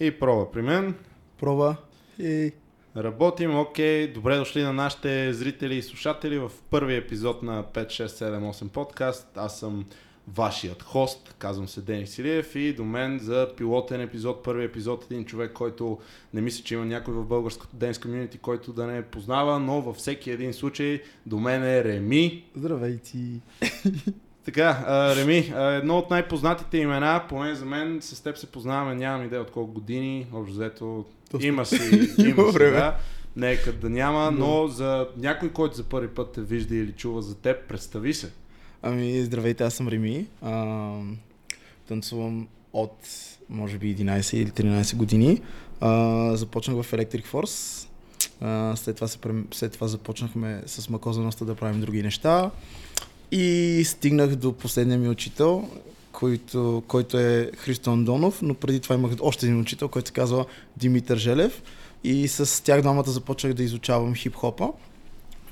И проба при мен. Проба. И... Работим, окей, добре дошли на нашите зрители и слушатели в първи епизод на 5, 6, 7, 8 подкаст. Аз съм вашият хост, казвам се Денис Илиев и до мен за пилотен епизод, първи епизод, един човек, който не мисля, че има някой в българското Денс комьюнити, който да не познава, но във всеки един случай до мен е Реми. Здравейте! Така, а, Реми, а, едно от най-познатите имена, поне за мен, с теб се познаваме, нямам идея от колко години, общо взето има си, има си, да. Нека да няма, но за някой, който за първи път те вижда или чува за теб, представи се. Ами, здравейте, аз съм Реми. А, танцувам от, може би, 11 или 13 години. А, започнах в Electric Force. А, след, това се, след това започнахме с Макоза Носта да правим други неща. И стигнах до последния ми учител, който, който е Христо Андонов, но преди това имах още един учител, който се казва Димитър Желев. И с тях двамата започнах да изучавам хип-хопа.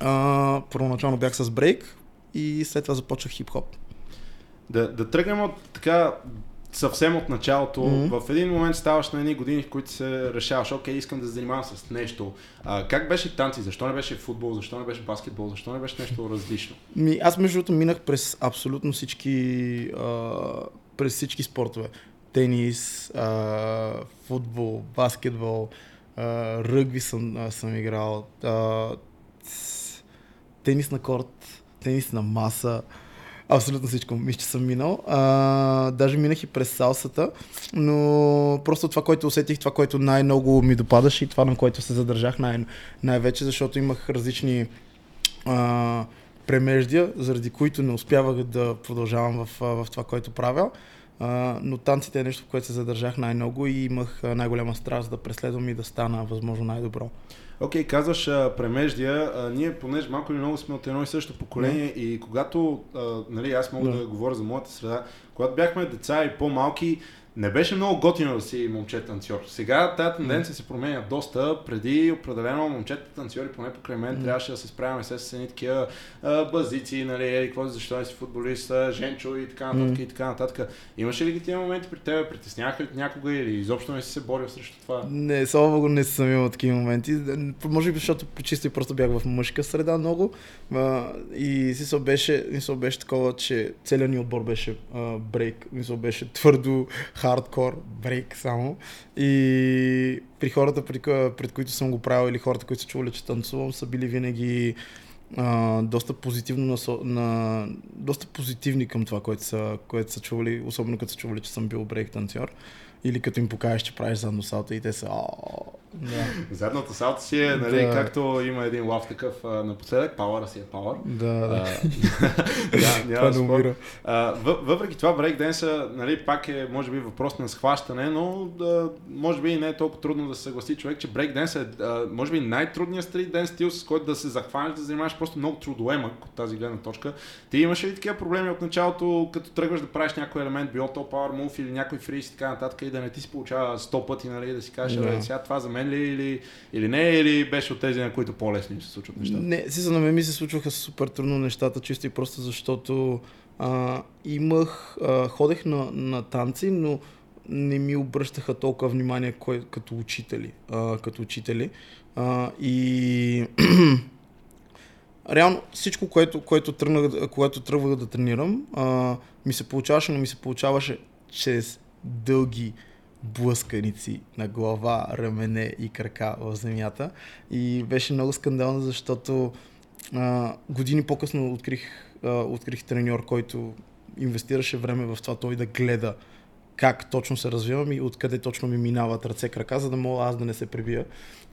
А, първоначално бях с брейк и след това започнах хип-хоп. Да, да тръгнем от така съвсем от началото. Мгм. В един момент ставаш на едни години, в които се решаваш, окей, искам да се занимавам с нещо. А, как беше танци? Защо не беше футбол? Защо не беше баскетбол? Защо не беше нещо различно? Ми, аз между другото минах през абсолютно всички, а, през всички спортове. Тенис, а, футбол, баскетбол, а, ръгби съм, а, съм играл, а, тенис на корт, тенис на маса. Абсолютно всичко мисля, че съм минал. А, даже минах и през салсата, но просто това, което усетих, това, което най-много ми допадаше и това, на което се задържах най- най-вече, защото имах различни а, премеждия, заради които не успявах да продължавам в, в това, което правя. А, но танците е нещо, в което се задържах най-много и имах най-голяма страст да преследвам и да стана възможно най-добро. Окей, казваш а, премеждия. А, ние, понеже малко или много сме от едно и също поколение и когато, а, нали, аз мога да. Да. говоря за моята среда, когато бяхме деца и по-малки, не беше много готино да си момче танцор. Сега тази тенденция се променя доста. Преди определено момчета танцори, поне покрай мен, М. трябваше да се справяме с едни такива а, базици, нали, еди, какво, защо не си футболист, женчо и така нататък М. и така нататък. Имаше ли ги тия моменти при тебе? Притесняха ли някога или изобщо не си се борил срещу това? Не, слава богу, не съм имал такива моменти. Може би, защото чисто и просто бях в мъжка среда много. А, и смисъл беше, беше такова, че целият ни отбор беше а, брейк. Смисъл беше твърдо, хардкор, брейк само. И при хората, пред които съм го правил или хората, които са чували, че танцувам, са били винаги а, доста позитивно насо... на... доста позитивни към това, което са, което са чували, особено като са чували, че съм бил брейк танцор. Или като им покажеш, че правиш задно салто и те са... Да, Задната салта си е, нали, Да. както има един лав такъв а, напоследък, пауъра си е пауър. да, да. да, Това няма не спор. А, въ- въпреки това брейкденса, нали, пак е, може би, въпрос на схващане, но да, може би не е толкова трудно да се съгласи човек, че брейкденс е, а, може би, най-трудният стрит ден стил, с който да се захванеш, да занимаваш просто много трудоемък от тази гледна точка. Ти имаш ли такива проблеми от началото, като тръгваш да правиш някой елемент, било то Power Move или някой фриз и така нататък, и да не ти се получава 100 пъти, нали, да си кажеш, да. сега това за мен ли е или, или не, или беше от тези, на които по-лесно се случват нещата. Не, си на мен ми се случваха супер трудно нещата, чисто и просто защото а, имах, а, ходех на, на танци, но не ми обръщаха толкова внимание кой, като учители. А, като учители. А, и реално всичко, което, което тръгнах, когато тръгвах да тренирам, а, ми се получаваше, но ми се получаваше чрез дълги блъсканици на глава, рамене и крака в земята. И беше много скандално, защото а, години по-късно открих, а, открих треньор, който инвестираше време в това той да гледа как точно се развивам и откъде точно ми минават ръце, крака, за да мога аз да не се пребия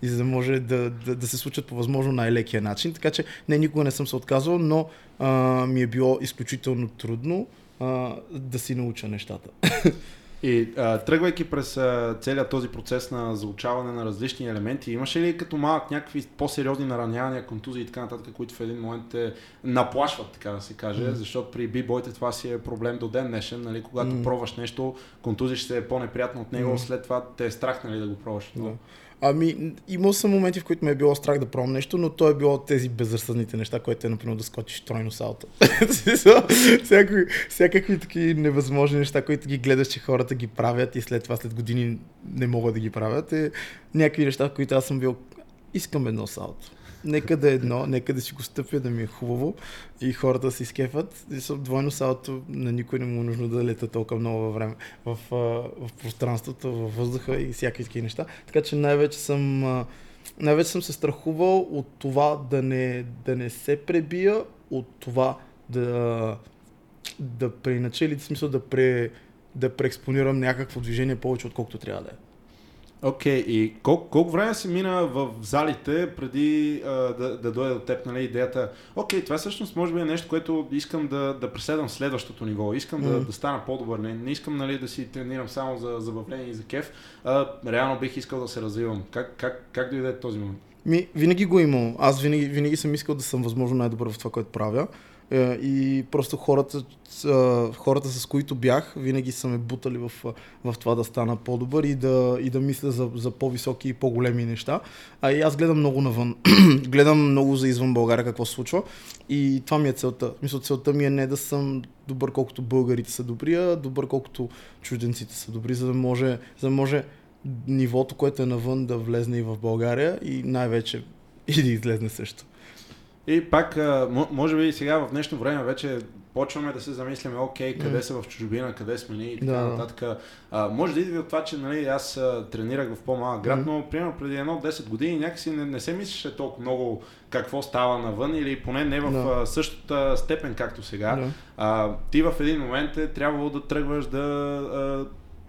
и за да може да, да, да се случат по възможно най-лекия начин. Така че не, никога не съм се отказвал, но а, ми е било изключително трудно а, да си науча нещата. И а, тръгвайки през а, целият този процес на заучаване на различни елементи, имаше ли като малък някакви по-сериозни наранявания, контузии и така нататък, които в един момент те наплашват, така да се каже, Мгм. защото при бибойте това си е проблем до ден днешен, нали, когато Мгм. пробваш нещо, контузиш се е по-неприятно от него, Мгм. след това те е страх нали, да го пробваш. Да. Ами, имал съм моменти, в които ме е било страх да пробвам нещо, но то е било тези безразсъдните неща, които е, например, да скочиш тройно салто. всякакви, всякакви такива невъзможни неща, които ги гледаш, че хората ги правят и след това, след години не могат да ги правят. Е някакви неща, които аз съм бил, искам едно салто нека да е едно, нека да си го стъпя, да ми е хубаво и хората се изкефат. И двойно салото на никой не му е нужно да лета толкова много във време в, в пространството, във въздуха и всякакви такива неща. Така че най-вече съм, най-вече съм се страхувал от това да не, да не се пребия, от това да, да преиначе или в смисъл да, пре, да преекспонирам някакво движение повече, отколкото трябва да е. Окей, okay, и колко, колко време се мина в залите преди а, да, да дойде от теб нали, идеята, окей, okay, това всъщност може би е нещо, което искам да, да преследвам следващото ниво, искам mm. да, да стана по-добър, не, не искам нали, да си тренирам само за забавление и за кеф, а, реално бих искал да се развивам. Как, как, как дойде този момент? Ми, винаги го имам. Аз винаги, винаги съм искал да съм възможно най-добър в това, което правя. Е, и просто хората, хората с които бях, винаги са ме бутали в, в това да стана по-добър и да, и да мисля за, за по-високи и по-големи неща. А и аз гледам много навън. гледам много за извън България какво се случва. И това ми е целта. Мисля, целта ми е не да съм добър колкото българите са добри, а добър колкото чужденците са добри, за да може, за да може нивото, което е навън да влезне и в България и най-вече и да излезне също. И пак, може би сега в днешно време вече почваме да се замисляме, окей, къде mm. са в чужбина, къде сме ние и така да. нататък. А, може да идва от това, че нали, аз тренирах в по-малък град, mm. но примерно преди едно 10 години някакси не, не се мислеше толкова много какво става навън или поне не в да. същата степен както сега. Да. А, ти в един момент е трябвало да тръгваш да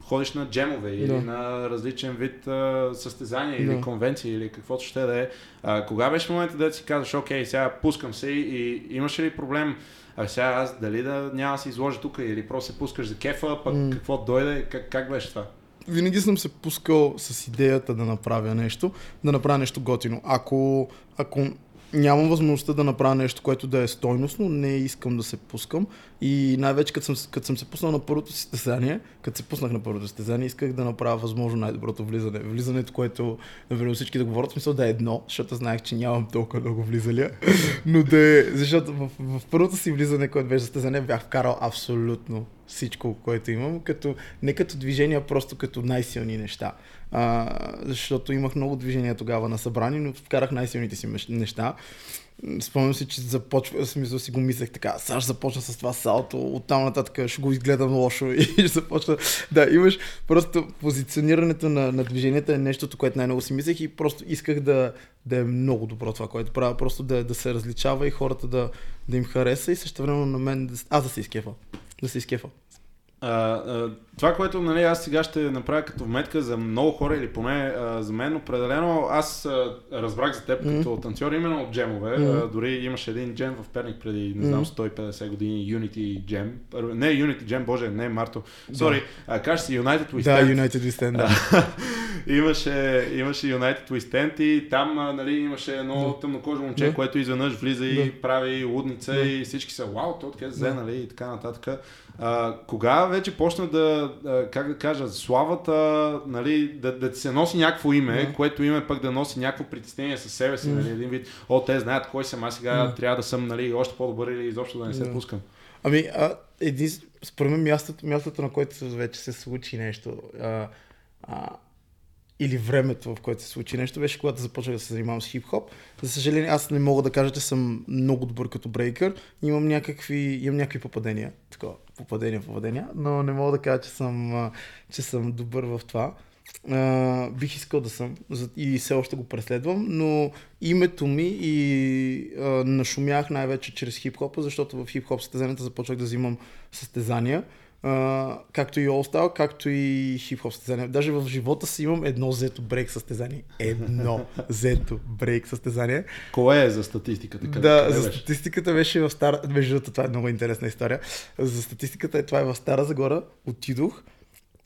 ходиш на джемове или да. на различен вид а, състезания или да. конвенции или каквото ще да е. А, кога беше момента да си казваш, окей, сега пускам се и, и имаше ли проблем а сега аз дали да няма да се изложа тук или просто се пускаш за кефа, пък mm. какво дойде, как, как беше това? Винаги съм се пускал с идеята да направя нещо, да направя нещо готино. Ако, ако нямам възможността да направя нещо, което да е стойностно, не искам да се пускам. И най-вече като съм, като съм се пуснал на първото състезание, като се пуснах на първото състезание, исках да направя възможно най-доброто влизане. Влизането, което, например, всички да говорят, смисъл да е едно, защото знаех, че нямам толкова много влизали. Но да е, защото в, в първото си влизане, което беше състезание, бях вкарал абсолютно всичко, което имам, като, не като движения, просто като най-силни неща. А, защото имах много движения тогава на събрани, но вкарах най-силните си неща. Спомням си, че започва, смисъл си го мислех така, сега започна с това салто, оттам нататък ще го изгледам лошо и ще започна. Да, имаш просто позиционирането на, на движенията е нещото, което най-много си мислех и просто исках да, да е много добро това, което правя, просто да, да се различава и хората да, да им хареса и също време на мен, да, аз да се изкефа. Да се изкефа. А, а, това, което нали, аз сега ще направя като вметка за много хора или поне а, за мен, определено аз а, разбрах за теб mm-hmm. като танцор именно от джемове. Mm-hmm. А, дори имаше един джем в Перник преди, не знам, 150 години, Unity Jam. Не Unity Jam, боже, не Марто. Сори, да. кажа си United We Stand. Да, United We Stand, да. имаше, имаше United We Stand и там нали, имаше едно да. тъмнокожо момче, да. което изведнъж влиза и да. прави лудница да. и всички са, вау, то откъде взе, нали, и така нататък. А, кога вече почна да, как да кажа, славата, нали, да, да ти се носи някакво име, yeah. което име пък да носи някакво притеснение със себе си, mm. нали, един вид, о, те знаят кой съм, аз сега mm. трябва да съм нали, още по-добър или изобщо да не се yeah. пускам. Ами, а, един, според мен мястото, мястото, на което вече се случи нещо, а, а, или времето, в което се случи нещо, беше когато започнах да се занимавам с хип-хоп. За съжаление, аз не мога да кажа, че съм много добър като брейкър. Имам някакви, имам някакви попадения. Такова, попадения, попадения, но не мога да кажа, че съм, че съм добър в това. Uh, бих искал да съм и все още го преследвам, но името ми и uh, нашумях най-вече чрез хип-хопа, защото в хип-хоп състезанията започнах да взимам състезания Uh, както и All Star, както и хип-хоп състезания. Даже в живота си имам едно зето брейк състезание. Едно зето брейк състезание. Кое е за статистиката? Къде, да, къде за беше? статистиката беше в Стара... Между това е много интересна история. За статистиката е това е в Стара Загора. Отидох.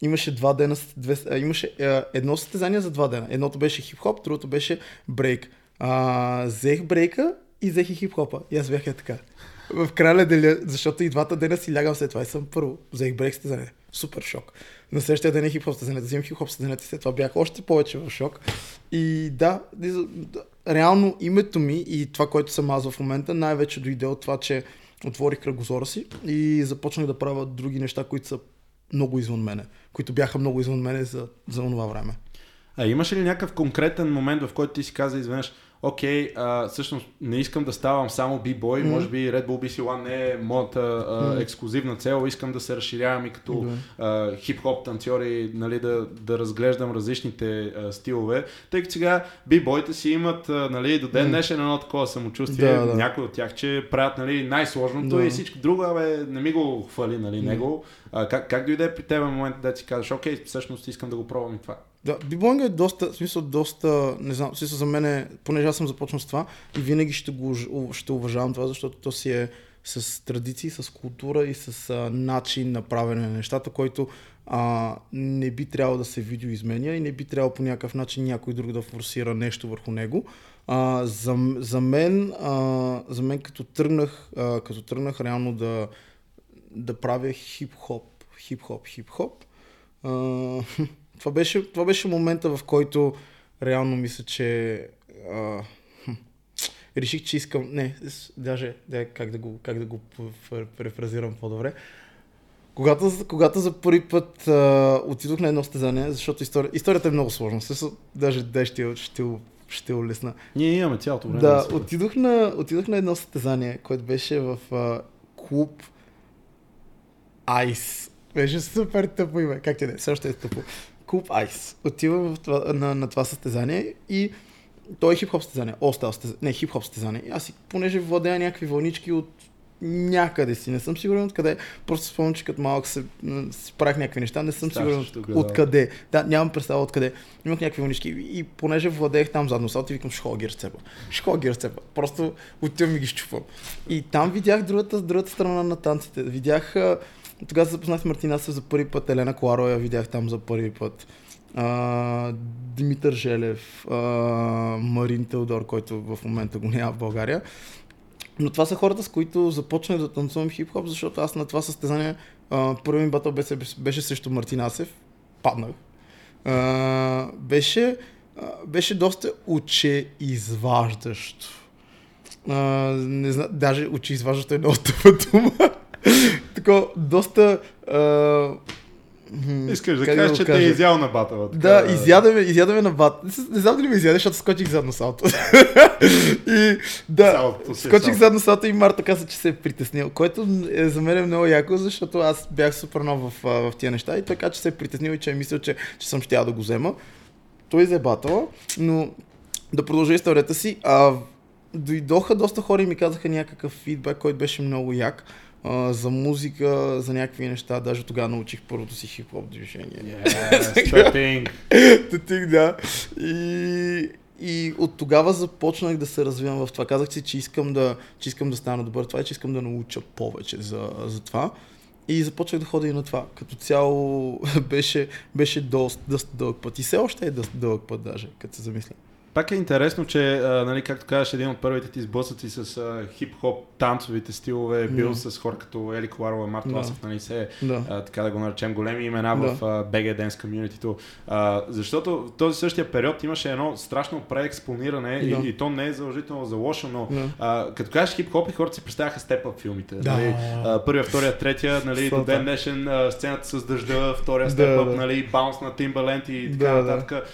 Имаше два дена, две, имаше едно състезание за два дена. Едното беше хип-хоп, другото беше брейк. А, взех брейка и взех и хип-хопа. И аз бях е така. В края на деня, защото и двата дена си лягам след това и съм първо. Взех брейк състезание. Супер шок. На следващия ден е хип-хоп състезание. Да вземем хип-хоп състезанието след това бях още повече в шок. И да, реално името ми и това, което съм аз в момента, най-вече дойде от това, че отворих кръгозора си и започнах да правя други неща, които са много извън мене, които бяха много извън мене за, за това време. А имаш ли някакъв конкретен момент, в който ти си каза изведнъж, окей, а, всъщност не искам да ставам само бибой, mm-hmm. може би Red Bull BC One не е моята а, mm-hmm. ексклюзивна цел, искам да се разширявам и като mm-hmm. хип-хоп танцори, нали, да, да разглеждам различните а, стилове, тъй като сега бибойте си имат а, нали, до ден днешен едно такова самочувствие, да, да. някои от тях, че правят нали, най-сложното да. и всичко друго, абе, не ми го хвали нали, mm-hmm. него. А, как, как дойде при теб момент да ти кажеш, окей, всъщност искам да го пробвам и това? Да, бибонга е доста, в смисъл, доста, не знам, в смисъл за мен е, понеже аз съм започнал с това и винаги ще, го, ще уважавам това, защото то си е с традиции, с култура и с а, начин на правене на нещата, който а, не би трябвало да се видеоизменя и не би трябвало по някакъв начин някой друг да форсира нещо върху него. А, за, за, мен, а, за мен като тръгнах, а, като тръгнах реално да, да правя хип-хоп, хип-хоп, хип-хоп, а, това беше, това беше момента, в който реално мисля, че а, реших, че искам... Не, даже да, как да го, как да го префразирам по-добре. Когато, когато за първи път а, отидох на едно стезание, защото история, историята е много сложна, също, даже да, ще, ще, ще улесна. Ние имаме цялото време. Да, отидох на, отидох на едно състезание, което беше в а, клуб Айс. Беше супер тъпо име. Как ти да е? Също е тъпо. Клуб Айс. Отивам в това, на, на това състезание и той е хип-хоп състезание. Остал състезание. Не, хип-хоп състезание. Аз си, понеже владея някакви вълнички от някъде си, не съм сигурен откъде. Просто спомням, че като малък се, си правих някакви неща, не съм сигурен от, откъде. Да, нямам представа откъде. Имах някакви вълнички и понеже владеех там задно салто, викам, ще ги разцепа. Ще ги разцепа. Просто отивам и ги щупвам. И там видях другата, другата страна на танците. Видях тогава се запознах с Мартинасев за първи път, Елена Кларо я видях там за първи път. А, Димитър Желев, а, Марин Теодор, който в момента го няма в България. Но това са хората, с които започнах да танцувам хип-хоп, защото аз на това състезание първи ми батъл беше, беше срещу Мартинасев. Паднах. А, беше, а, беше доста очеизваждащо. А, не знам, даже очеизваждащо е много тъпа дума. Така, доста... А... Искаш да кажеш, че те е изял на батъла. Да, изядаме, изядаме на бат. Не знам дали ме изяде, защото скочих задно салто. и да, е скочих задно салто и Марта каза, че се е притеснил, което е за мен е много яко, защото аз бях супер нов в, в, тия неща и така, че се е притеснил и че е мислил, че, че съм щял да го взема. Той взе батъла, но да продължа историята си. А, дойдоха доста хора и ми казаха някакъв фидбек, който беше много як а, за музика, за някакви неща. Даже тогава научих първото си хип-хоп движение. Yes, Тътинг, да. И, и от тогава започнах да се развивам в това. Казах си, че искам да, че искам да стана добър това и че искам да науча повече за, за това. И започнах да ходя и на това. Като цяло беше, беше доста, доста дълъг път. И все още е доста дълъг път даже, като се замисля. Пак е интересно, че, а, нали, както казваш, един от първите ти сблъсъци с а, хип-хоп танцовите стилове е бил yeah. с хора като Ели Коларова, Март yeah. Ласов, нали, се, yeah. а, така да го наречем, големи имена yeah. в а, BG Dance Community. А, защото в този същия период имаше едно страшно преекспониране yeah. и, и, то не е задължително за лошо, но yeah. а, като кажеш хип-хоп и хората си представяха степ филмите. Yeah. Нали, а, първия, втория, третия, нали, до ден днешен сцената с дъжда, втория степ yeah, нали, баунс на Timbaland и така нататък.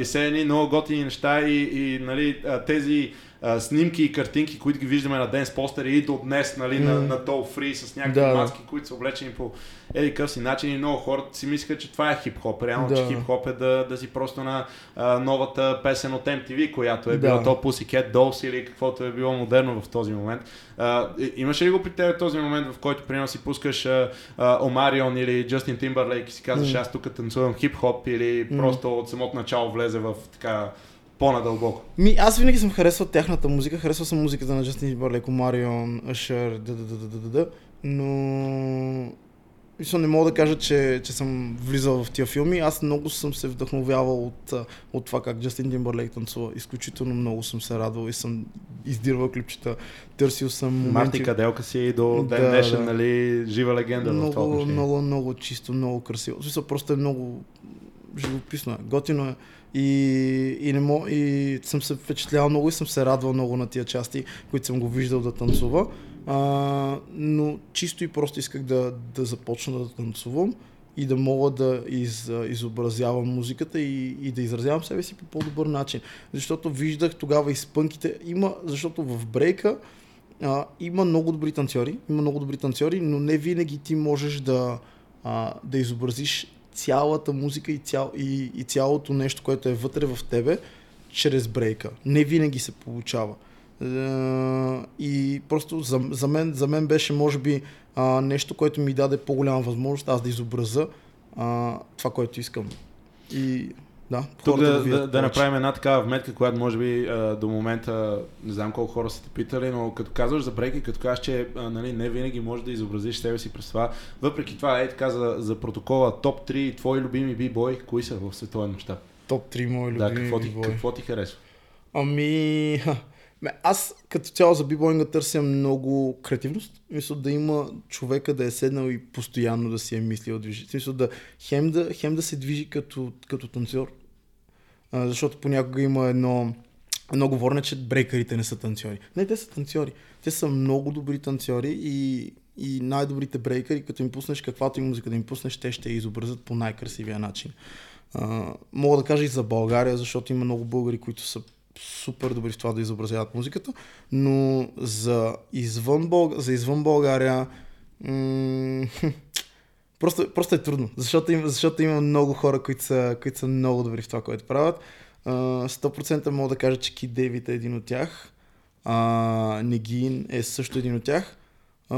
И се едни много готини неща и, и нали, тези а, снимки и картинки, които ги виждаме на Денс постери и до днес нали, mm. на, на Toll Free с някакви да, маски, които са облечени по еди къв си начин и много хора си мислят, че това е хип-хоп. Реално, да. че хип-хоп е да, да си просто на а, новата песен от MTV, която е да. била то Pussycat Dolls или каквото е било модерно в този момент. А, имаше ли го при теб този момент, в който примерно си пускаш Омарион или Джастин Тимбърлейк и си казваш mm. аз тук танцувам хип-хоп или mm. просто от самото начало влезе в така по-надълбоко. Ми, аз винаги съм харесвал тяхната музика, харесвал съм музиката на Justin Bieber, леко Марион, Usher, да, да, да, да, да, но Мисля, не мога да кажа, че, че съм влизал в тия филми. Аз много съм се вдъхновявал от, от това как Джастин Тимбърлейк танцува. Изключително много съм се радвал и съм издирвал клипчета. Търсил съм моменти. Марти Каделка си и до ден Да, днешен, да. нали, жива легенда в това много, отношение. много, много чисто, много красиво. В смисъл, просто е много живописно е, готино е. И, и, не мо, и съм се впечатлявал много и съм се радвал много на тия части, които съм го виждал да танцува. А, но чисто и просто исках да, да започна да танцувам и да мога да из, изобразявам музиката и, и да изразявам себе си по по-добър начин. Защото виждах тогава и спънките. Има, защото в брейка а, има много добри танцори, има много добри танцори, но не винаги ти можеш да, а, да изобразиш цялата музика и, цял, и, и цялото нещо, което е вътре в тебе, чрез брейка. Не винаги се получава. Е, И просто за, за, мен, за мен беше, може би, нещо, което ми даде по-голяма възможност аз да изобраза това, което искам. И да, Тук да, да, да повече. направим една такава вметка, която може би а, до момента, не знам колко хора са те питали, но като казваш за брейки, като кажеш, че а, нали, не винаги можеш да изобразиш себе си през това. Въпреки това, е така за, за протокола, топ 3 твои любими бибой, кои са в световен мащаб? Топ 3 мои любими Да, какво ти, какво ти харесва? Ами, аз като цяло за бибоинга търся много креативност. Мисля да има човека да е седнал и постоянно да си е мислил движи. Мисля да хем да, хем да се движи като, като танцор. А, защото понякога има едно, едно говорене, че брейкарите не са танцори. Не, те са танцори. Те са много добри танцори и, и най-добрите брейкари, като им пуснеш каквато и музика да им пуснеш, те ще я изобразят по най-красивия начин. А, мога да кажа и за България, защото има много българи, които са супер добри в това да изобразяват музиката, но за извън, Бълг... за извън България м- просто, просто е трудно, защото има, защото има много хора, които са, които са много добри в това, което правят. А, 100% мога да кажа, че Кит Дейвид е един от тях. А, Негин е също един от тях. А,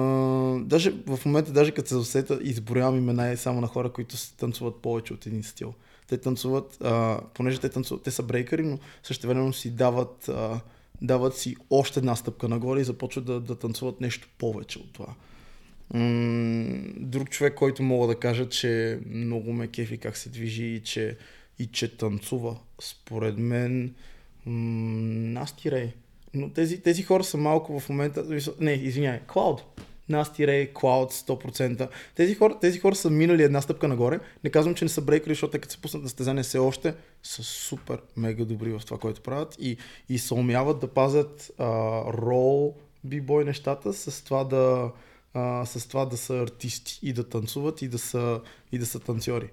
даже в момента, даже като се засета, изброявам имена и само на хора, които танцуват повече от един стил. Те танцуват, а, понеже те танцуват, те са брейкъри, но същевременно си дават, а, дават си още една стъпка нагоре и започват да, да танцуват нещо повече от това. Друг човек, който мога да кажа, че много ме кефи как се движи и че, и че танцува, според мен, Насти Рей. Но тези, тези хора са малко в момента... Не, извиняй, Cloud. Насти Рей, Cloud, 100%. Тези хора, тези хора са минали една стъпка нагоре. Не казвам, че не са брейкери, защото като се пуснат на състезание все още са супер, мега добри в това, което правят и, и се умяват да пазят рол бибой нещата с това да, а, с това да са артисти и да танцуват и да са, и да са танцори.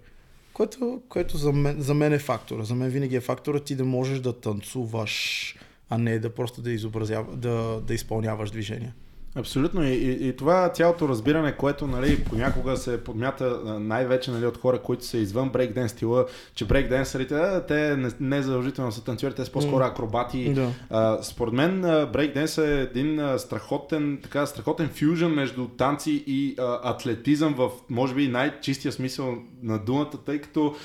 Което, което за, мен, за мен е фактора. За мен винаги е фактора ти да можеш да танцуваш, а не да просто да изобразява, да, да изпълняваш движения. Абсолютно. И, и, и това цялото разбиране, което нали, понякога се подмята най-вече нали, от хора, които са извън брейкден стила, че брейкденсерите, а, те не, не задължително са танцори, те са по-скоро акробати. Да. А, според мен брейкденс е един а, страхотен, така, страхотен фюжън между танци и а, атлетизъм в, може би, най-чистия смисъл на думата, тъй като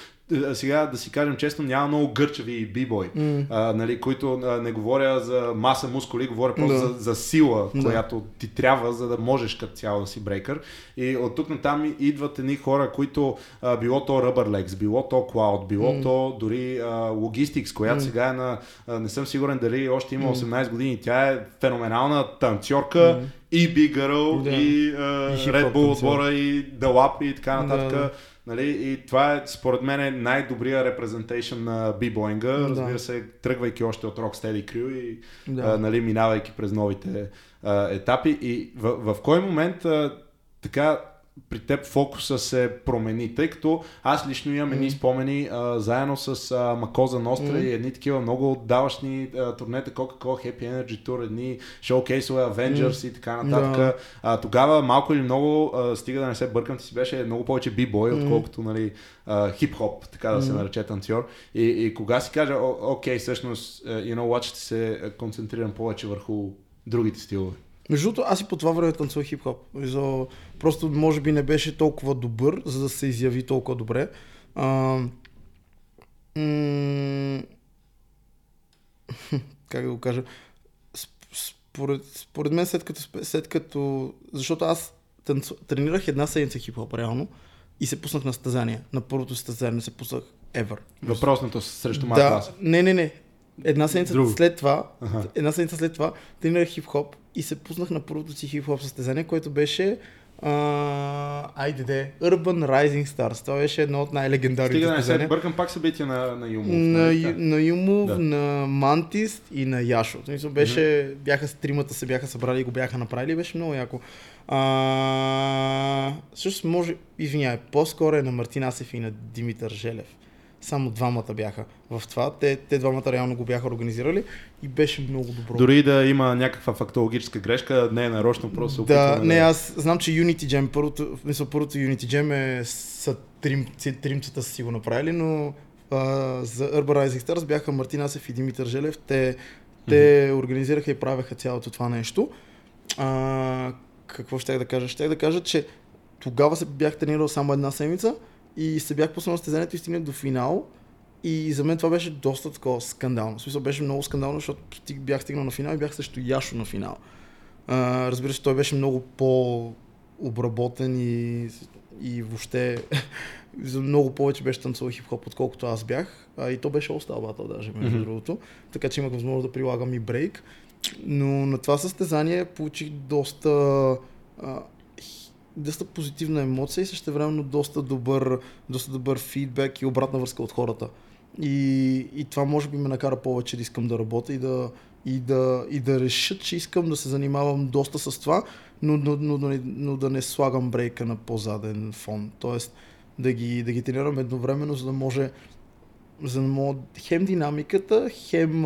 сега, да си кажем честно, няма много гърчеви бибой, М. а, нали, които а, не говоря за маса мускули, говоря просто Да. за, за сила, Да. която ти трябва, за да можеш като цяло да си брейкър. И от тук натам идват едни хора, които а, било то Rubber Legs, било то Cloud, било М. то дори а, Logistics, която М. сега е на, а, не съм сигурен дали още има 18 години. Тя е феноменална танцорка, М. и Big Girl, Да. и, а, И Red Bull отбора, и The Lap и така нататък. Да. Нали, и това е, според мен, е най-добрия репрезентейшн на бибоинга, Да. разбира се, тръгвайки още от Rocksteady Crew и Да. а, нали, минавайки през новите а, етапи. И в, в кой момент а, така при теб фокуса се промени, тъй като аз лично имам едни спомени а, заедно с а, Макоза Ностра и едни такива много отдаващни а, турнета Coca-Cola Happy Energy Tour, едни шоукейсове Avengers и така нататък. Да. А, тогава малко или много, а, стига да не се бъркам, ти си беше много повече бибой, Мгм. отколкото нали, а, хип-хоп, така да се нарече танцор. И, и кога си кажа, «О, окей, всъщност, you know what, ще се концентрирам повече върху другите стилове. Между другото, аз и по това време танцувах хип-хоп. За... Просто може би не беше толкова добър, за да се изяви толкова добре. А... М... как да го кажа? Сп- Според, според мен, след като, след като... Защото аз танцу... тренирах една седмица хип-хоп реално и се пуснах на състезание. На първото състезание се пуснах ever. Въпросното срещу Да, Макласа. не, не, не. Една седмица Друго. след това, Аха. една седмица след това, тренирах хип-хоп и се пуснах на първото си хип-хоп състезание, което беше айде де, Urban Rising Stars. Това беше едно от най-легендарните Стига състезания. бъркам пак събития на, на Юмов. На, нали Ю- така? на Юмов, Да. на Мантист и на Яшо. Смисъл, беше, бяха с тримата се бяха събрали и го бяха направили, беше много яко. А, също може, извинявай, по-скоро е на Мартин Асев и на Димитър Желев. Само двамата бяха в това. Те, те двамата реално го бяха организирали и беше много добро. Дори да има някаква фактологическа грешка, не е нарочно, просто се Да, опитваме не, аз знам, че Unity Jam, първото, смисъл, първото Unity Jam е са трим, тримцата са си го направили, но а, за Urban Rising Stars бяха Мартин Асев и Димитър Желев. Те, те организираха и правеха цялото това нещо. А, какво ще да кажа? Ще да кажа, че тогава се бях тренирал само една седмица и се бях пуснал на състезанието и стигнах до финал. И за мен това беше доста такова скандално. В смисъл беше много скандално, защото бях стигнал на финал и бях срещу Яшо на финал. А, разбира се, той беше много по-обработен и, и въобще много повече беше танцувал хип-хоп, отколкото аз бях. А, и то беше остал батъл даже, между Мгм. другото. Така че имах възможност да прилагам и брейк. Но на това състезание получих доста, а, доста позитивна емоция и също времено доста добър, доста добър фидбек и обратна връзка от хората. И, и това може би ме накара повече да искам да работя и да, и да, и да реша, че искам да се занимавам доста с това, но, но, но, но, но да не слагам брейка на по-заден фон. Тоест да ги, да ги тренирам едновременно, за да може за да мога хем динамиката, хем,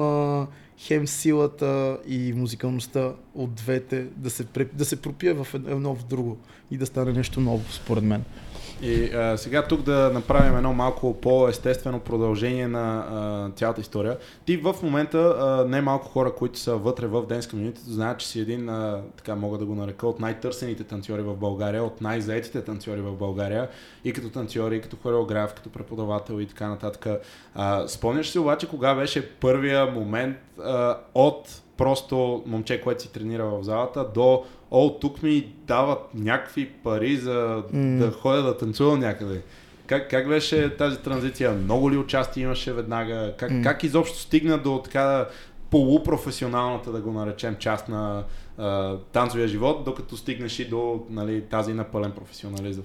хем силата и музикалността от двете да се, да се пропие в ед- едно в друго и да стане нещо ново, според мен. И а, сега тук да направим едно малко по-естествено продължение на а, цялата история. Ти в момента а, не малко хора, които са вътре в Dance Community, знаят, че си един, а, така мога да го нарека, от най-търсените танцори в България, от най-заетите танцори в България, и като танцори, и като хореограф, като преподавател и така нататък. А, спомняш си обаче кога беше първия момент а, от просто момче, което си тренира в залата, до о, тук ми дават някакви пари за М. да ходя да танцувам някъде. Как, как беше тази транзиция? Много ли участие имаше веднага? Как, М. как изобщо стигна до така полупрофесионалната, да го наречем, част на а, танцовия живот, докато стигнеш и до нали, тази на пълен професионализъм?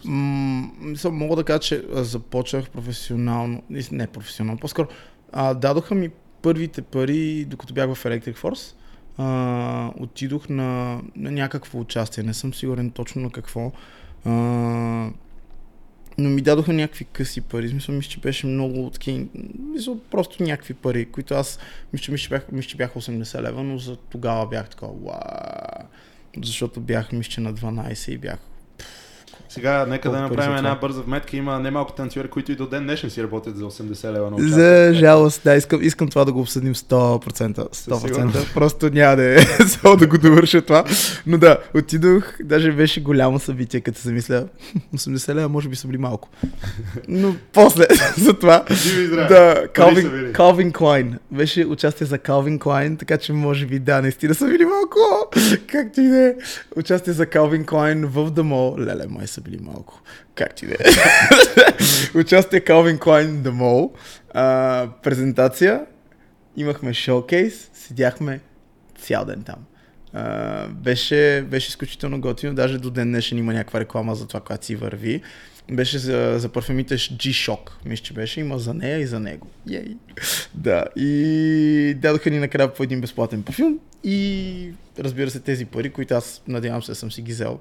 Мисля, мога да кажа, че започнах професионално, не професионално, по-скоро а, дадоха ми първите пари, докато бях в Electric Force. А, отидох на, на някакво участие, не съм сигурен точно на какво. А, но ми дадоха някакви къси пари. Смисъл, мисля, че беше много такива. Мисля, просто някакви пари, които аз мисля, че- бях, мисля, че бяха 80 лева, но за тогава бях такова. Уа! Защото бях, мисля, на 12 и бях Сега нека да направим една бърза вметка. Има немалко танцори, които и до ден днешен си работят за 80 лева на участие. За жалост, да, искам, искам това да го обсъдим 100%. 100%. сигурност. Просто няма да е само да го довърша това. Но да, отидох, даже беше голямо събитие, като се мисля, 80 лева може би са били малко. Но после, за това, да, Calvin. Calvin Klein. Беше участие за Calvin Klein, така че може би да, наистина са били малко. Както и да е. Участие за Calvin Klein в Mall. Леле, май са били малко. Както и да е. участие Calvin Klein The Mall. А, презентация. Имахме шоукейс. Седяхме цял ден там. А, беше, беше изключително готино. Даже до ден днешен има някаква реклама за това, която си върви. Беше за, за парфюмите G-Shock, мисля, че беше. Има за нея и за него. Йей. Да, и дадоха ни накрая по един безплатен парфюм и разбира се тези пари, които аз надявам се съм си ги взел.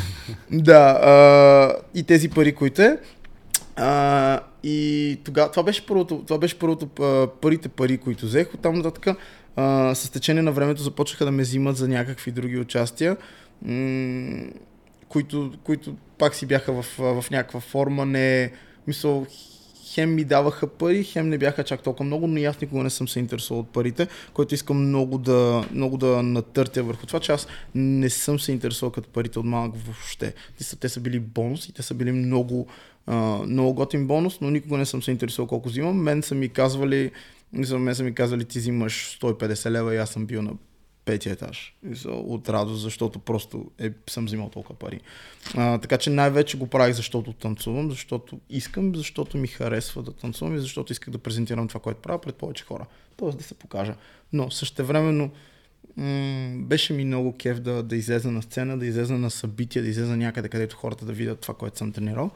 да, а, и тези пари, които е. А, и тогава, това беше първото, това беше първото, първите пари, които взех. Оттам нататък а, с течение на времето започнаха да ме взимат за някакви други участия, м- които, които пак си бяха в, в някаква форма. Не, мисъл, хем ми даваха пари, хем не бяха чак толкова много, но и аз никога не съм се интересувал от парите, което искам много да, много да натъртя върху това, че аз не съм се интересувал като парите от малък въобще. Те са, те са били бонус и те са били много, а, много готин бонус, но никога не съм се интересувал колко взимам. Мен са ми казвали, мен са ми казали, ти взимаш 150 лева и аз съм бил на петия етаж. От радост, защото просто е, съм взимал толкова пари. А, така че най-вече го правих, защото танцувам, защото искам, защото ми харесва да танцувам и защото исках да презентирам това, което правя пред повече хора. Тоест да се покажа. Но същевременно м- беше ми много кеф да, да излеза на сцена, да излеза на събития, да излеза някъде, където хората да видят това, което съм тренирал.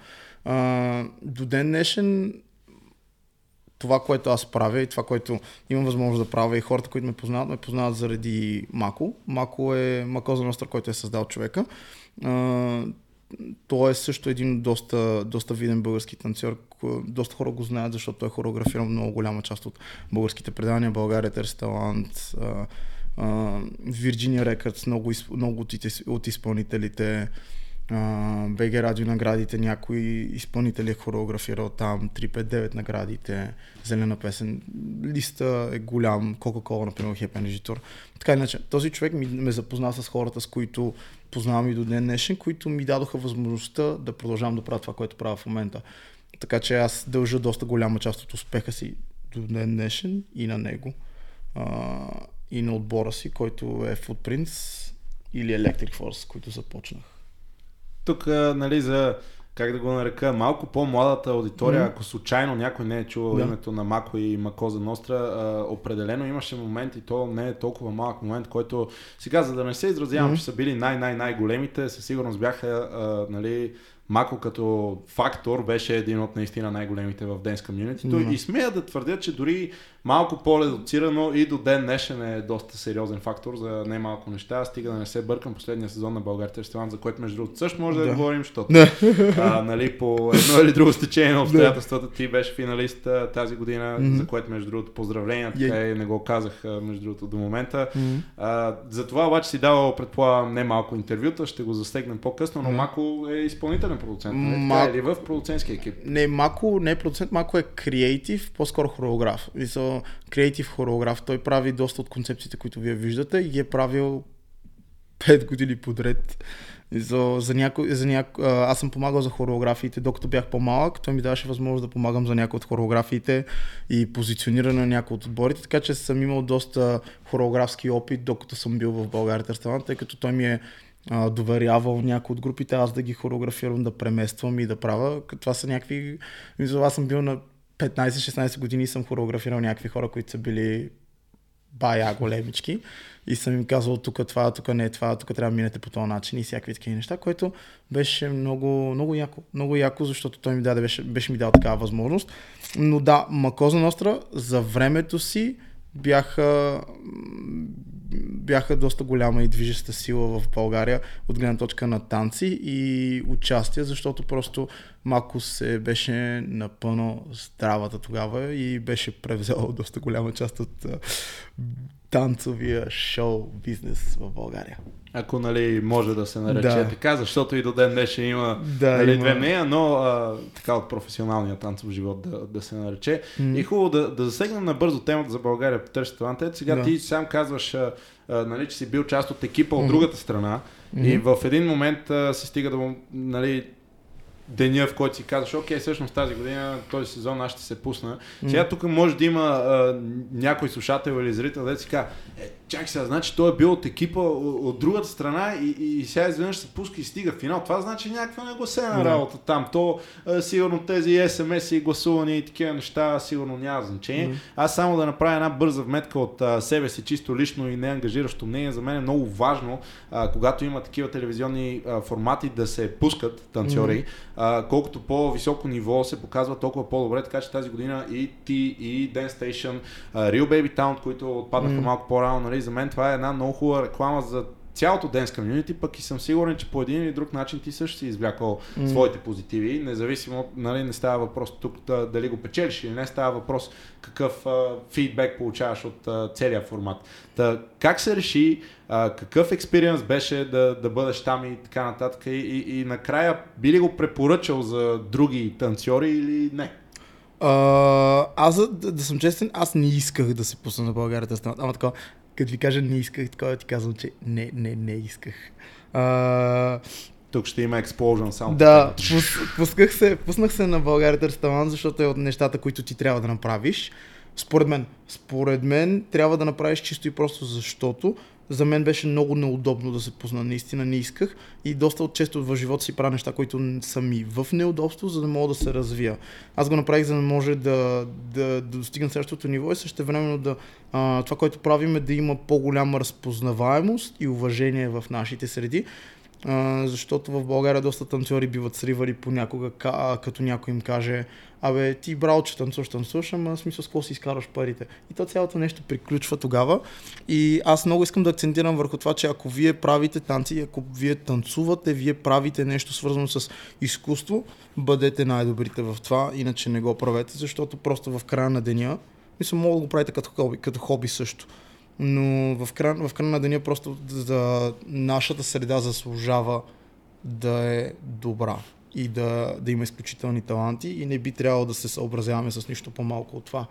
А, до ден днешен това, което аз правя и това, което имам възможност да правя и хората, които ме познават, ме познават заради Мако. Мако е Макоза Ностър, който е създал човека. А, той е също един доста, доста виден български танцор. Доста хора го знаят, защото той е хореографирал много голяма част от българските предания. България търси талант, Virginia Records, много, много от, от изпълнителите. БГ Радио наградите, някой изпълнители е хореографирал там, 359 наградите, зелена песен, листа е голям, Coca-Cola, например, Happy Energy Така иначе, този човек ми, ме запозна с хората, с които познавам и до ден днешен, които ми дадоха възможността да продължавам да правя това, което правя в момента. Така че аз дължа доста голяма част от успеха си до ден днешен и на него. А, и на отбора си, който е Footprints или Electric Force, които започнах тук, нали, за как да го нарека, малко по-младата аудитория, mm-hmm. ако случайно някой не е чувал да. името на Мако и Макоза Ностра, а, определено имаше момент и то не е толкова малък момент, който сега, за да не се изразявам, mm-hmm. че са били най-най-най-големите, със сигурност бяха а, нали, Мако като фактор беше един от наистина най-големите в Dance Community. Mm-hmm. И смея да твърдя, че дори малко по-редуцирано и до ден днешен е доста сериозен фактор за не малко неща. Стига да не се бъркам последния сезон на България Ресторан, за който между другото също може да, да говорим, защото а, нали, по едно или друго стечение на обстоятелствата ти беше финалист а, тази година, mm-hmm. за което между другото поздравления, така yeah. и не го казах а, между другото до момента. Mm-hmm. А, за това обаче си давал предполагам не малко интервюта, ще го засегнем по-късно, но mm-hmm. Мако е изпълнителен продуцент, не? Нали? Мак... или в продуцентски екип? Не, Мако не е продуцент, Мако е креатив, по-скоро хореограф. Креатив хореограф. Той прави доста от концепциите, които вие виждате и ги е правил 5 години подред. За, за няко, за няко, аз съм помагал за хореографиите, докато бях по-малък. Той ми даваше възможност да помагам за някои от хореографиите и позициониране на някои от отборите, така че съм имал доста хореографски опит, докато съм бил в България Търстана, тъй като той ми е доверявал някои от групите, аз да ги хореографирам, да премествам и да правя. Това са някакви... Аз съм бил на 15-16 години съм хореографирал някакви хора, които са били бая големички и съм им казал тук това, тук не е това, тук трябва да минете по този начин и всякакви такива неща, което беше много, много яко. Много яко, защото той ми даде, беше, беше ми дал такава възможност. Но да, Макоза Ностра за времето си бяха, бяха доста голяма и движеща сила в България от гледна точка на танци и участие, защото просто Мако се беше напълно здравата тогава и беше превзел доста голяма част от танцовия шоу бизнес в България. Ако нали, може да се нарече да. така, защото и до ден днешен има да, нали, има... две мнения, но а, така от професионалния танцов живот да, да се нарече. Mm. И хубаво да, да засегнем набързо темата за България по. Ето сега да. ти сам казваш, а, а, нали, че си бил част от екипа mm. от другата страна mm. и в един момент а, се стига да нали, деня, в който си казваш, окей, всъщност тази година, този сезон аз ще се пусна. Mm. Сега тук може да има а, някой слушател или зрител, да си казва, е, чакай сега, значи той е бил от екипа от другата страна и, и, сега изведнъж се пуска и стига финал. Това значи някаква негласена mm. работа там. То а, сигурно тези смс и гласувания и такива неща сигурно няма значение. Mm. Аз само да направя една бърза вметка от а, себе си, чисто лично и неангажиращо мнение. За мен е много важно, а, когато има такива телевизионни а, формати, да се пускат танцори. Mm. А, колкото по-високо ниво се показва, толкова по-добре. Така че тази година и ти, и Dance Station, а, Real Baby Town, които отпаднаха mm. малко по-рано, нали, за мен това е една много хубава реклама за цялото Dance Community, пък и съм сигурен, че по един или друг начин ти също си извлякал mm. своите позитиви, независимо, нали, не става въпрос тук да, дали го печелиш или не, става въпрос какъв а, фидбек получаваш от а, целия формат. Та, как се реши, а, какъв експириенс беше да, да бъдеш там и така нататък и, и, и накрая би ли го препоръчал за други танцори или не? Uh, аз, да, да съм честен, аз не исках да се пусна на България да Ама така, като ви кажа не исках, такова ти казвам, че не, не, не исках. А, тук ще има експложен само. Да, пус, пусках се, пуснах се на България Търставан, защото е от нещата, които ти трябва да направиш. Според мен. Според мен трябва да направиш чисто и просто защото за мен беше много неудобно да се позна. Наистина не исках и доста често в живота си правя неща, които са ми в неудобство, за да мога да се развия. Аз го направих, за да може да, да, да достигна следващото ниво и също времено да това, което правим е да има по-голяма разпознаваемост и уважение в нашите среди. Защото в България доста танцори биват сривали понякога, като някой им каже Абе, ти брал, че танцуваш, танцуваш, ама смисъл с какво си изкарваш парите. И то цялото нещо приключва тогава. И аз много искам да акцентирам върху това, че ако вие правите танци, ако вие танцувате, вие правите нещо свързано с изкуство, бъдете най-добрите в това, иначе не го правете, защото просто в края на деня, мисля, мога да го правите като хоби, като хоби също но в края, в края на деня просто за нашата среда заслужава да е добра и да, да има изключителни таланти и не би трябвало да се съобразяваме с нищо по-малко от това.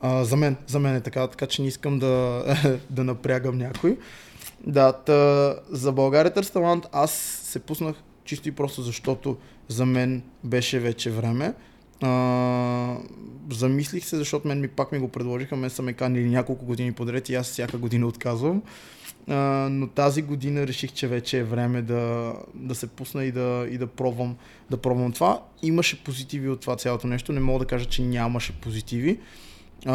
А, за, мен, за мен е така, така че не искам да, да напрягам някой. Да, тъ, за България търс талант аз се пуснах чисто и просто защото за мен беше вече време. А, замислих се, защото мен ми пак ми го предложиха, мен са ме канили няколко години подред и аз всяка година отказвам. А, но тази година реших, че вече е време да, да се пусна и да, и да, пробвам, да пробвам това. Имаше позитиви от това цялото нещо, не мога да кажа, че нямаше позитиви. А,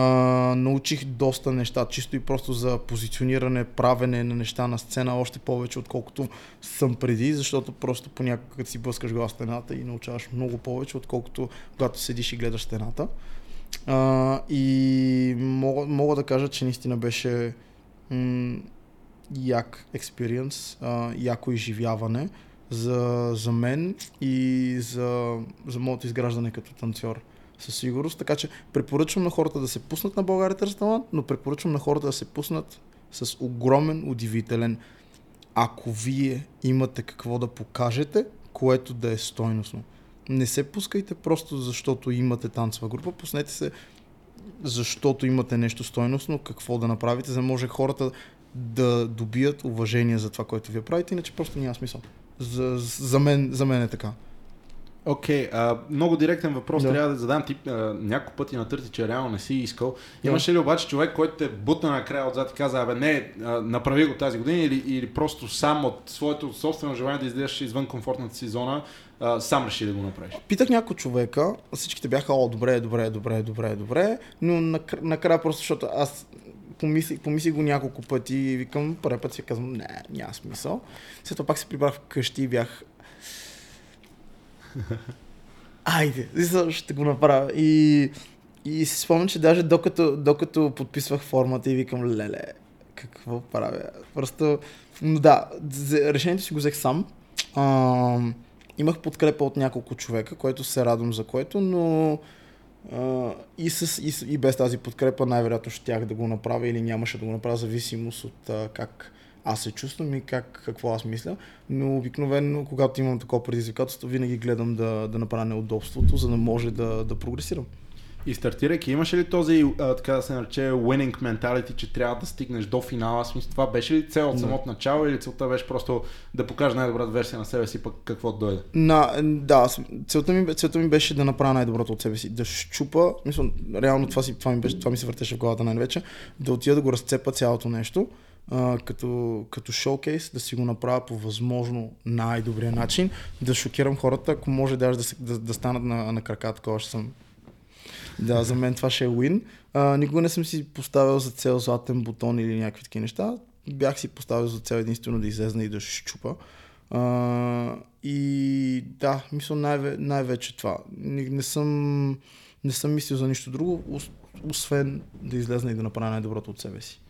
научих доста неща, чисто и просто за позициониране, правене на неща на сцена, още повече отколкото съм преди, защото просто понякога като си блъскаш глава стената и научаваш много повече, отколкото когато седиш и гледаш стената. А, и мога, мога да кажа, че наистина беше м- як експириенс, яко изживяване за, за мен и за, за моето изграждане като танцор със сигурност. Така че препоръчвам на хората да се пуснат на България Търс талант, но препоръчвам на хората да се пуснат с огромен, удивителен, ако вие имате какво да покажете, което да е стойностно. Не се пускайте просто защото имате танцова група, пуснете се защото имате нещо стойностно, какво да направите, за да може хората да добият уважение за това, което вие правите, иначе просто няма смисъл. За, за, мен, за мен е така. Окей, okay, много директен въпрос да. трябва да задам. Ти а, няколко пъти натърти, че реално не си искал. Имаше ли обаче човек, който те бутна накрая отзад и каза, абе не, а, направи го тази година или, или просто сам от своето собствено желание да излезеш извън комфортната си зона, а, сам реши да го направиш? Питах няколко човека, всичките бяха, о, добре, добре, добре, добре, добре, но накрая просто, защото аз помислих, помислих го няколко пъти и викам, първи път си казвам, не, няма смисъл. След това пак се прибрах вкъщи и бях, Айде, ще го направя. И, и си спомням, че даже докато, докато подписвах формата и викам, леле, какво правя? Просто, но да, решението си го взех сам. А, имах подкрепа от няколко човека, което се радвам за което, но а, и, с, и, и без тази подкрепа най-вероятно щях да го направя или нямаше да го направя, зависимост от а, как аз се чувствам и как, какво аз мисля, но обикновено, когато имам такова предизвикателство, винаги гледам да, да направя неудобството, за да може да, да прогресирам. И стартирайки, имаше ли този, а, така да се нарече, winning mentality, че трябва да стигнеш до финала? Смисъл, това беше ли цел от самото начало или целта беше просто да покажа най-добрата версия на себе си, пък какво дойде? На, да, целта ми, целта ми беше да направя най-доброто от себе си, да щупа, мисля, реално това, си, това, ми, беше, това ми се въртеше в главата най-вече, да отида да го разцепа цялото нещо като, като шоукейс, да си го направя по възможно най-добрия начин, да шокирам хората, ако може даже да, се, да, да станат на, на крака, такова ще съм. Да, за мен това ще е win. А, никога не съм си поставил за цел златен бутон или някакви такива неща. Бях си поставил за цел единствено да излезна и да щупа. А, и да, мисля най- най-вече това. Не, не, съм, не съм мислил за нищо друго, освен да излезна и да направя най-доброто от себе си.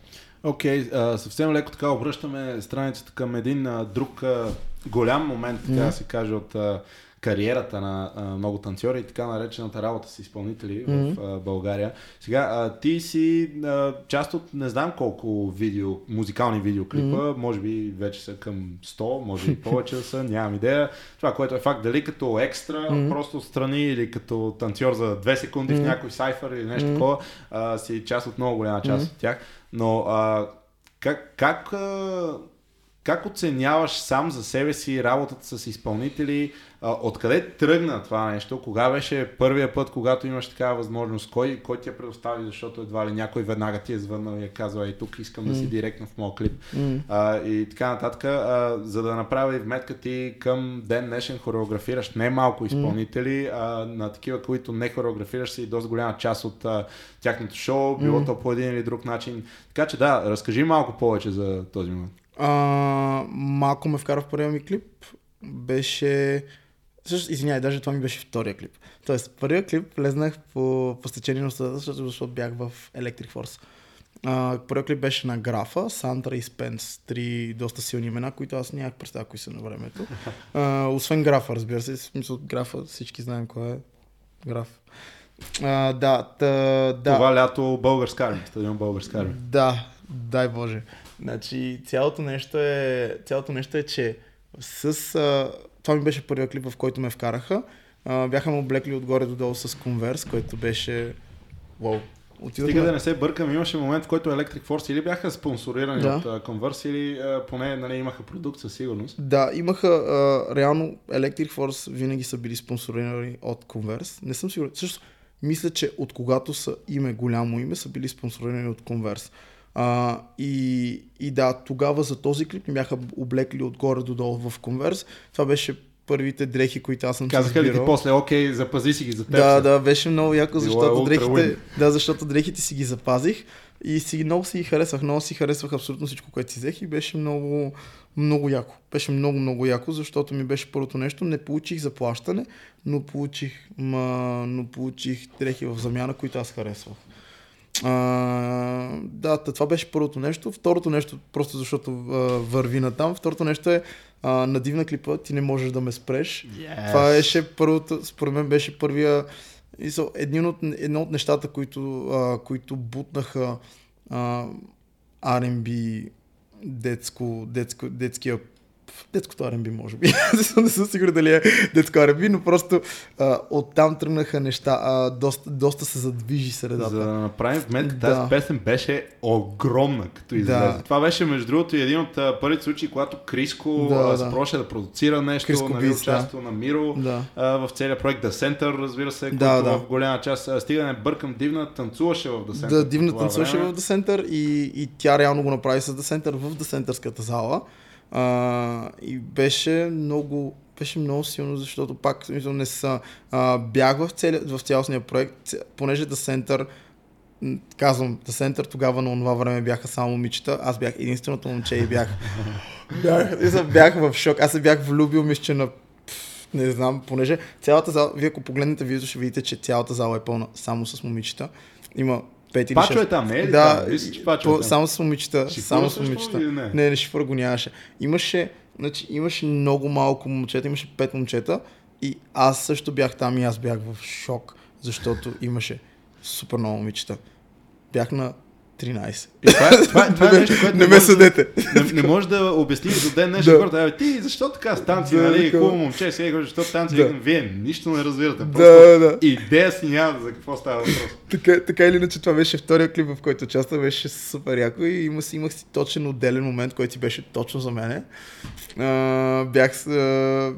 Окей, okay, съвсем леко така обръщаме страницата към един а, друг а, голям момент, така mm-hmm. да се каже, от а, кариерата на а, много танцори и така наречената работа с изпълнители mm-hmm. в а, България. Сега, а, ти си а, част от не знам колко видео, музикални видеоклипа, mm-hmm. може би вече са към 100, може би повече да са, нямам идея. Това, което е факт, дали като екстра, mm-hmm. просто страни или като танцор за 2 секунди mm-hmm. в някой сайфър или нещо mm-hmm. такова, а, си част от много голяма част mm-hmm. от тях. Но а, как, как, а, как оценяваш сам за себе си работата с изпълнители? Откъде тръгна това нещо? Кога беше първия път, когато имаш такава възможност? Кой, кой ти я предостави, защото едва ли някой веднага ти е звъннал и е казал, ей тук искам да си директно в моят клип. Mm. А, и така нататък, а, за да направя и вметка ти към ден днешен хореографираш не малко изпълнители, mm. а на такива, които не хореографираш си доста голяма част от а, тяхното шоу, било mm. то по един или друг начин. Така че да, разкажи малко повече за този момент. А, малко ме вкара в първия ми клип. Беше... Също, извинявай, даже това ми беше втория клип. Тоест, първия клип влезнах по, по стечение на защото, защото бях в Electric Force. Uh, първият клип беше на Графа, Сантра и Спенс, три доста силни имена, които аз нямах представа кои са на времето. Uh, освен Графа, разбира се, в смисъл Графа всички знаем кой е Граф. Uh, да, тъ, да. Това лято българска армия, стадион българска армия. Да, дай Боже. Значи, цялото нещо е, цялото нещо е че с... А, това ми беше първият клип, в който ме вкараха. А, бяха ме облекли отгоре до долу с конверс, който беше... Вау, Отидохме... Стига да не се бъркам, имаше момент, в който Electric Force или бяха спонсорирани да. от uh, Converse или uh, поне нали, имаха продукт със сигурност. Да, имаха, uh, реално Electric Force винаги са били спонсорирани от Converse. Не съм сигурен. Също мисля, че от когато са име, голямо име, са били спонсорирани от Converse. А, и, и да, тогава за този клип ми бяха облекли отгоре до долу в конверс. Това беше първите дрехи, които аз съм Казаха ли ти после, окей, запази си ги за теб? Да, да, беше много яко, е защото дрехите, да, защото дрехите си ги запазих и си, много си ги харесвах, много си харесвах абсолютно всичко, което си взех и беше много, много яко. Беше много, много яко, защото ми беше първото нещо. Не получих заплащане, но получих, ма, но получих дрехи в замяна, които аз харесвах. А, да, това беше първото нещо. Второто нещо, просто защото а, върви на там. Второто нещо е а, на дивна клипа, ти не можеш да ме спреш. Yes. Това беше първото, според мен беше първия, един от, едно от нещата, които, а, които бутнаха а, R&B детско, детско, детския детското R&B, може би. не съм сигурен дали е детско R&B, но просто а, оттам тръгнаха неща. А, доста, доста се задвижи средата. За да направим вметка, да. тази песен беше огромна, като излезе. Да. Това беше, между другото, един от първите случаи, когато Криско да, запроши да. да продуцира нещо, Криско нали, участво да. на Миро да. а, в целия проект The Center, разбира се, да, който да. в голяма част, стига не бъркам, Дивна танцуваше в The Center. Да, Дивна танцуваше време. в The Center и, и тя реално го направи с The Center в The Center зала. А, и беше много, беше много силно, защото пак смисъл, не са. А, бях в, цели, в цялостния проект, понеже The Center, казвам, The Center тогава на това време бяха само момичета, аз бях единственото момче и бях, бях, бях в шок. Аз се бях влюбил, мисля, че на не знам, понеже цялата зала, вие ако погледнете видео, ще видите, че цялата зала е пълна само с момичета. Има Пет или Пачо е там, не е ли да, там? Мисля, че Пачо е там. Само с момичета. Шифура само с момичета. Не? не, не шифър го нямаше. Имаше, значи, имаше много малко момчета, имаше пет момчета и аз също бях там и аз бях в шок, защото имаше супер много момичета. Бях на 13. И това, е, това, е, това е нещо, което не, не ме съдете. Не, не може да обясниш до ден днешен да. хората. Ти защо така станци, да, нали? Хубаво момче, сега защо станци? Да. Вие нищо не разбирате. Просто да, да. идея си няма за какво става въпрос. така, така или иначе, това беше втория клип, в който участвах, беше супер яко и имах, имах си точен отделен момент, който си беше точно за мене. А, бях, а,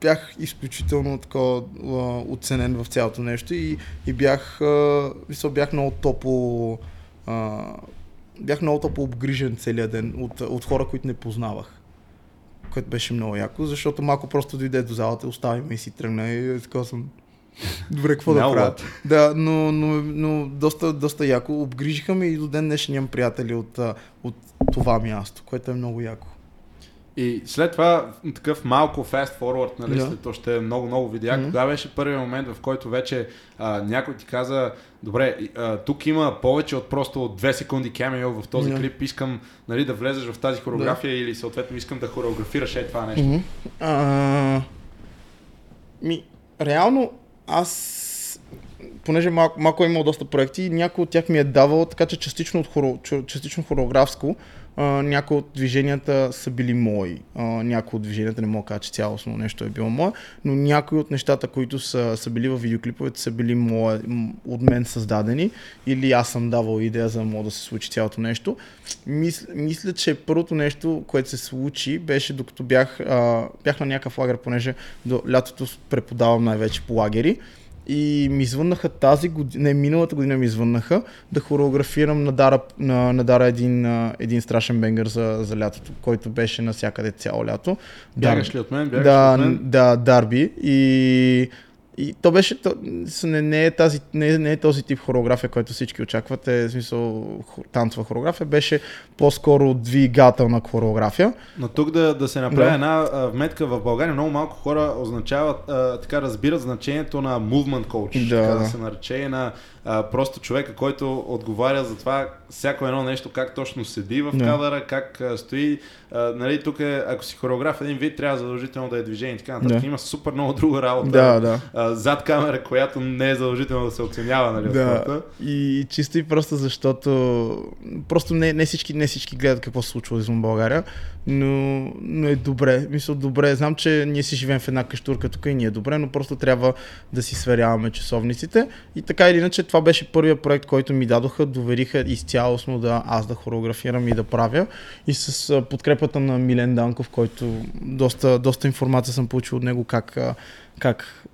бях изключително такова оценен в цялото нещо и, и бях, а, бях много топло а, бях много топло обгрижен целият ден от, от хора, които не познавах. Което беше много яко, защото малко просто дойде до залата, остави ме и си тръгна и така съм... Добре, какво да правя? Да, но, но, но доста, доста яко. Обгрижиха ме и до ден днешен имам приятели от, от това място, което е много яко. И след това такъв малко fast forward, нали, yeah. след още много, много видеа, mm-hmm. кога беше първият момент, в който вече а, някой ти каза, добре, а, тук има повече от просто от две секунди камео в този yeah. клип, искам нали, да влезеш в тази хореография yeah. или съответно искам да хореографираш е това нещо. Mm-hmm. А, ми, реално аз понеже малко, малко е имал доста проекти, някой от тях ми е давал, така че частично, от хоро, частично хореографско, някои от движенията са били мои. Някои от движенията не мога да кажа, че цялостно нещо е било мое, но някои от нещата, които са, са били в видеоклиповете, са били мое, от мен създадени или аз съм давал идея за да да се случи цялото нещо. Мисля, мисля, че първото нещо, което се случи, беше докато бях, бях на някакъв лагер, понеже до лятото преподавам най-вече по лагери. И ми звъннаха тази година, не, миналата година ми звъннаха да хореографирам на Дара, на, на Дара един, един страшен бенгър за, за лятото, който беше навсякъде цяло лято. Бягаш ли от мен? Бягаш да, от мен? да, Дарби. И и то беше, то, не, не, е тази, не, не е този тип хореография, който всички очакват, е смисъл танцова хореография, беше по-скоро двигателна хореография. Но тук да, да се направи да. една а, вметка в България, много малко хора означават, а, така разбират значението на movement coach, да, така да се нарече, на а, просто човека, който отговаря за това всяко едно нещо, как точно седи в кадъра, как а, стои. А, нали, тук е, ако си хореограф един вид, трябва задължително да е движение и така нататък. Да. Има супер много друга работа да, да. А, зад камера, която не е задължително да се оценява. Нали, да. И чисто и просто защото просто не, не, всички, не всички гледат какво се случва извън България но, но е добре. Мисля, добре. Знам, че ние си живеем в една каштурка тук и ни е добре, но просто трябва да си сверяваме часовниците. И така или иначе, това беше първият проект, който ми дадоха. Довериха изцялостно да аз да хореографирам и да правя. И с подкрепата на Милен Данков, който доста, доста информация съм получил от него как, как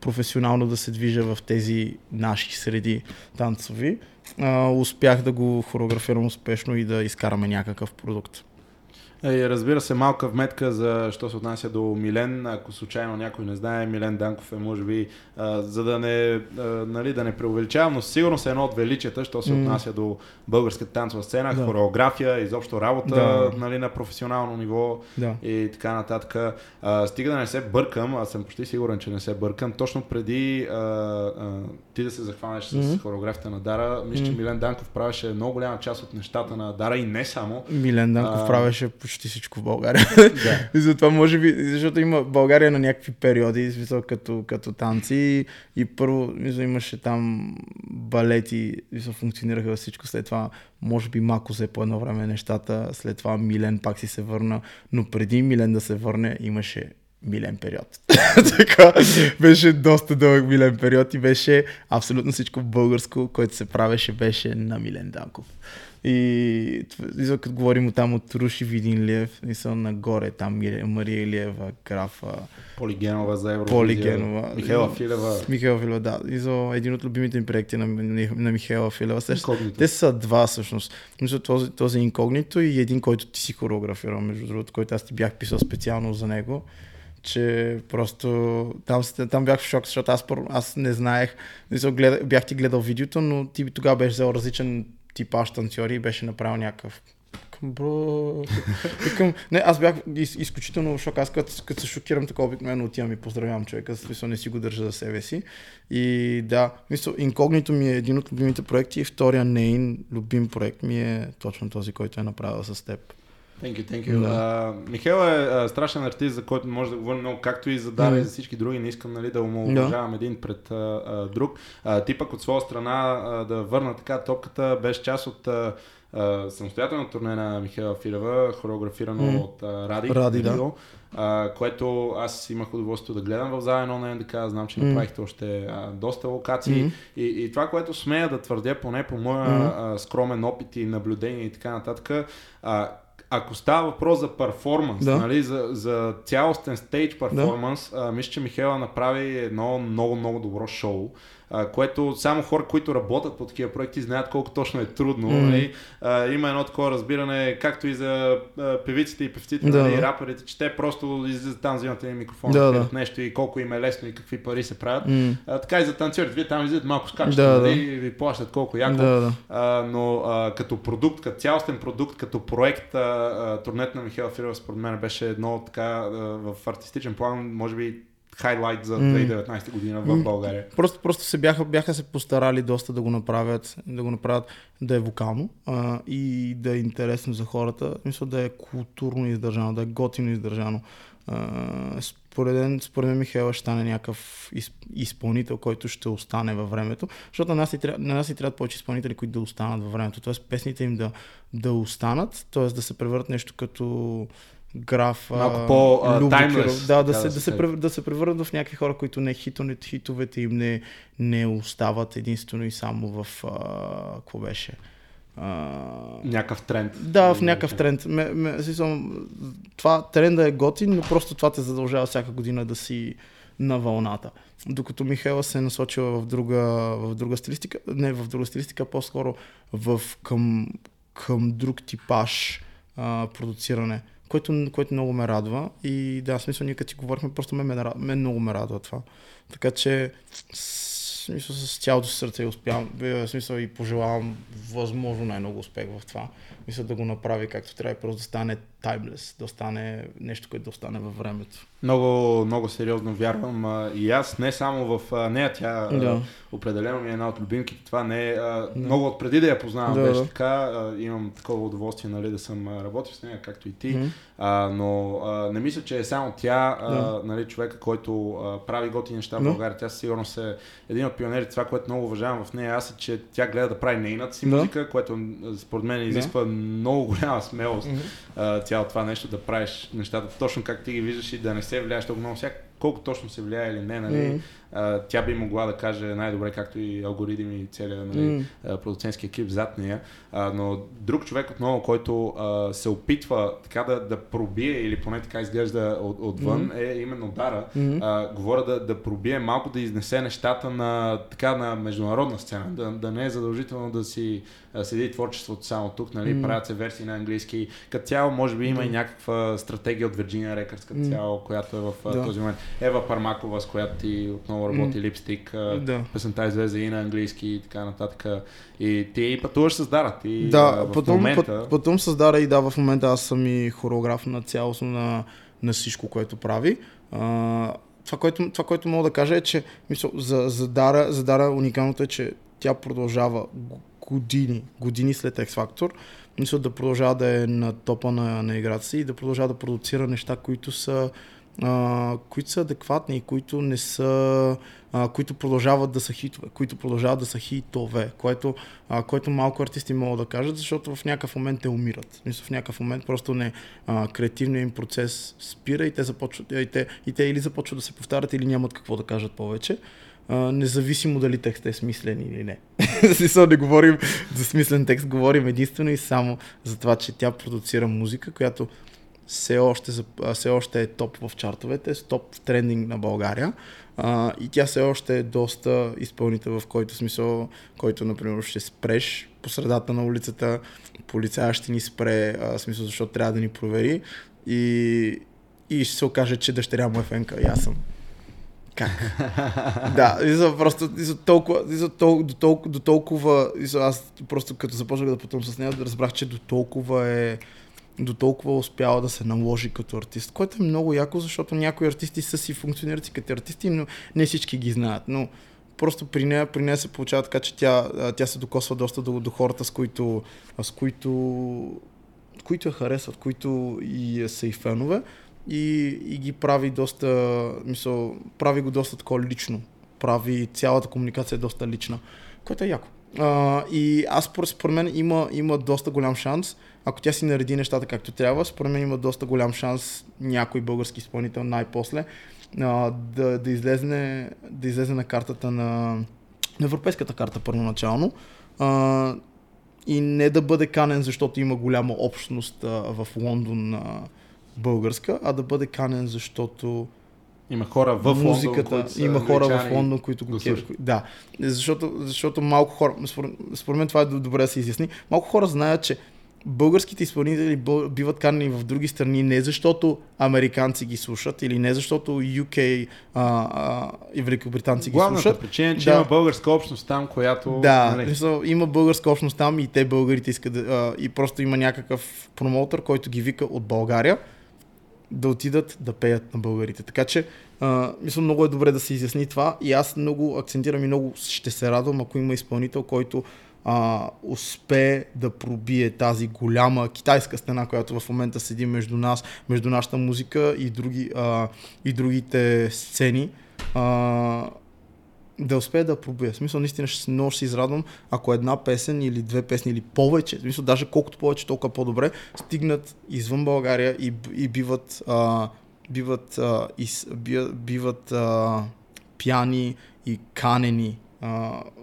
професионално да се движа в тези наши среди танцови. успях да го хореографирам успешно и да изкараме някакъв продукт. Е, разбира се, малка вметка за що се отнася до Милен. Ако случайно някой не знае, Милен Данков е, може би, а, за да не, а, нали, да не преувеличавам, но сигурно се едно от величията, що се mm. отнася до българската танцова сцена, да. хореография, изобщо работа да. нали, на професионално ниво да. и така нататък. А, стига да не се бъркам, аз съм почти сигурен, че не се бъркам, точно преди а, а, ти да се захванеш mm-hmm. с хореографията на Дара, мисля, mm-hmm. че Милен Данков правеше много голяма част от нещата на Дара и не само. Милен Данков а, правеше почти всичко в България. Да. и затова може би, защото има България на някакви периоди, смисъл като, като танци и първо мисъл, имаше там балети, мисъл, функционираха всичко, след това може би малко взе по едно време нещата, след това Милен пак си се върна, но преди Милен да се върне имаше милен период. така, беше доста дълъг милен период и беше абсолютно всичко българско, което се правеше, беше на Милен Данков. И, и като говорим там от Руши Видинлиев, и са нагоре, там Мария Илиева, Графа. Полигенова за Евровизия. Полигенова. Михайла Филева. Михайла Филева, да. И за един от любимите ми проекти на, на, Михайла Филева. Те са два всъщност. Мисля, този, този инкогнито и един, който ти си хореографирал, между другото, който аз ти бях писал специално за него че просто там, там бях в шок, защото аз, аз не знаех, бях ти гледал видеото, но ти тогава беше взел различен типаж танцори и беше направил някакъв Бро. Викам, не, аз бях из, изключително шок. Аз като, като се шокирам така обикновено отивам и поздравявам човека, смисъл не си го държа за себе си. И да, мисъл, инкогнито ми е един от любимите проекти и втория нейн любим проект ми е точно този, който е направил с теб. Thank you, thank you. Да. Uh, Михаил е uh, страшен артист, за който може да говорим много, както и за Дара mm. и за всички други. Не искам нали, да омалуважавам един пред uh, uh, друг. Uh, ти пък от своя страна uh, да върна така топката, беше част от uh, uh, самостоятелно турне на Михаила Филева, хореографирано mm. от uh, Ради. Ради, да. Uh, което аз имах удоволствие да гледам в зала на НДК, знам, че направихте още uh, доста локации mm. и, и това, което смея да твърдя, поне по моя mm. uh, скромен опит и наблюдение и така нататък, uh, ако става въпрос за перформанс, да. нали, за, за цялостен стейдж перформанс, да. мисля, че Михайла направи едно много, много добро шоу а, което само хора, които работят по такива проекти, знаят колко точно е трудно. Mm. Нали? А, има едно такова разбиране, както и за а, певиците и певците, да. нали, и раперите, че те просто излизат там, взимат един микрофон, да, да. нещо и колко им е лесно и какви пари се правят. Mm. А, така и за танцорите, вие там излизат малко скачат, да, нали, да. и ви плащат колко яко. Да, да. А, но а, като продукт, като цялостен продукт, като проект, а, турнет на Михаил Фиров, според мен беше едно така а, в артистичен план, може би хайлайт за 2019 година в България. Просто, просто се бяха, бяха се постарали доста да го направят, да го направят да е вокално а, и да е интересно за хората. Мисля да е културно издържано, да е готино издържано. А, според мен, според мен Михайла ще стане някакъв изпълнител, който ще остане във времето, защото на нас и, на нас и трябват повече изпълнители, които да останат във времето, т.е. песните им да, да останат, т.е. да се превърнат нещо като граф. Малко по таймлес. Да, да, се, да, се, да се превърнат в някакви хора, които не хитовете, хитовете им не, не остават единствено и само в... А, какво беше? Uh, някакъв тренд. Да, в някакъв тренд. Ме, ме, смисъл, това тренда е готин, но просто това те задължава всяка година да си на вълната. Докато Михайла се е насочила в друга, в друга стилистика, не в друга стилистика, по-скоро в, към, към друг типаж а, продуциране, което, което много ме радва. И да, смисъл, ние като ти говорихме, просто мен, мен, мен много ме радва това. Така че смисъл, с цялото сърце успявам, смисъл и пожелавам възможно най-много успех в това. Мисля да го направи както трябва и просто да стане таймлес, да стане нещо, което да остане във времето. Много, много сериозно вярвам а, и аз, не само в а, нея, тя да. а, определено ми е една от любимките. Това не е, а, да. много от преди да я познавам да, беше така. А, имам такова удоволствие нали, да съм работил с нея, както и ти. Mm-hmm. А, но а, не мисля, че е само тя, а, да. нали, човека, който а, прави готини неща в България. Тя сигурно е един от пионерите. Това, което много уважавам в нея, аз е, че тя гледа да прави нейната си да. музика, което според мен изисква да. Много голяма смелост. Mm-hmm цяло това нещо да правиш нещата точно как ти ги виждаш и да не се влияеш толкова много. Всяк, колко точно се влияе или не, нали, mm-hmm а, тя би могла да каже най-добре, както и алгоритми и целият нали, mm. продуцентски екип зад нея. А, но друг човек отново, който а, се опитва така да, да пробие или поне така изглежда от, отвън, mm. е именно Дара. Mm. А, говоря да, да пробие малко да изнесе нещата на, така, на международна сцена, да, да не е задължително да си а, седи творчеството само тук, нали, mm. правят се версии на английски. Като цяло, може би има mm. и някаква стратегия от Virginia Records като mm. цяло, която е в да. този момент. Ева Пармакова, с която ти отново много работи липстик, да. песента излезе и на английски и така нататък. И ти пътуваш с Дара. Ти, да, в потом, момента... път, с Дара и да, в момента аз съм и хореограф на цялостно на, на всичко, което прави. А, това, което, това, което мога да кажа е, че мисъл, за, за, Дара, за Дара уникалното е, че тя продължава години, години след X Factor, мисля да продължава да е на топа на, на играта си и да продължава да продуцира неща, които са а, които са адекватни и които не са, а, които продължават да са хитове, които продължават да са хитове, което, а, което малко артисти могат да кажат, защото в някакъв момент те умират. Мисля, в някакъв момент просто не, а, креативният им процес спира и те, започват, и, те, и те или започват да се повтарят или нямат какво да кажат повече. Uh, независимо дали текстът е смислен или не. Смисъл не говорим за смислен текст, говорим единствено и само за това, че тя продуцира музика, която все още, все още е топ в чартовете, топ в трендинг на България. А, и тя все още е доста изпълнител, в който смисъл, който, например, ще спреш по средата на улицата, полицая ще ни спре, а, смисъл, защото трябва да ни провери и, и ще се окаже, че дъщеря му е фенка и аз съм. Как? да, за просто за толкова, за тол, до толкова, до толкова аз просто като започнах да пътувам с нея, да разбрах, че до толкова е до толкова успяла да се наложи като артист, което е много яко, защото някои артисти са си функционират като артисти, но не всички ги знаят. Но просто при нея, при нея се получава така, че тя, тя се докосва доста до, до хората, с които, с които, които я харесват, които и са и фенове и, и ги прави доста, мисъл, прави го доста такова лично. Прави цялата комуникация доста лична, което е яко. А, и аз според мен има, има доста голям шанс, ако тя си нареди нещата както трябва, според мен има доста голям шанс някой български изпълнител най-после а, да, да, излезне, да излезе на картата на, на европейската карта първоначално. А, и не да бъде канен, защото има голяма общност а, в Лондон а, българска, а да бъде канен, защото има хора в музиката, Лондон, които има хора в Лондон, които го кефят. Да, защото, защото малко хора, според, според мен това е добре да се изясни, малко хора знаят, че българските изпълнители биват канени в други страни не защото американци ги слушат или не защото UK а, а, и великобританци ги Главната слушат. причина е, че да. има българска общност там, която... Да, нали... има българска общност там и те българите искат да, а, и просто има някакъв промоутър, който ги вика от България да отидат да пеят на българите. Така че, а, мисля, много е добре да се изясни това и аз много акцентирам и много ще се радвам, ако има изпълнител, който а, успее да пробие тази голяма китайска стена, която в момента седи между нас, между нашата музика и, други, а, и другите сцени. А, да успее да пробие. В смисъл, наистина ще, много ще се израдвам, ако една песен или две песни или повече, в смисъл, даже колкото повече, толкова по-добре, стигнат извън България и, и биват, а, биват, а, из, биват а, пяни и канени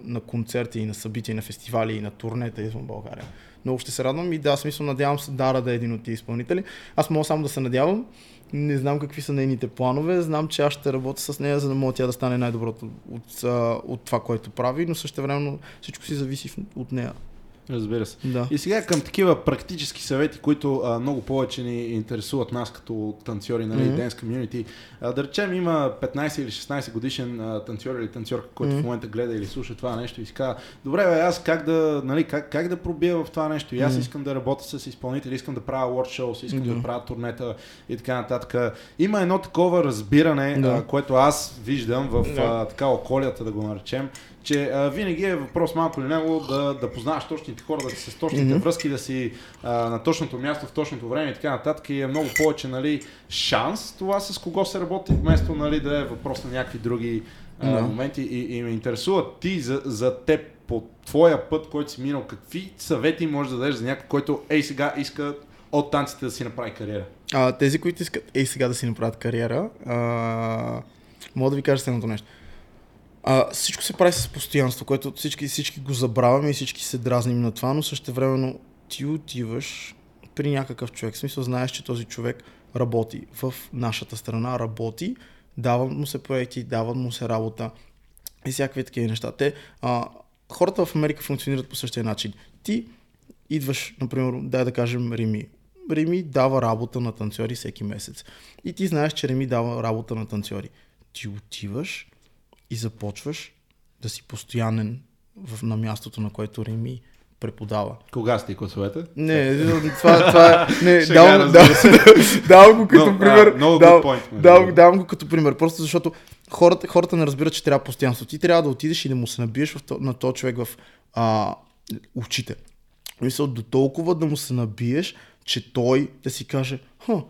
на концерти и на събития, и на фестивали и на турнета извън България. Много ще се радвам и да, смисъл, надявам се Дара да е един от тези изпълнители. Аз мога само да се надявам. Не знам какви са нейните планове. Знам, че аз ще работя с нея, за да мога тя да стане най-доброто от, от, от това, което прави, но също времено всичко си зависи от нея. Разбира се. Да. И сега към такива практически съвети, които а, много повече ни интересуват нас като танцори, нали, mm-hmm. Dance Community. А, да речем има 15 или 16 годишен а, танцор или танцорка, който mm-hmm. в момента гледа или слуша това нещо и си казва, добре бе, аз как да, нали, как, как да пробия в това нещо? И аз mm-hmm. искам да работя с изпълнители, искам да правя workshops, искам mm-hmm. да правя турнета и така нататък. Има едно такова разбиране, mm-hmm. а, което аз виждам в mm-hmm. а, така околията, да го наречем, че а, винаги е въпрос малко или него да, да познаваш точните хора, да си с точните mm-hmm. връзки, да си а, на точното място в точното време и така нататък. И е много повече нали, шанс това с кого се работи, вместо нали, да е въпрос на някакви други а, mm-hmm. моменти. И, и ме интересува ти за, за теб по твоя път, който си минал, какви съвети можеш да дадеш за някой, който ей сега иска от танците да си направи кариера? А, тези, които искат ей сега да си направят кариера, а, мога да ви кажа следното нещо. А, всичко се прави с постоянство, което всички, всички го забравяме и всички се дразним на това, но също времено ти отиваш при някакъв човек. В смисъл знаеш, че този човек работи в нашата страна, работи, дават му се проекти, дават му се работа и всякакви такива неща. Те, а, хората в Америка функционират по същия начин. Ти идваш, например, дай да кажем Рими. Реми дава работа на танцори всеки месец. И ти знаеш, че Реми дава работа на танцори. Ти отиваш, и започваш да си постоянен в, на мястото, на което Реми преподава. Кога сте класовете? Не, това, това е... Не, давам, да, давам го като no, пример. Uh, дав, point, дав, давам го като пример, просто защото хората, хората не разбират, че трябва постоянство. Ти трябва да отидеш и да му се набиеш в, на този човек в а, очите. Мисля, до толкова да му се набиеш, че той да си каже, ха,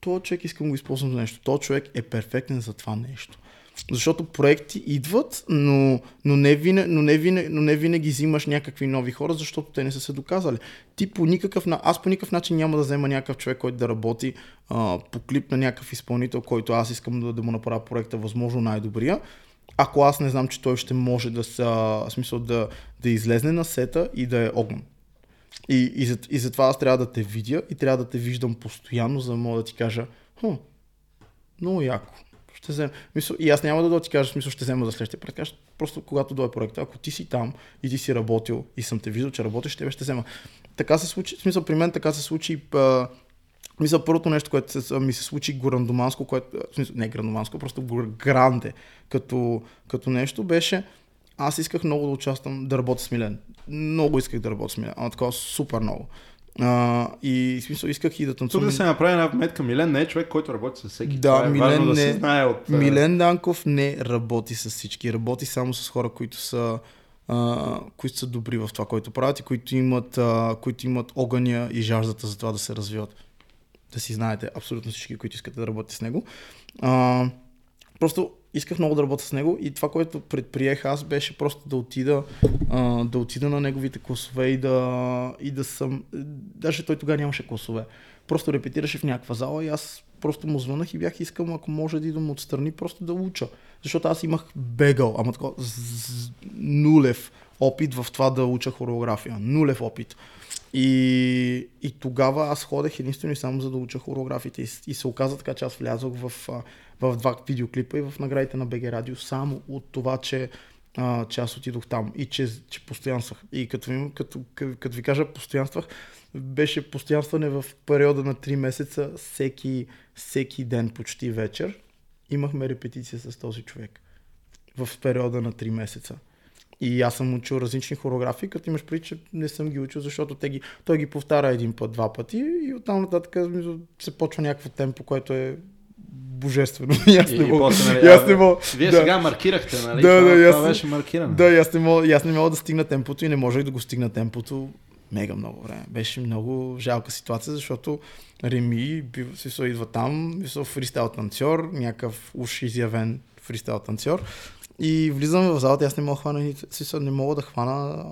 този човек искам го използвам за нещо. Този човек е перфектен за това нещо. Защото проекти идват, но, но, не винаги, но, не винаги, но не винаги взимаш някакви нови хора, защото те не са се доказали. Ти по никакъв, аз по никакъв начин няма да взема някакъв човек, който да работи а, по клип на някакъв изпълнител, който аз искам да, да му направя проекта възможно най-добрия. Ако аз не знам, че той ще може да, са, смисъл да, да излезне на сета и да е огън. И, и, за, и затова аз трябва да те видя и трябва да те виждам постоянно, за да мога да ти кажа, хм, много яко ще взема. Мисъл, и аз няма да, да ти кажа, смисъл, ще взема за следващия проект. Просто когато дойде проекта, ако ти си там и ти си работил и съм те виждал, че работиш, ще ще взема. Така се случи, смисъл, при мен така се случи а, мисля, първото нещо, което се, ми се случи грандоманско, което, смисъл, не грандоманско, просто гранде, като, като нещо беше, аз исках много да участвам, да работя с Милен. Много исках да работя с Милен, ама такова супер много. А, и смисъл исках и да танцувам. Тук да се направи една метка. Милен не е човек, който работи с всеки. Да, е Милен, не, да се знае от... Милен Данков не работи с всички. Работи само с хора, които са, а, които са добри в това, което правят и които имат, а, които имат огъня и жаждата за това да се развиват. Да си знаете абсолютно всички, които искате да работите с него. А, просто исках много да работя с него и това, което предприех аз беше просто да отида, а, да отида на неговите класове и да, и да съм... Даже той тогава нямаше класове. Просто репетираше в някаква зала и аз просто му звънах и бях искам, ако може да идвам отстрани, просто да уча. Защото аз имах бегал, ама такова нулев опит в това да уча хореография. Нулев опит. И, и тогава аз ходех единствено и само за да уча хореографите. И, и се оказа така, че аз влязох в, в два видеоклипа и в наградите на БГ Радио само от това, че, а, че аз отидох там и че, че постоянствах. И като, като, като, като ви кажа постоянствах, беше постоянстване в периода на 3 месеца, всеки, всеки ден почти вечер. Имахме репетиция с този човек в периода на 3 месеца. И аз съм учил различни хореографии, като имаш преди, че не съм ги учил, защото те ги, той ги повтаря един път, два пъти и оттам нататък се почва някакво темпо, което е божествено. И аз не мога. после, нали, аз не мога. Вие да. сега маркирахте, нали? Да, това, да, аз това съм- беше маркиране. Да, и аз не мога, аз не мога да стигна темпото и не можех да го стигна темпото мега много време. Беше много жалка ситуация, защото Реми бив- смисъл, идва там, смисъл, фристайл танцор, някакъв уж изявен фристайл танцор. И влизам в залата, аз не мога да хвана, смисъл, не мога да хвана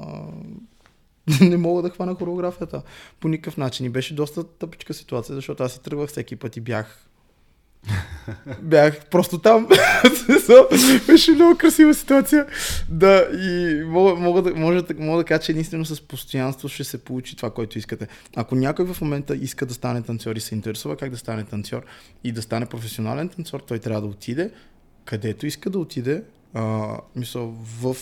не мога да хвана хореографията по никакъв начин. И беше доста тъпичка ситуация, защото аз си тръгвах всеки път и бях Бях просто там. Беше много красива ситуация. Да, и мога, мога, да- мога да кажа, че единствено с постоянство ще се получи това, което искате. Ако някой в момента иска да стане танцор и се интересува как да стане танцор и да стане професионален танцор, той трябва да отиде където иска да отиде, а, мисъл, в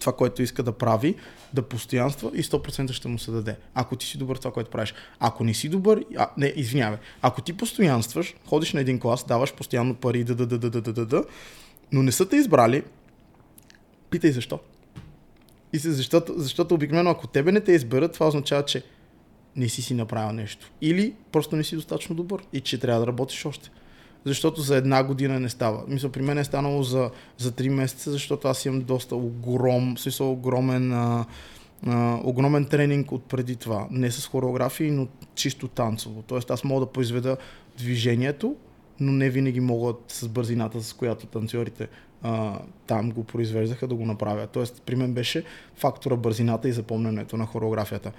това, което иска да прави, да постоянства и 100% ще му се даде. Ако ти си добър това, което правиш. Ако не си добър, а, не, извинявай, ако ти постоянстваш, ходиш на един клас, даваш постоянно пари, да, да, да, да, да, да, да, да, но не са те избрали, питай защо. И се, защото, защото обикновено, ако тебе не те изберат, това означава, че не си си направил нещо. Или просто не си достатъчно добър и че трябва да работиш още. Защото за една година не става. Мисля, при мен е станало за, за 3 месеца, защото аз имам доста огром, смисъл огромен, а, а, огромен тренинг от преди това. Не с хореографии, но чисто танцово. Тоест аз мога да произведа движението, но не винаги могат с бързината, с която танцорите а, там го произвеждаха да го направят. Тоест при мен беше фактора бързината и запомнянето на хореографията.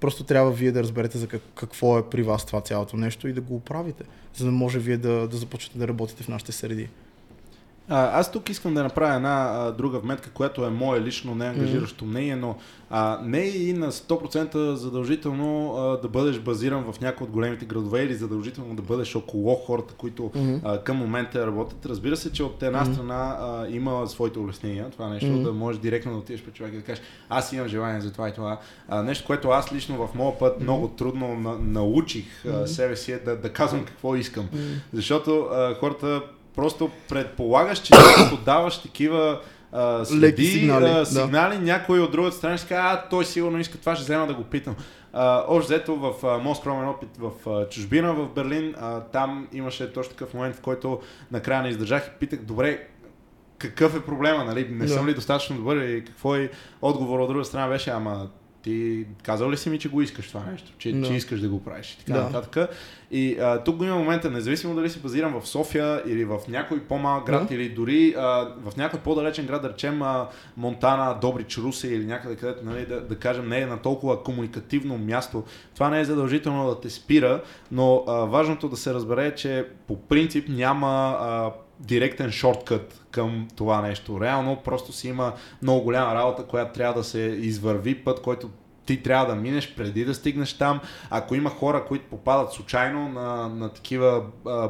Просто трябва вие да разберете за как, какво е при вас това цялото нещо и да го оправите, за да може вие да, да започнете да работите в нашите среди. А, аз тук искам да направя една а, друга вметка, която е мое лично неангажиращо мнение, но а, не е и на 100% задължително а, да бъдеш базиран в някои от големите градове или задължително да бъдеш около хората, които Мгм. а, към момента работят. Разбира се, че от една Мгм. страна а, има своите улеснения, това нещо, Мгм. да можеш директно да отидеш при човек и да кажеш, аз имам желание за това и това. А, нещо, което аз лично в моя път много трудно на, научих а, Мгм. себе си е да, да казвам какво искам. М. Защото а, хората просто предполагаш, че когато даваш такива а, следи, Леки сигнали, а, да. сигнали някой от другата страна ще каже, а той сигурно иска това, ще взема да го питам. А, общо взето в а, моят скромен опит в а, чужбина, в Берлин, а, там имаше точно такъв момент, в който накрая не издържах и питах, добре, какъв е проблема, нали? Не Да. съм ли достатъчно добър и какво е отговор от друга страна беше, ама ти казал ли си ми, че го искаш това нещо, че, Да. че искаш да го правиш и така Да. нататък. И а, тук го има момента, независимо дали си базиран в София или в някой по-малък град Да. или дори а, в някой по-далечен град, да речем а, Монтана, Добрич, Русе или някъде където, нали, да, да кажем, не е на толкова комуникативно място. Това не е задължително да те спира, но а, важното да се разбере е, че по принцип няма а, директен шорткът към това нещо. Реално просто си има много голяма работа, която трябва да се извърви, път, който ти трябва да минеш преди да стигнеш там. Ако има хора, които попадат случайно на, на такива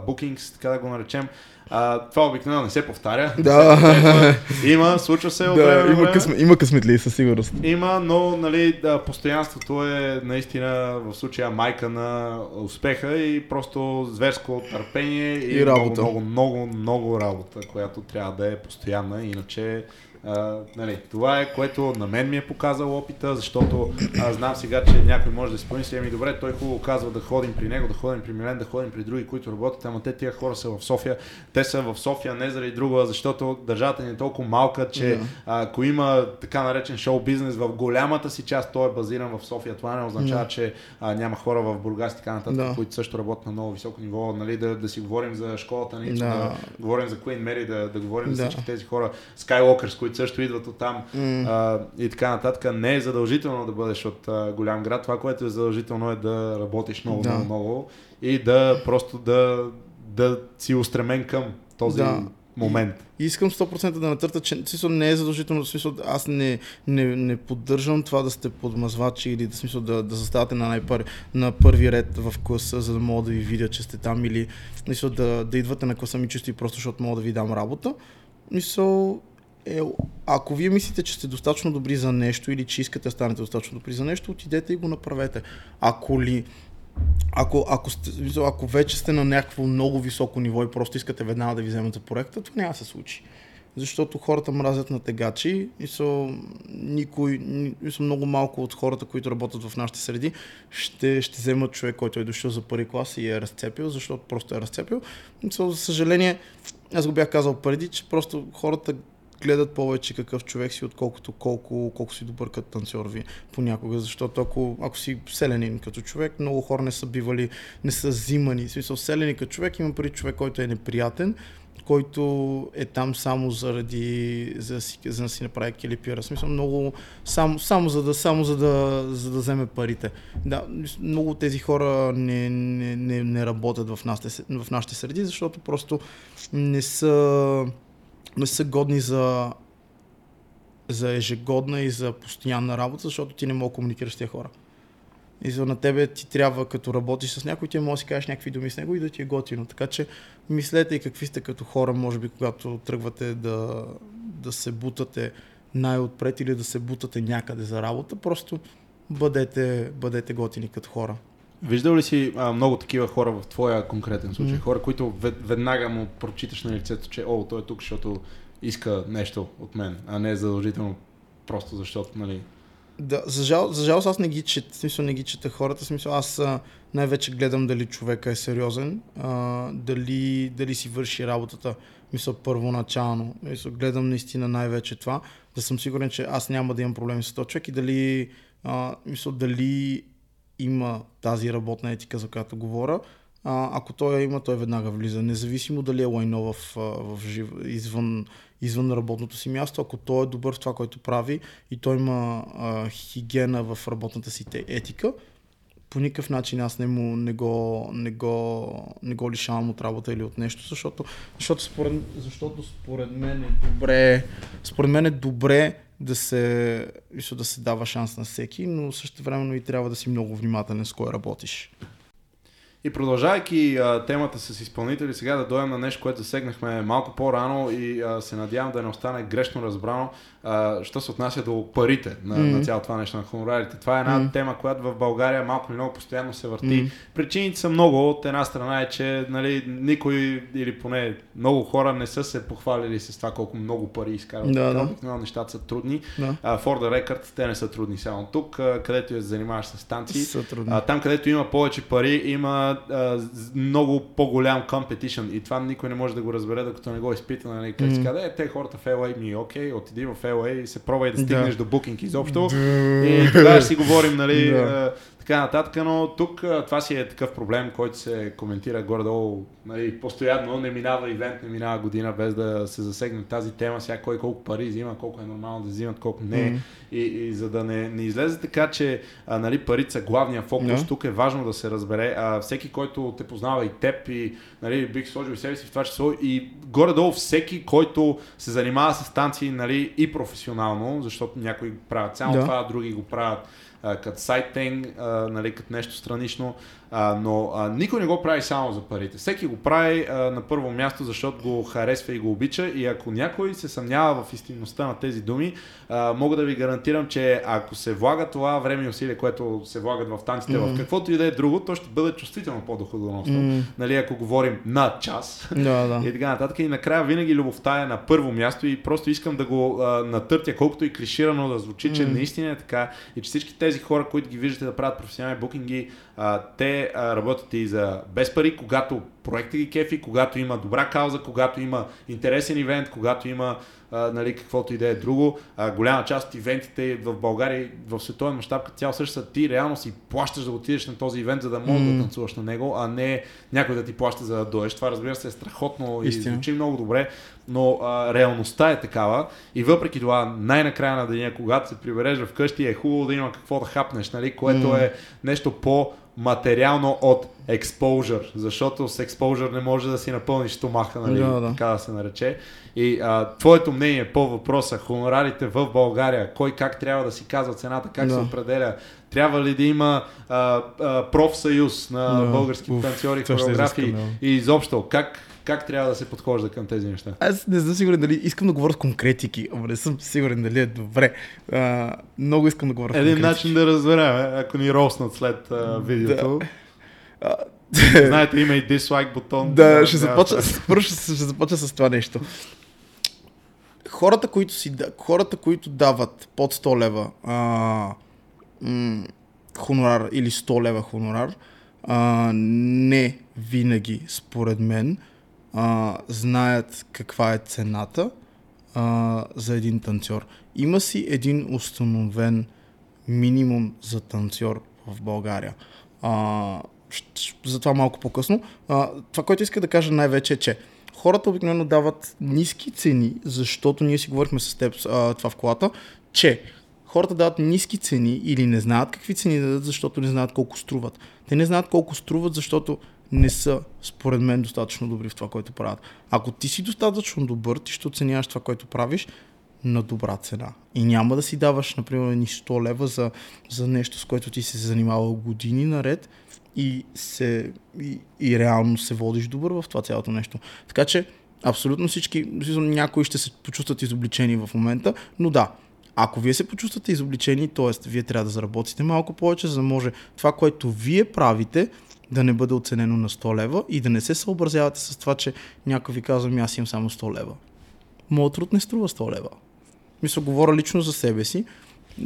букингс, така да го наречем, а, това обикновено не се повтаря. Да. Има, случва се от Да, време има, късмет, има късметли със сигурност. Има, но нали, да, постоянството е наистина в случая майка на успеха и просто зверско търпение и, И работа. Много, много, много, много работа, която трябва да е постоянна, иначе а, нали, това е което на мен ми е показал опита, защото аз знам сега, че някой може да си помисли, ами добре, той хубаво казва да ходим при него, да ходим при Милен, да ходим при други, които работят, ама те тия хора са в София. Те са в София не заради друга, защото държавата ни е толкова малка, че а, ако има така наречен шоу бизнес в голямата си част, той е базиран в София. Това не означава, Да. че а, няма хора в Бургас и така нататък, Да. които също работят на много високо ниво. Нали, да, да си говорим за школата, нали, Да. да. говорим за Queen Mary, да, да говорим за Да. всички тези хора, Skywalkers, които също идват от там М. а, и така нататък. Не е задължително да бъдеш от а, голям град. Това, което е задължително е да работиш много, Да. много, много и да просто да, да си устремен към този Да. момент. И искам 100% да натърта, че смисъл, не е задължително, в смисъл, аз не, не, не поддържам това да сте подмазвачи или да, смисъл, да, да заставате на, най-пър, на първи ред в класа, за да мога да ви видя, че сте там или смисъл, да, да идвате на класа ми чисто и просто, защото мога да ви дам работа. Мисъл, е, ако вие мислите, че сте достатъчно добри за нещо или че искате да станете достатъчно добри за нещо, отидете и го направете. Ако ли ако, ако, сте, ако вече сте на някакво много високо ниво и просто искате веднага да ви вземат за проекта, това няма да се случи. защото хората мразят на тегачи и са никой, и са много малко от хората, които работят в нашите среди, ще, ще вземат човек, който е дошъл за първи клас и е разцепил, защото просто е разцепил. И, за съжаление, аз го бях казал преди, че просто хората гледат повече какъв човек си, отколкото колко, колко си добър като танцор ви понякога, защото ако, ако си селенин като човек, много хора не са бивали, не са взимани. В смисъл, селени като човек има преди човек, който е неприятен, който е там само заради, за, за да си направи келипира. Смисъл, много, само, само, за, да, само за, да, за да вземе парите. Да, много от тези хора не, не, не, не работят в нашите, в нашите среди, защото просто не са не са годни за, за ежегодна и за постоянна работа, защото ти не мога да комуникираш с тези хора. И за на тебе ти трябва, като работиш с някой, ти може да си кажеш някакви думи с него и да ти е готино. Така че мислете и какви сте като хора, може би, когато тръгвате да, да се бутате най-отпред или да се бутате някъде за работа, просто бъдете, бъдете готини като хора. Виждал ли си а, много такива хора в твоя конкретен случай? Mm. Хора, които веднага му прочиташ на лицето, че о, той е тук, защото иска нещо от мен, а не задължително просто защото, нали... Да, за, жал, за жалост аз не ги чета, смисъл не ги чета хората, смисъл аз най-вече гледам дали човека е сериозен, а, дали, дали си върши работата, мисля, първоначално. Мисъл, гледам наистина най-вече това, да съм сигурен, че аз няма да имам проблеми с този човек и дали, а, мисля, дали има тази работна етика, за която говоря, а, ако той я има, той веднага влиза. Независимо дали е лайно в, в жив, извън, извън работното си място, ако той е добър в това, което прави и той има а, хигиена в работната си етика, по никакъв начин аз не, му, не, го, не, го, не го лишавам от работа или от нещо, защото, защото, според, защото според мен е добре, според мен е добре да се, да се дава шанс на всеки, но също времено и трябва да си много внимателен с кой работиш. И продължавайки а, темата с изпълнители, сега да дойдем на нещо, което засегнахме малко по-рано и а, се надявам да не остане грешно разбрано, а, що се отнася до парите на, mm-hmm. на цялото това нещо на хонорарите. Това е една mm-hmm. тема, която в България малко или много постоянно се върти. Mm-hmm. Причините са много. От една страна е, че нали, никой или поне много хора не са се похвалили с това колко много пари изкарват. Да, да. Обикновено нещата са трудни. Да. А, for the record, те не са трудни само тук, а, където я занимаваш с станции. А, там, където има повече пари, има а, много по-голям competition и това никой не може да го разбере, докато не го изпита. Нали? Как mm-hmm. казва, е, те хората в LA ми, окей, отиди в LA и се пробвай да стигнеш да. до букинг изобщо. Да. И тогава ще си говорим, нали, да така нататък, но тук това си е такъв проблем, който се коментира горе-долу нали, постоянно, не минава ивент, не минава година без да се засегне тази тема, сега кой колко пари взима, колко е нормално да взимат, колко не mm-hmm. и, и за да не, не излезе така, че а, нали, парите са главния фокус, yeah. тук е важно да се разбере, а, всеки, който те познава и теб и нали, бих сложил и себе си в това число и горе-долу всеки, който се занимава с станции нали, и професионално, защото някои правят само yeah. това, други го правят като сайтинг, нали, като нещо странично, а, но а, никой не го прави само за парите. Всеки го прави а, на първо място, защото го харесва и го обича и ако някой се съмнява в истинността на тези думи, а, мога да ви гарантирам, че ако се влага това време и усилие, което се влагат в танците, mm-hmm. в каквото и да е друго, то ще бъде чувствително по-доходоносно. Mm-hmm. Нали, ако говорим на час да, да. и така нататък. И накрая винаги любовта е на първо място и просто искам да го а, натъртя, колкото и клиширано да звучи, че mm-hmm. наистина е така и че всички тези хора, които ги виждате да правят професионални букинги, а, те а, работят и за без пари, когато проекта ги кефи, когато има добра кауза, когато има интересен ивент, когато има а, нали, каквото и да е друго. А, голяма част от ивентите в България и в световен мащаб като цяло също са ти реално си плащаш да отидеш на този ивент, за да можеш mm. да танцуваш на него, а не някой да ти плаща за да дойдеш. Това разбира се е страхотно Истина. и звучи много добре, но а, реалността е такава и въпреки това най-накрая на деня, когато се прибереш вкъщи е хубаво да има какво да хапнеш, нали, което mm. е нещо по материално от exposure, защото с exposure не може да си напълниш стомаха, нали, да, да. така да се нарече. И а, твоето мнение по въпроса, хонорарите в България, кой как трябва да си казва цената, как да. се определя, трябва ли да има а, а, профсъюз на да. български танцори, хореографи и изобщо, как, как трябва да се подхожда към тези неща? Аз не съм сигурен дали искам да говоря с конкретики, ама не съм сигурен дали е добре. А, много искам да говоря с Един начин да разберем, ако ни роснат след а, видеото. Да. Знаете, има и дислайк бутон. Да, ще започна, първо ще, ще започна с това нещо. хората, които, си, да- хората, които дават под 100 лева а, м- хонорар или 100 лева хонорар, а, не винаги, според мен, а, знаят каква е цената а, за един танцор. Има си един установен минимум за танцор в България. А, за това малко по-късно. А, това, което иска да кажа най-вече е, че хората обикновено дават ниски цени, защото ние си говорихме с теб а, това в колата, че хората дават ниски цени или не знаят какви цени да дадат, защото не знаят колко струват. Те не знаят колко струват, защото не са, според мен, достатъчно добри в това, което правят. Ако ти си достатъчно добър, ти ще оценяваш това, което правиш на добра цена. И няма да си даваш, например, ни 100 лева за, за нещо, с което ти се занимавал години наред и, се, и, и реално се водиш добър в това цялото нещо. Така че, абсолютно всички, някои ще се почувстват изобличени в момента, но да, ако вие се почувствате изобличени, т.е. вие трябва да заработите малко повече, за да може това, което вие правите, да не бъде оценено на 100 лева и да не се съобразявате с това, че някой ви казва, «Ами аз имам само 100 лева. Моят труд не струва 100 лева. Мисля, говоря лично за себе си.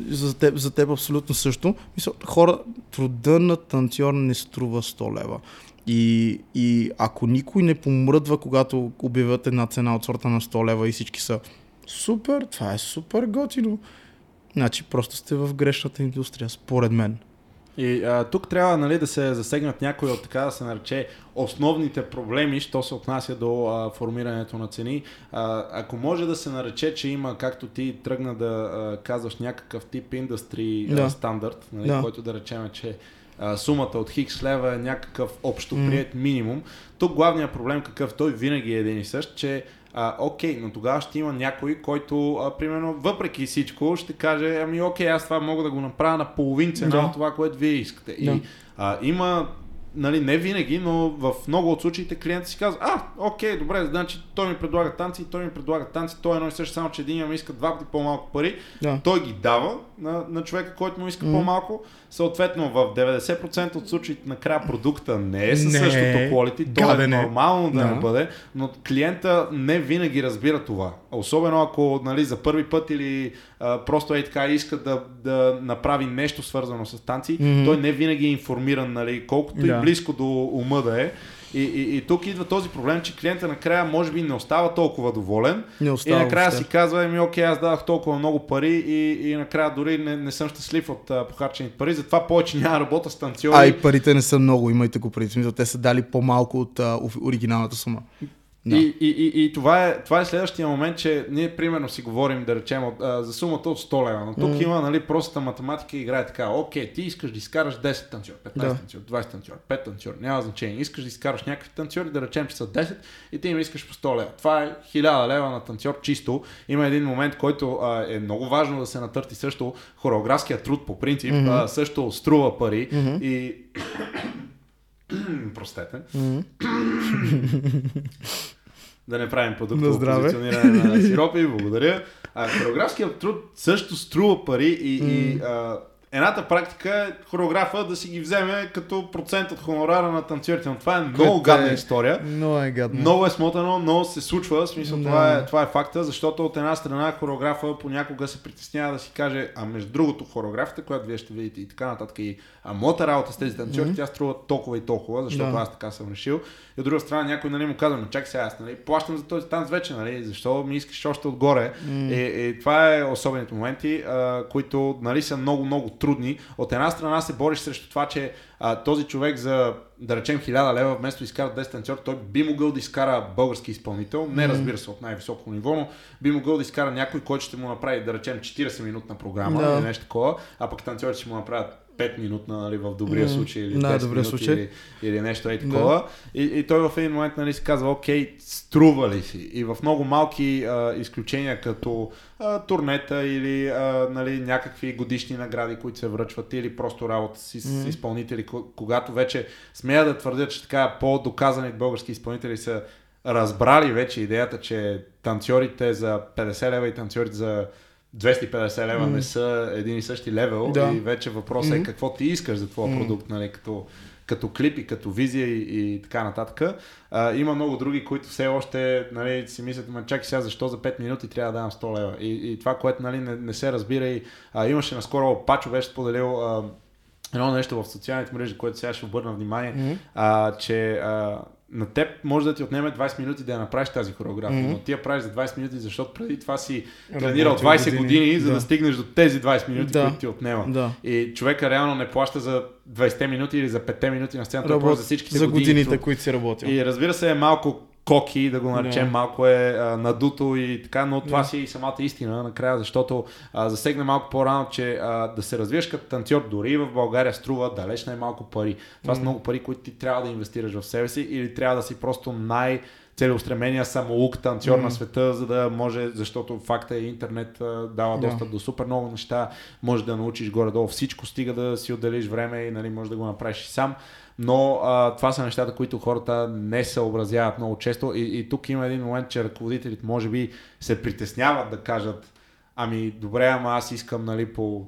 За теб, за теб абсолютно също. Мисля, хора, труда на танцор не струва 100 лева. И, и ако никой не помръдва, когато обявят една цена от сорта на 100 лева и всички са супер, това е супер готино. Значи просто сте в грешната индустрия, според мен. И а, тук трябва нали, да се засегнат някои от така да се нарече основните проблеми, що се отнася до а, формирането на цени. А, ако може да се нарече, че има, както ти тръгна да а, казваш, някакъв тип индустри Да. да. стандарт, нали, Да. който да речем, че а, сумата от хикс лева е някакъв общо прият минимум. Тук главният проблем какъв той винаги е един и същ, че а, окей, но тогава ще има някой, който, а, примерно, въпреки всичко, ще каже, ами окей, аз това мога да го направя на половин цена Да. от това, което вие искате. Да. И а, има, нали, не винаги, но в много от случаите клиентът си казва, а, окей, добре, значи той ми предлага танци, той ми предлага танци, той е едно и също, само че един ми иска два пъти по-малко пари, Да. той ги дава на, на човека, който му иска Мгм. по-малко. Съответно, в 90% от случаите накрая продукта не е със Не същото quality, то е е. нормално да, Да. не бъде, но клиента не винаги разбира това. Особено ако нали, за първи път или а, просто е така иска да, да направи нещо свързано с танци, Мгм. той не винаги е информиран, нали, колкото Да. и близко до ума да е. И, и, и тук идва този проблем, че клиента накрая може би не остава толкова доволен, Не и остава накрая въобще. си казва, еми окей, аз дадах толкова много пари и, и накрая дори не, не съм щастлив от а, похарчените пари, затова повече няма работа с танцори. А и парите не са много, имайте го преди. Те са дали по-малко от а, оригиналната сума. Да. И, и, и, и това, е, това е следващия момент, че ние примерно си говорим, да речем, а, за сумата от 100 лева, но тук Мгм. има нали, простата математика и играе така, окей, ти искаш да изкараш 10 танцор, 15 Да. танцор, 20 танцор, 5 танцор, няма значение, искаш да изкараш някакви танцори, да речем, че са 10 и ти им искаш по 100 лева. Това е 1000 лева на танцор чисто. Има един момент, който а, е много важно да се натърти също хореографския труд по принцип, Мгм. а, също струва пари Мгм. и простете, да не правим продукт На по здраве. позициониране на сиропи, благодаря. А, хореографският труд също струва пари и, и а, едната практика е хореографа да си ги вземе като процент от хонорара на танцорите. Но това е много Което гадна е- история. Много е гадно. Много е смотано, но се случва. В смисъл, Да. това, е, това е факта, защото от една страна хореографа понякога се притеснява да си каже, а между другото хореографията, която вие ще видите и така нататък, и а моята работа с тези танцори, Мгм. тя струва толкова и толкова, защото Да. аз така съм решил. И от друга страна някой нали, му казва, но чакай сега, аз нали, плащам за този танц вече, нали, защо ми искаш още отгоре. М. И, и това е особените моменти, а, които нали, са много, много трудни. От една страна се бориш срещу това, че а, този човек за, да речем, 1000 лева, вместо да изкара 10 танцор, той би могъл да изкара български изпълнител, не разбира се от най-високо ниво, но би могъл да изкара някой, който ще му направи, да речем, 40 минутна програма Да. или нещо такова, а пък танцорите ще му направят 5 минутна, нали, в добрия М, случай, или да, 10 добрия минути, случай. Или, или нещо е такова. И, и той в един момент нали, си казва, окей, струва ли си? И в много малки а, изключения, като а, турнета или а, нали, някакви годишни награди, които се връчват, или просто работа си с Мгм. изпълнители, ко- когато вече смея да твърдя, че така по-доказани български изпълнители са разбрали вече идеята, че танцорите за 50 лева и танцорите за 250 лева Мгм. не са един и същи левел Да. и вече въпросът е Мгм. какво ти искаш за твоя Мгм. продукт, нали, като, като клип и като визия и, и така нататък. А, има много други, които все още нали, си мислят, ма чакай сега, защо за 5 минути трябва да дам 100 лева. И, и това, което нали, не, не се разбира и а, имаше наскоро, Пачо беше споделил а, едно нещо в социалните мрежи, което сега ще обърна внимание, mm-hmm. а, че а, на теб може да ти отнеме 20 минути да я направиш тази хореография, mm-hmm. но ти я правиш за 20 минути, защото преди това си тренирал 20 години, години за да. да стигнеш до тези 20 минути, да. които ти отнема. Да. И човека реално не плаща за 20 минути или за 5 минути на сцената, Работ... за всичките за години, годините, които си работил. И разбира се е малко коки, да го наречем, yeah. малко е а, надуто и така, но това yeah. си и самата истина накрая, защото а, засегна малко по-рано, че а, да се развиеш като танцор дори в България струва далеч най-малко пари. Това mm. са много пари, които ти трябва да инвестираш в себе си или трябва да си просто най- целеустремения самоук танцор mm. на света, за да може, защото факта е интернет а, дава yeah. достъп до супер много неща, може да научиш горе-долу всичко, стига да си отделиш време и нали, може да го направиш и сам но а, това са нещата, които хората не съобразяват много често и, и тук има един момент, че ръководителите може би се притесняват да кажат ами добре, ама аз искам нали, по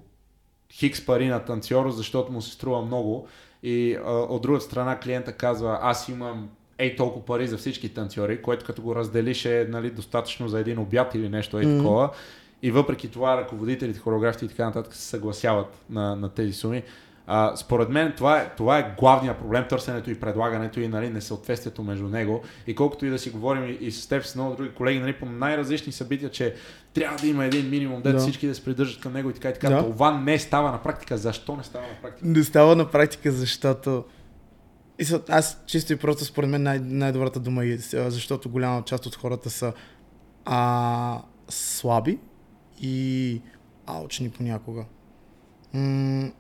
хикс пари на танцор, защото му се струва много и а, от друга страна клиента казва аз имам ей толкова пари за всички танцори, което като го разделиш е нали, достатъчно за един обяд или нещо е mm-hmm. такова. И въпреки това ръководителите, хореографите и така нататък се съгласяват на, на тези суми. А, според мен това е, това е главният проблем, търсенето и предлагането и нали, несъответствието между него. И колкото и да си говорим и, и с теб, с много други колеги, нали, по най-различни събития, че трябва да има един минимум, да. всички да се придържат към него и така и така. Да. Това не става на практика. Защо не става на практика? Не става на практика, защото аз чисто и просто според мен най- най-добрата дума е, защото голяма част от хората са а, слаби и алчни понякога. М-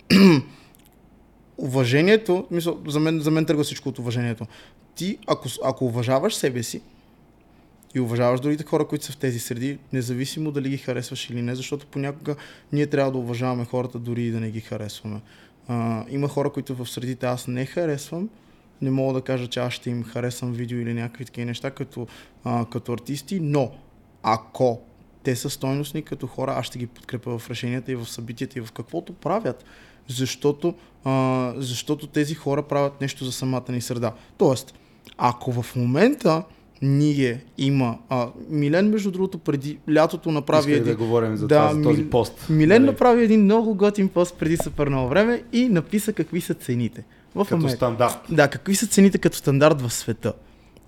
уважението, мисъл, за мен, за мен тръгва всичко от уважението. Ти, ако, ако уважаваш себе си и уважаваш другите хора, които са в тези среди, независимо дали ги харесваш или не, защото понякога ние трябва да уважаваме хората, дори и да не ги харесваме. А, има хора, които в средите аз не харесвам, не мога да кажа, че аз ще им харесвам видео или някакви такива неща като, а, като артисти, но ако те са стойностни като хора, аз ще ги подкрепя в решенията и в събитията и в каквото правят защото, а, защото тези хора правят нещо за самата ни среда. Тоест, ако в момента ние има. А, Милен, между другото, преди лятото направи. един... да говорим за, да, това, за този пост. Милен Дали? направи един много готин пост преди супер много време и написа какви са цените. В като момент. стандарт. Да, какви са цените като стандарт в света.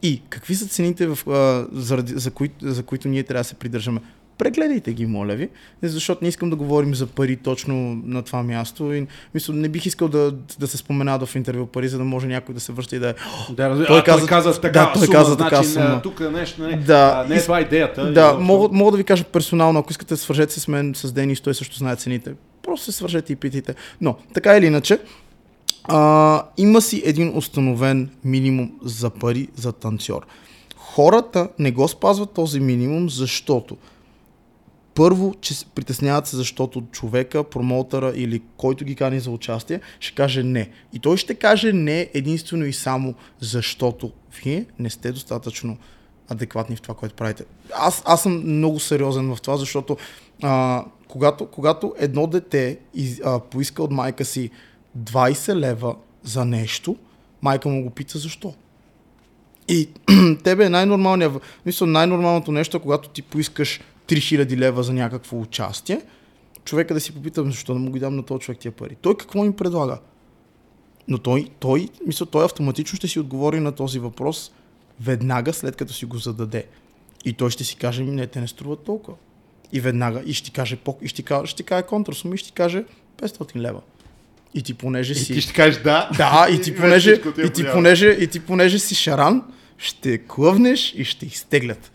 И какви са цените, в, а, заради, за, кои, за които ние трябва да се придържаме прегледайте ги, моля ви, защото не искам да говорим за пари точно на това място. И, мисля, не бих искал да, да се спомена в интервю пари, за да може някой да се връща и да е. Да, разби... той, а, каза, той каза така, да, той сума, каза така значи, сума. Тук нещо, не, да, а, не е това идеята. Да, мога, мога да ви кажа персонално, ако искате свържете се с мен, с Денис, той също знае цените. Просто се свържете и питайте. Но, така или иначе, а, има си един установен минимум за пари за танцор. Хората не го спазват този минимум, защото първо, че притесняват се, защото човека, промоутъра или който ги кани за участие, ще каже не. И той ще каже не единствено и само защото вие не сте достатъчно адекватни в това, което правите. Аз, аз съм много сериозен в това, защото а, когато, когато едно дете из, а, поиска от майка си 20 лева за нещо, майка му го пита защо. И тебе е най-нормалният, мисля, най-нормалното нещо, когато ти поискаш 3000 лева за някакво участие, човека да си попитам защо да му ги дам на този човек тия пари. Той какво ми предлага? Но той, той, мисля, той автоматично ще си отговори на този въпрос веднага след като си го зададе. И той ще си каже, не, те не струват толкова. И веднага, и ще ти каже, и ще, каже, ще каже контрасум и ще ти каже 500 лева. И ти понеже си... И ти ще кажеш да. Да, и ти понеже, и ти понеже, и ти понеже си шаран, ще клъвнеш и ще изтеглят.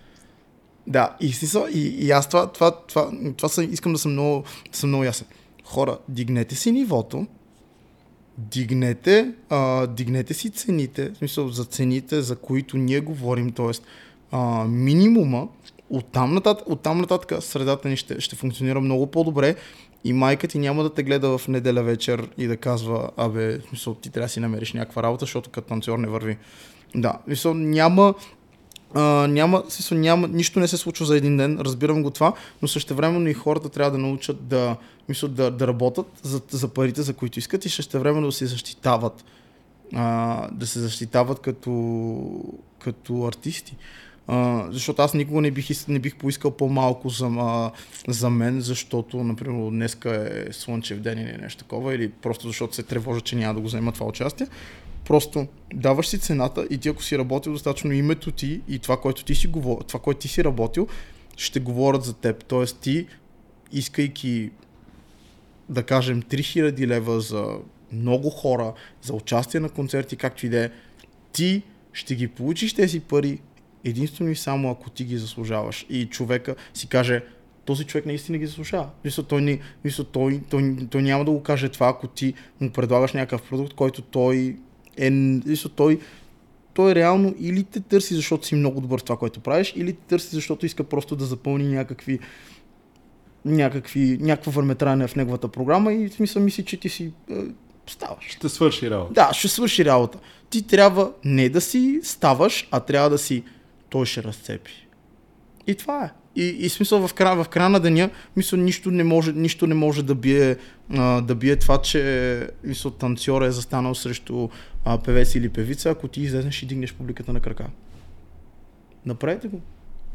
Да, и, и, и аз това, това, това, това съм, искам да съм много, съм много ясен. Хора, дигнете си нивото, дигнете, а, дигнете си цените, в смисъл за цените, за които ние говорим, т.е. минимума, оттам нататък, оттам нататък средата ни ще, ще функционира много по-добре и майка ти няма да те гледа в неделя вечер и да казва, абе, в смисъл, ти трябва да си намериш някаква работа, защото като танцор не върви. Да, в смисъл, няма, няма, смисъл, няма, нищо не се случва за един ден, разбирам го това, но същевременно и хората трябва да научат да, мисля, да, да работят за, за парите, за които искат и същевременно да се защитават а, да се защитават като, като артисти. А, защото аз никога не бих, не бих поискал по-малко за, а, за мен, защото, например, днеска е слънчев ден или нещо такова, или просто защото се тревожа, че няма да го взема това участие. Просто даваш си цената и ти ако си работил достатъчно името ти и това, което ти си, говор... това, което ти си работил, ще говорят за теб. Тоест ти, искайки да кажем 3000 лева за много хора, за участие на концерти, както и да е, ти ще ги получиш тези пари единствено и само ако ти ги заслужаваш. И човека си каже, този човек наистина ги заслужава. Мисля, той, той, той, той, той няма да го каже това, ако ти му предлагаш някакъв продукт, който той е... Мисля, той, той реално или те търси, защото си много добър в това, което правиш, или те търси, защото иска просто да запълни някакви някакви, някаква върметране в неговата програма и в смисъл мисли, че ти си е, ставаш. Ще свърши работа. Да, ще свърши работа. Ти трябва не да си ставаш, а трябва да си той ще разцепи. И това е. И, и смисъл в края, в края на деня, мисля, нищо не може, нищо не може да, бие, а, да бие това, че мисля, танцор е застанал срещу а, певец или певица, ако ти излезеш и дигнеш публиката на крака. Направете го.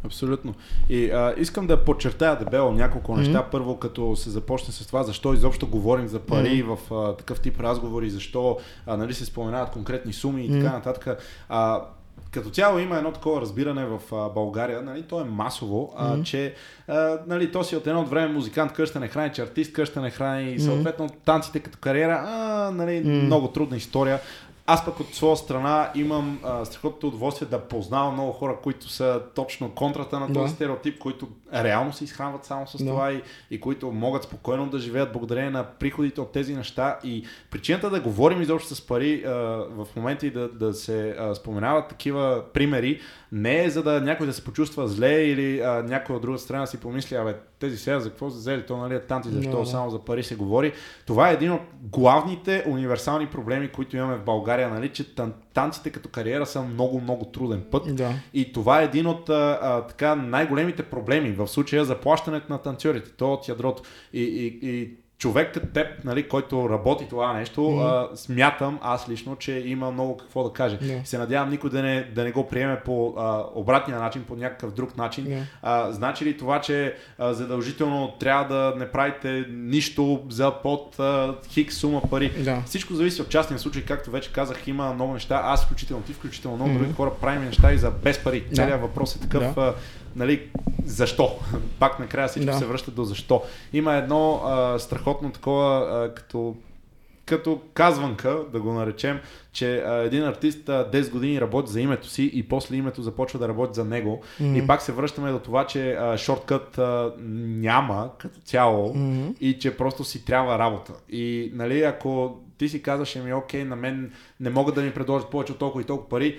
Абсолютно. И а, искам да подчертая дебело няколко неща. Mm-hmm. Първо, като се започне с това, защо изобщо говорим за пари mm-hmm. в а, такъв тип разговори, защо а, нали, се споменават конкретни суми и mm-hmm. така нататък. А, като цяло има едно такова разбиране в а, България, нали, то е масово, а, mm-hmm. че а, нали, то си от едно от време музикант къща не храни, че артист къща не храни и съответно танците като кариера, а, нали, mm-hmm. много трудна история. Аз пък от своя страна имам а, страхотното удоволствие да познавам много хора, които са точно контрата на този да. стереотип, които реално се изхранват само с да. това и, и които могат спокойно да живеят благодарение на приходите от тези неща. И причината да говорим изобщо с пари а, в момента и да, да се а, споменават такива примери, не е за да някой да се почувства зле или а, някой от друга страна си помисли, абе, тези сега за какво са взели, то нали е танци, защо да, само за пари се говори. Това е един от главните универсални проблеми, които имаме в България, нали, че тан- танците като кариера са много, много труден път. Да. И това е един от а, а, така най-големите проблеми в случая заплащането на танцорите. То от ядрото. И, и, и човек като теб, нали, който работи това нещо, mm-hmm. а, смятам аз лично, че има много какво да каже. Yeah. Се надявам никой да не, да не го приеме по а, обратния начин, по някакъв друг начин. Yeah. А, значи ли това, че а, задължително трябва да не правите нищо за под а, хик сума пари? Yeah. Всичко зависи от частния случай, както вече казах, има много неща. Аз включително, ти включително много mm-hmm. други хора правим неща и за без пари. Целият въпрос е такъв. Yeah нали, защо? Пак накрая всичко да. се връща до защо. Има едно а, страхотно такова, а, като като казванка, да го наречем, че а, един артист а, 10 години работи за името си и после името започва да работи за него. Mm-hmm. И пак се връщаме до това, че а, шорткът а, няма като цяло mm-hmm. и че просто си трябва работа. И нали, ако ти си казваш, ми окей, на мен не могат да ми предложат повече от толкова и толкова пари,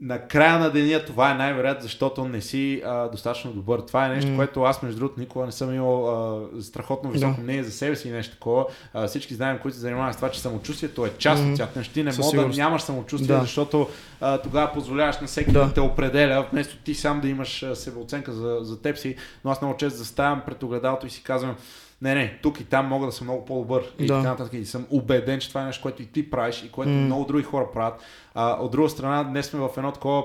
на края на деня това е най-вероятно, защото не си а, достатъчно добър. Това е нещо, mm. което аз между другото никога не съм имал а, страхотно високо мнение за себе си и нещо такова. А, всички знаем, които се занимават с това, че самочувствието е част mm. от цялото нещо. Ти не мога да нямаш самочувствие, да. защото а, тогава позволяваш на всеки да. да те определя, вместо ти сам да имаш себеоценка за, за теб си. Но аз много често заставам пред огледалото и си казвам, не, не, тук и там мога да съм много по-добър. И да. така нататък. И съм убеден, че това е нещо, което и ти правиш и което mm. много други хора правят. А, от друга страна, днес сме в едно такова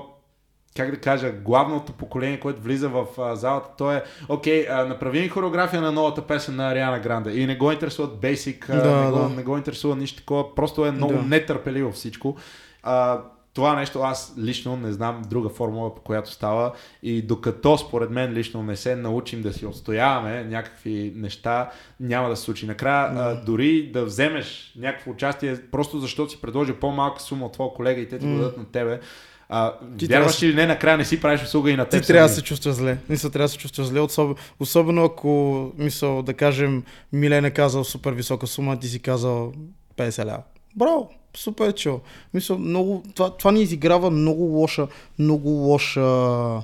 как да кажа, главното поколение, което влиза в а, залата, то е, окей, а, направи ми хореография на новата песен на Ариана Гранде и не го интересуват Basic, да, не, да. Го, не го интересува нищо такова, просто е много да. нетърпеливо всичко. А, това нещо аз лично не знам друга формула, по която става и докато според мен лично не се научим да си отстояваме някакви неща, няма да се случи. Накрая, mm. а, дори да вземеш някакво участие, просто защото си предложи по-малка сума от твоя колега и те ти mm. го дадат на тебе, а, ти вярваш или не, накрая не си правиш услуга и на теб. Ти трябва да се чувстваш зле. Мисля, трябва да се чувстваш зле, особено, особено ако, мисъл, да кажем, Милен е казал супер висока сума, ти си казал 50 ля. Браво! Супер чо. Мисля, много, това, това ни изиграва много лоша, много лоша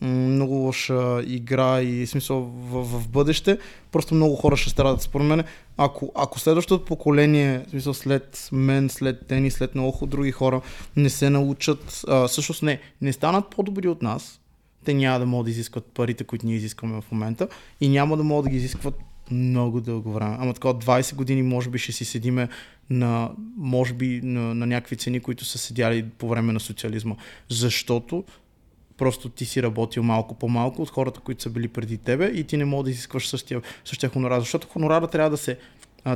много лоша игра и смисъл в, в бъдеще. Просто много хора ще страдат според мен. Ако, ако следващото поколение, смисъл след мен, след тени, след много други хора, не се научат, а, всъщност не, не станат по-добри от нас, те няма да могат да изискват парите, които ние изискваме в момента и няма да могат да ги изискват много дълго време. Ама така от 20 години може би ще си седиме на, може би, на, на някакви цени, които са седяли по време на социализма. Защото просто ти си работил малко по-малко от хората, които са били преди тебе и ти не можеш да изискваш същия, същия хонорар, защото хонорара трябва да се,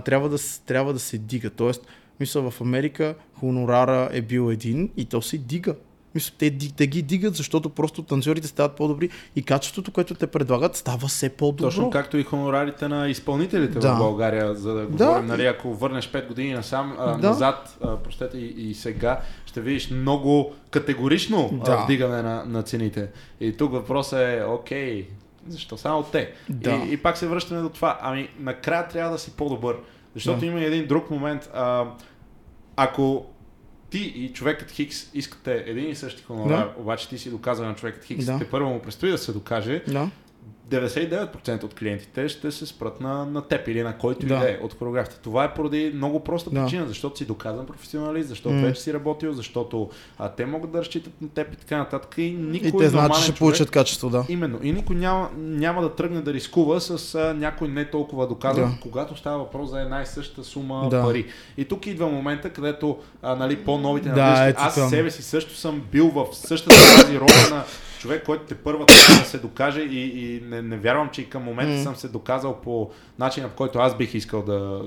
трябва да, трябва да се дига. Тоест, мисля, в Америка хонорара е бил един и то се дига. Мисля, те, те ги дигат, защото просто танцорите стават по-добри и качеството, което те предлагат, става все по-добро. Точно както и хонорарите на изпълнителите Да. в България, за да Да. говорим, нали, ако върнеш 5 години насам, а, Да. назад, а, простете, и, и сега, ще видиш много категорично Да. вдигане на, на цените. И тук въпросът е, окей, защо само те? Да. И, и пак се връщаме до това. Ами, накрая трябва да си по-добър. Защото Да. има и един друг момент. А, ако ти и човекът Хикс искате един и същи хонорар, Да. обаче ти си доказал на човекът Хикс, Да. те първо му предстои да се докаже, Да. 99% от клиентите ще се спрат на, на теб или на който Да. и да е от хореографите. Това е поради много проста Да. причина, защото си доказан професионалист, защото М. вече си работил, защото а, те могат да разчитат на теб и така нататък. И никой И те знаят, че ще човек- получат качество, да. Именно. И никой няма, няма да тръгне да рискува с а, някой не толкова доказан, Да. когато става въпрос за една и съща сума Да. пари. И тук идва момента, където а, нали, по-новите Да, наближки, ето аз това. себе си също съм бил в същата тази роля на човек, който те първа трябва да се докаже и, и не, не вярвам, че и към момента М. съм се доказал по начина, по който аз бих искал да,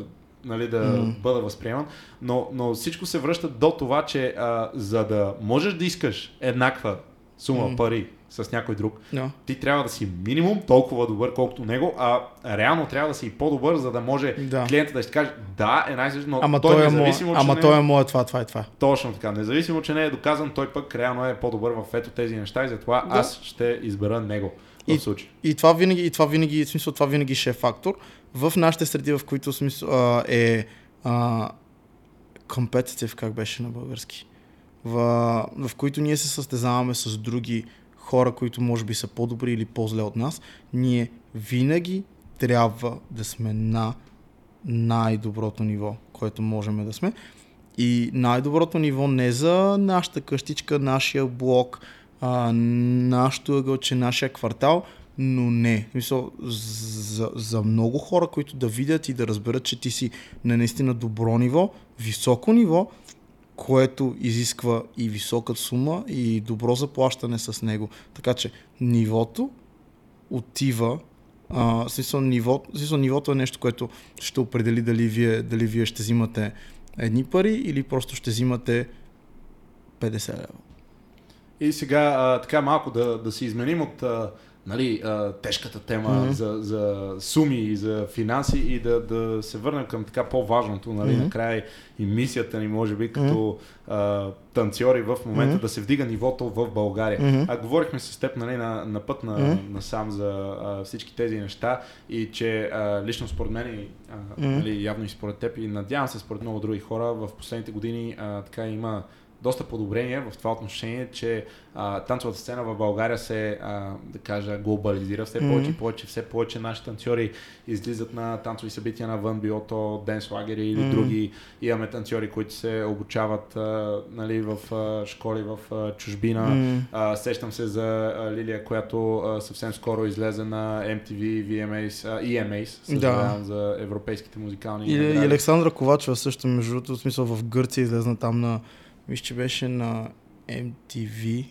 нали, да М. бъда възприеман, но, но всичко се връща до това, че а, за да можеш да искаш еднаква сума М. пари с някой друг, Да. ти трябва да си минимум толкова добър, колкото него, а реално трябва да си и по-добър, за да може Да. клиента да ще каже да, е най-същото, но Ама той, той, е независимо, че ама не той е мое това, това и това. точно така. Независимо, че не е доказан, той пък реално е по-добър в ето тези неща и затова Да. аз ще избера него И- случай. И това винаги, и това винаги, в смисъл, това винаги ще е фактор. В нашите среди, в които смисъл, а, е а, competitive, как беше на български, в, в които ние се състезаваме с други хора, които може би са по-добри или по-зле от нас, ние винаги трябва да сме на най-доброто ниво, което можем да сме. И най-доброто ниво не за нашата къщичка, нашия блок, а, нашото ъгълче, нашия квартал, но не. В Смисъл, за, за много хора, които да видят и да разберат, че ти си на наистина добро ниво, високо ниво, което изисква и висока сума и добро заплащане с него. Така че нивото отива а, смисъл, ниво, смисъл, нивото е нещо, което ще определи дали вие, дали вие ще взимате едни пари или просто ще взимате 50 лева. И сега а, така малко да, да се изменим от а, нали, а, тежката тема Мгм. за, за суми и за финанси и да, да се върнем към така по-важното, нали, Мгм. накрая и мисията ни може би като а, танцори в момента Мгм. да се вдига нивото в България. Мгм. А говорихме с теб нали, на, на път на, Мгм. насам за а, всички тези неща и че а, лично според мен и а, нали, явно и според теб и надявам се според много други хора в последните години а, така има доста подобрение в това отношение, че а, танцовата сцена в България се, а, да кажа, глобализира все повече и повече, все повече наши танцори излизат на танцови събития навън, било то денс лагери или Мгм. други. Имаме танцори, които се обучават а, нали, в а, школи в а, чужбина. М. А, сещам се за а, Лилия, която а, съвсем скоро излезе на MTV, VMAs, а, EMAs, съжалявам за европейските музикални И, и. Александра Ковачева също, между другото, в смисъл в Гърция излезна там на, виж, че беше на MTV,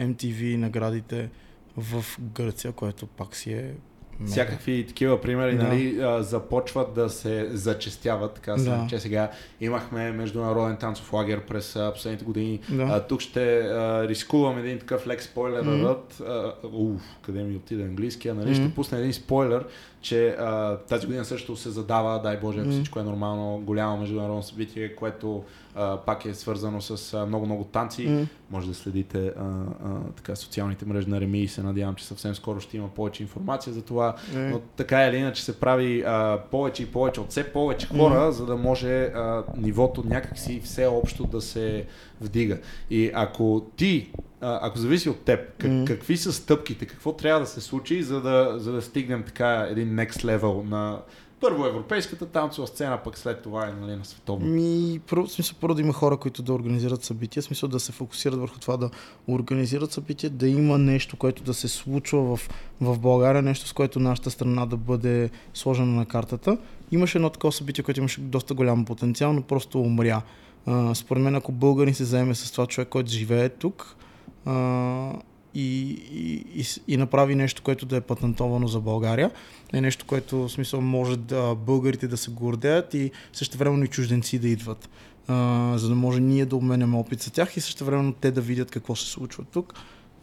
MTV наградите в Гърция, което пак си е мега. Всякакви такива примери Да. нали, а, започват да се зачестяват. Така се Да. нарече сега. Имахме международен танцов лагер през а, последните години. Да. А, тук ще а, рискувам един такъв лек спойлер. А, уф, къде ми отиде английския, нали? Мгм. Ще пусна един спойлер, че а, тази година също се задава, дай Боже, Мгм. всичко е нормално, голямо международно събитие, което а, пак е свързано с много-много танци. М. Може да следите а, а, така, социалните мрежи на Реми и се надявам, че съвсем скоро ще има повече информация за това. Е. Но така или иначе се прави а, повече и повече от все повече хора, за да може а, нивото някакси все общо да се вдига. И ако ти, ако зависи от теб, как, Мгм. какви са стъпките, какво трябва да се случи, за да, за да стигнем така един next level на първо европейската танцова сцена, пък след това е нали, на световно. Ми, първо, смисъл, първо да има хора, които да организират събития, смисъл да се фокусират върху това да организират събития, да има нещо, което да се случва в, в България, нещо с което нашата страна да бъде сложена на картата. Имаше едно такова събитие, което имаше доста голям потенциал, но просто умря. А, според мен, ако българин се заеме с това човек, който живее тук, а, и, и, и, направи нещо, което да е патентовано за България. Е нещо, което в смисъл може да българите да се гордеят и също времено и чужденци да идват. А, за да може ние да обменяме опит за тях и също времено те да видят какво се случва тук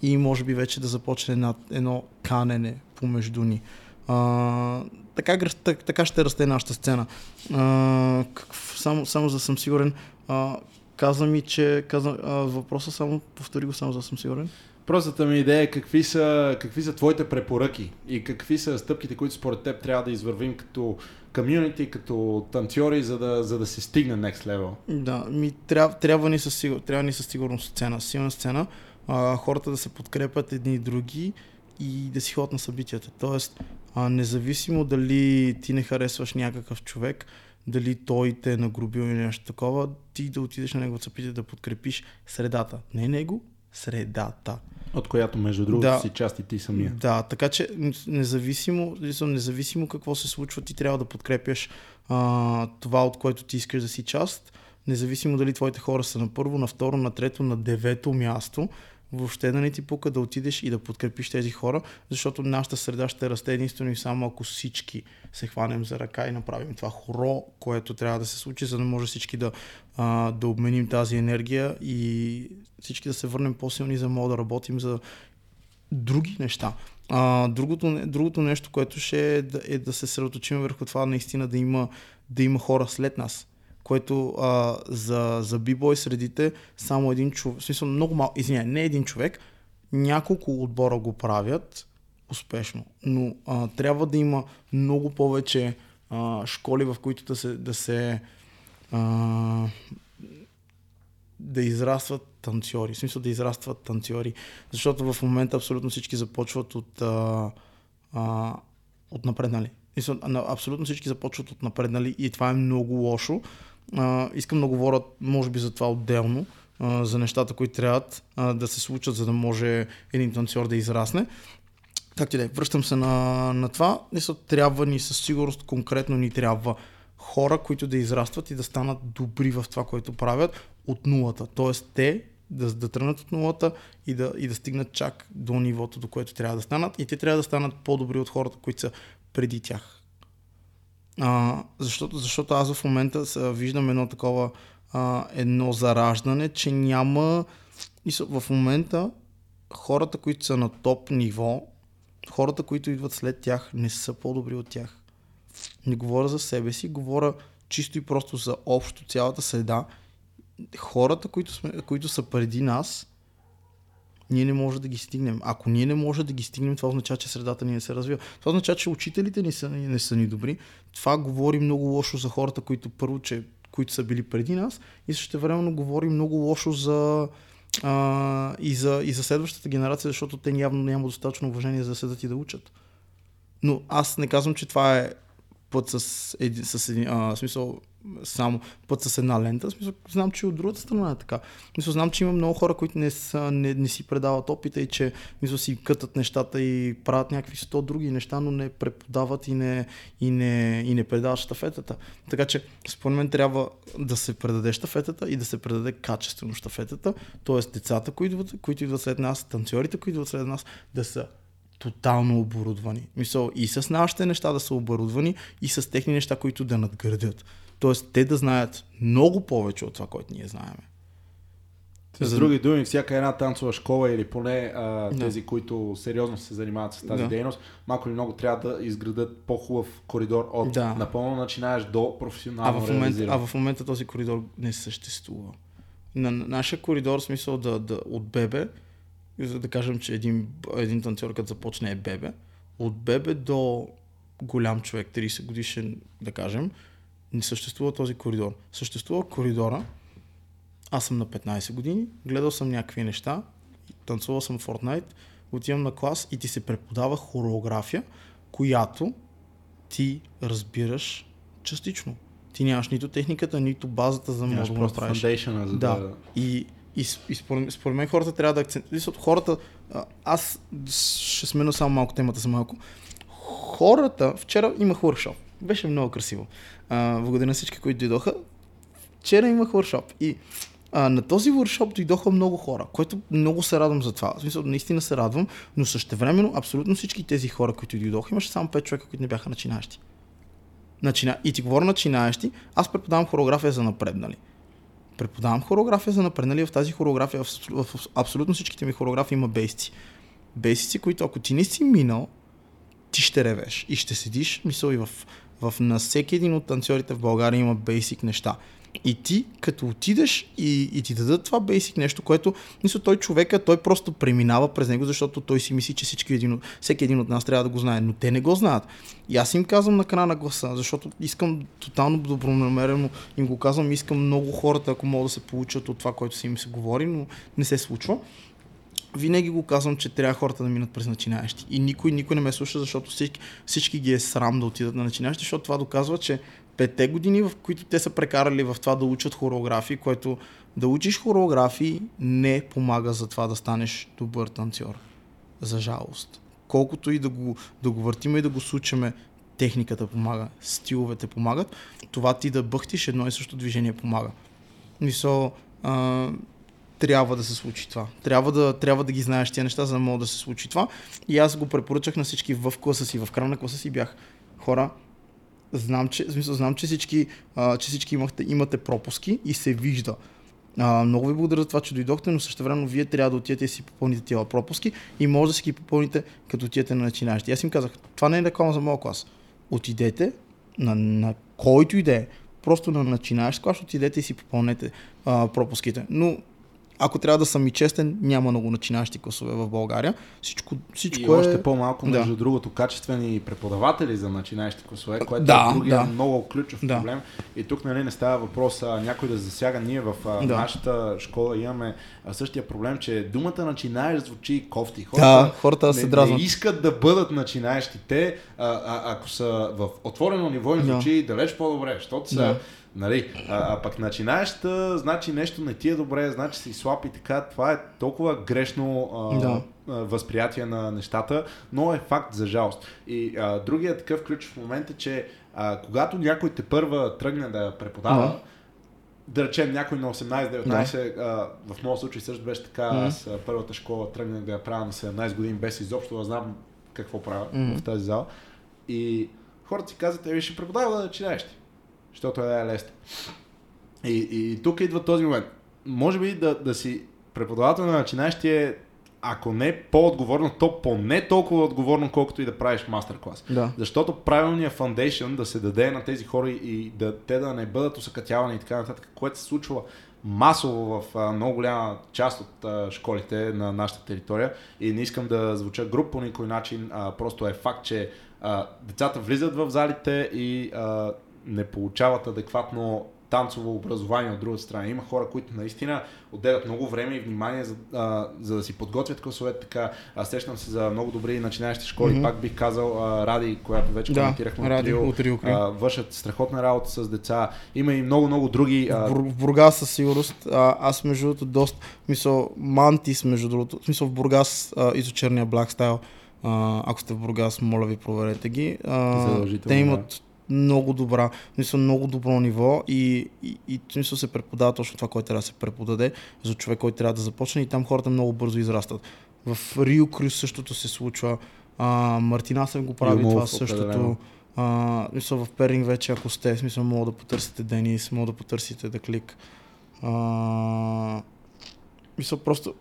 и може би вече да започне една, едно канене помежду ни. А, така, така ще расте нашата сцена. А, само, само за да съм сигурен, а, каза ми, че каза, а, въпроса само повтори го само за да съм сигурен. Простата ми идея е какви са, какви са твоите препоръки и какви са стъпките, които според теб трябва да извървим като комьюнити, като танцори, за да, за да се стигне next level. Да, ми трябва, трябва, ни със, сигур, трябва ни със сигурност сцена, силна сцена, а, хората да се подкрепят едни и други и да си ходят на събитията. Тоест, а, независимо дали ти не харесваш някакъв човек, дали той те е нагрубил или нещо такова, ти да отидеш на неговото събитие да подкрепиш средата. Не него, средата. От която, между другото, да, си част и ти самия. Да, така че независимо, независимо какво се случва, ти трябва да подкрепяш а, това, от което ти искаш да си част, независимо дали твоите хора са на първо, на второ, на трето, на девето място, въобще да не ти пука да отидеш и да подкрепиш тези хора, защото нашата среда ще расте единствено и само ако всички се хванем за ръка и направим това хоро, което трябва да се случи, за да може всички да, а, да обменим тази енергия и всички да се върнем по-силни, за да да работим за други неща. А, другото, другото нещо, което ще е да, е да се съсредоточим върху това наистина да има, да има хора след нас което а, за, за бибой средите само един човек, в смисъл много малко, извиня, не един човек, няколко отбора го правят успешно, но а, трябва да има много повече а, школи, в които да се, да се а, да израстват танцори, в смисъл да израстват танцори, защото в момента абсолютно всички започват от, а, а, от напреднали. Абсолютно всички започват от напреднали и това е много лошо, искам да говоря, може би, за това отделно, а, за нещата, които трябва да се случат, за да може един танцор да израсне. Както и да е, връщам се на, на това. Мисля, трябва ни със сигурност, конкретно ни трябва хора, които да израстват и да станат добри в това, което правят от нулата. Тоест те да, да тръгнат от нулата и да, и да стигнат чак до нивото, до което трябва да станат. И те трябва да станат по-добри от хората, които са преди тях. А, защото, защото аз в момента виждам едно такова а, едно зараждане, че няма в момента хората, които са на топ ниво, хората, които идват след тях, не са по-добри от тях. Не говоря за себе си, говоря чисто и просто за общо цялата среда. Хората, които, сме, които са преди нас, ние не можем да ги стигнем. Ако ние не можем да ги стигнем, това означава, че средата ни не се развива. Това означава, че учителите ни са, не са ни добри. Това говори много лошо за хората, които първо, че, които са били преди нас и също времено говори много лошо за, а, и, за, и за следващата генерация, защото те явно няма достатъчно уважение за да седат и да учат. Но аз не казвам, че това е път с, един, с един, а, смисъл, само път с една лента. Смисъл, знам, че от другата страна е така. Мисъл, знам, че има много хора, които не, са, не, не си предават опита и че мисъл, си кътат нещата и правят някакви сто други неща, но не преподават и не, и не, и не предават штафетата. Така че, според мен, трябва да се предаде штафетата и да се предаде качествено штафетата. Тоест, децата, които идват, които идват след нас, танцорите, които идват след нас, да са тотално оборудвани. Мисъл, и с нашите неща да са оборудвани, и с техни неща, които да надградят. Тоест, те да знаят много повече от това, което ние знаем. С За... други думи, всяка една танцова школа или поне а, да. тези, които сериозно се занимават с тази да. дейност, малко или много трябва да изградат по-хубав коридор от да. напълно начинаеш до професионално а в, момента, а в момента този коридор не съществува. На нашия коридор, в смисъл да, да, от бебе, за да кажем, че един, един танцор, като започне е бебе, от бебе до голям човек, 30 годишен, да кажем, не съществува този коридор. Съществува коридора, аз съм на 15 години, гледал съм някакви неща, танцувал съм Fortnite, отивам на клас и ти се преподава хореография, която ти разбираш частично. Ти нямаш нито техниката, нито базата за да го направиш. за Да. да... И, и, и според, според мен хората трябва да акцентират. Хората, аз ще смена само малко темата за малко. Хората, вчера имах workshop. Беше много красиво. А, благодаря на всички, които дойдоха. Вчера имах workshop и а, на този workshop дойдоха много хора, което много се радвам за това. В смисъл, наистина се радвам, но същевременно абсолютно всички тези хора, които дойдоха, имаше само 5 човека, които не бяха начинаещи. Начина... И ти говоря начинаещи, аз преподавам хореография за напреднали. Преподавам хореография за напреднали. В тази хореография, в, в, в абсолютно всичките ми хореографии има бейсици. Бейсици, които ако ти не си минал, ти ще ревеш и ще седиш, мисъл и в, в на всеки един от танцорите в България има бейсик неща. И ти, като отидеш и, и ти дадат това бейсик нещо, което, мисля, той човека, той просто преминава през него, защото той си мисли, че всички един, всеки един от нас трябва да го знае, но те не го знаят. И аз им казвам на края на гласа, защото искам тотално добронамерено им го казвам, искам много хората, ако могат да се получат от това, което си им се говори, но не се случва винаги го казвам, че трябва хората да минат през начинаещи. И никой, никой не ме слуша, защото всички, всички ги е срам да отидат на начинаещи, защото това доказва, че петте години, в които те са прекарали в това да учат хореографии, което да учиш хореографии не помага за това да станеш добър танцор. За жалост. Колкото и да го, да го въртиме и да го сучаме, техниката помага, стиловете помагат, това ти да бъхтиш едно и също движение помага. Мисъл, а, трябва да се случи това. Трябва да, трябва да ги знаеш тия неща, за да мога да се случи това. И аз го препоръчах на всички в класа си, в края на класа си бях хора. Знам, че, в смисъл, знам, че всички, а, че всички имахте, имате пропуски и се вижда. А, много ви благодаря за това, че дойдохте, но също време вие трябва да отидете и си попълните тия пропуски и може да си ги попълните като отидете на начинаещи. Аз им казах, това не е реклама за моят клас. Отидете на, на който и да е, просто на начинаещ клас, отидете и си попълнете а, пропуските. Но ако трябва да съм и честен, няма много начинащи класове в България. Всичко, всичко И е... още по-малко, Да. между другото, качествени преподаватели за начинаещи класове, което Да, е другия да. много ключов Да. проблем. И тук нали, не става въпрос а, някой да засяга. Ние в а, Да. нашата школа имаме а, същия проблем, че думата начинаеш звучи кофти. Да, хората се дразнат. не искат да бъдат начинаещи. Те, а, а, ако са в отворено ниво, им Да. звучи далеч по-добре, защото са Да. Нали, а, а пък начинаеща, значи нещо не ти е добре, значи си слаб и така. Това е толкова грешно а, Да. възприятие на нещата, но е факт за жалост. И а, другият такъв ключов момент е, че а, когато някой те първа тръгне да преподава, Да. да речем някой на 18-19, а, в моят случай също беше така, Мгм. аз първата школа тръгнах да я правя на 17 години, без изобщо да знам какво правя Мгм. в тази зала. И хората си казват, е, ще преподава да начинаещи, защото е лесно. И, и тук идва този момент. Може би да, да си преподавател на начинаещи е, ако не по-отговорно, то поне толкова отговорно, колкото и да правиш мастер-клас. Да. Защото правилният фундейшън да се даде на тези хора и да, те да не бъдат усъкътявани и така нататък, което се случва масово в а, много голяма част от а, школите на нашата територия и не искам да звуча груп по никой начин, а, просто е факт, че а, децата влизат в залите и а, не получават адекватно танцово образование от другата страна. Има хора, които наистина отделят много време и внимание за, а, за да си подготвят класовете така. Аз сещам се за много добри начинаещи школи. Мгм. Пак бих казал а, Ради, която вече Да, коментирахме Ради, от Рио а, вършат страхотна работа с деца. Има и много, много други. В, А, Бур, в Бургас със сигурност. А, аз между другото доста, мисъл, Мантис между другото, в смисъл в Бургас а, и черния Black Style, а, ако сте в Бургас, моля ви проверете ги. А, те имат много добра, смисъл, много добро ниво и, и, и смисъл се преподава точно това, което трябва да се преподаде за човек, който трябва да започне и там хората много бързо израстат. В Рио Крюс същото се случва. А, Мартина съм го прави Юмов, това същото. определено. А, мисля, в Перинг вече, ако сте, смисъл, мога да потърсите Денис, мога да потърсите да клик. А, мисля, просто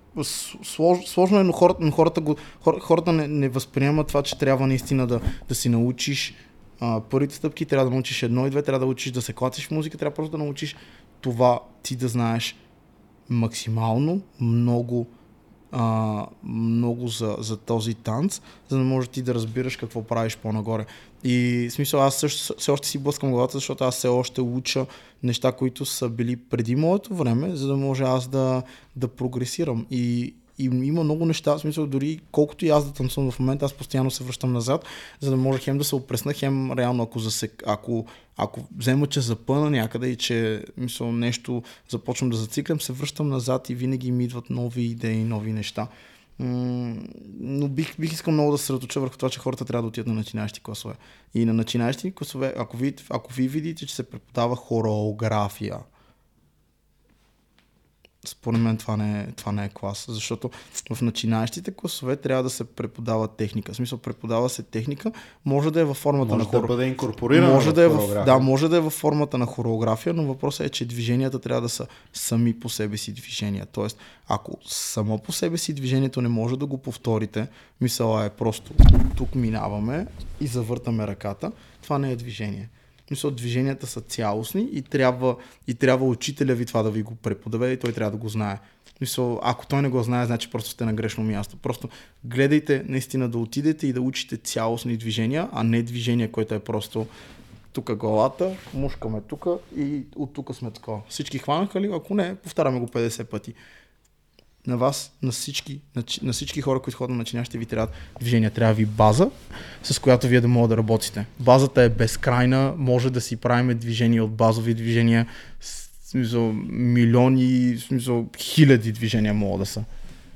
слож, сложно е, но хората, но хората, го, хор, хората не, не възприемат това, че трябва наистина да, да си научиш а, първите стъпки, трябва да научиш едно и две, трябва да учиш да се клатиш в музика, трябва просто да научиш това ти да знаеш максимално много а, много за, за този танц, за да можеш ти да разбираш какво правиш по-нагоре. И в смисъл аз също все още си блъскам главата, защото аз все още уча неща, които са били преди моето време, за да може аз да, да прогресирам. И, И има много неща, в смисъл дори колкото и аз да танцувам в момента, аз постоянно се връщам назад, за да може хем да се опресна, хем реално ако, засек, ако, ако взема, че запъна някъде и че мисъл, нещо започвам да зациклям, се връщам назад и винаги ми идват нови идеи, нови неща. Но бих, бих искал много да се съсредоточа върху това, че хората трябва да отидат на начинаещи класове. И на начинаещи класове, ако, видите, ако ви видите, че се преподава хореография, според мен това не, е, това не е клас, защото в начинаещите класове трябва да се преподава техника. В смисъл, преподава се техника, може да е във формата Може на да хоро... бъде инкорпорирана може да е в, да, може да е във формата на хореография, но въпросът е, че движенията трябва да са сами по себе си движения. Тоест, ако само по себе си движението не може да го повторите, мисъла е просто тук минаваме и завъртаме ръката, това не е движение. Мисля, движенията са цялостни и трябва, и трябва учителя ви това да ви го преподаве и той трябва да го знае. Мисля, ако той не го знае, значи просто сте на грешно място. Просто гледайте наистина да отидете и да учите цялостни движения, а не движение, което е просто тук главата, мушкаме тук и от тук сме такова. Всички хванаха ли? Ако не, повтаряме го 50 пъти. На вас, на всички, на, на всички хора, които ходят на начинаещи, ви трябва движения. Трябва ви база, с която вие да могат да работите. Базата е безкрайна, може да си правим движения от базови движения, смисъл, милиони, смисъл, хиляди движения могат да са.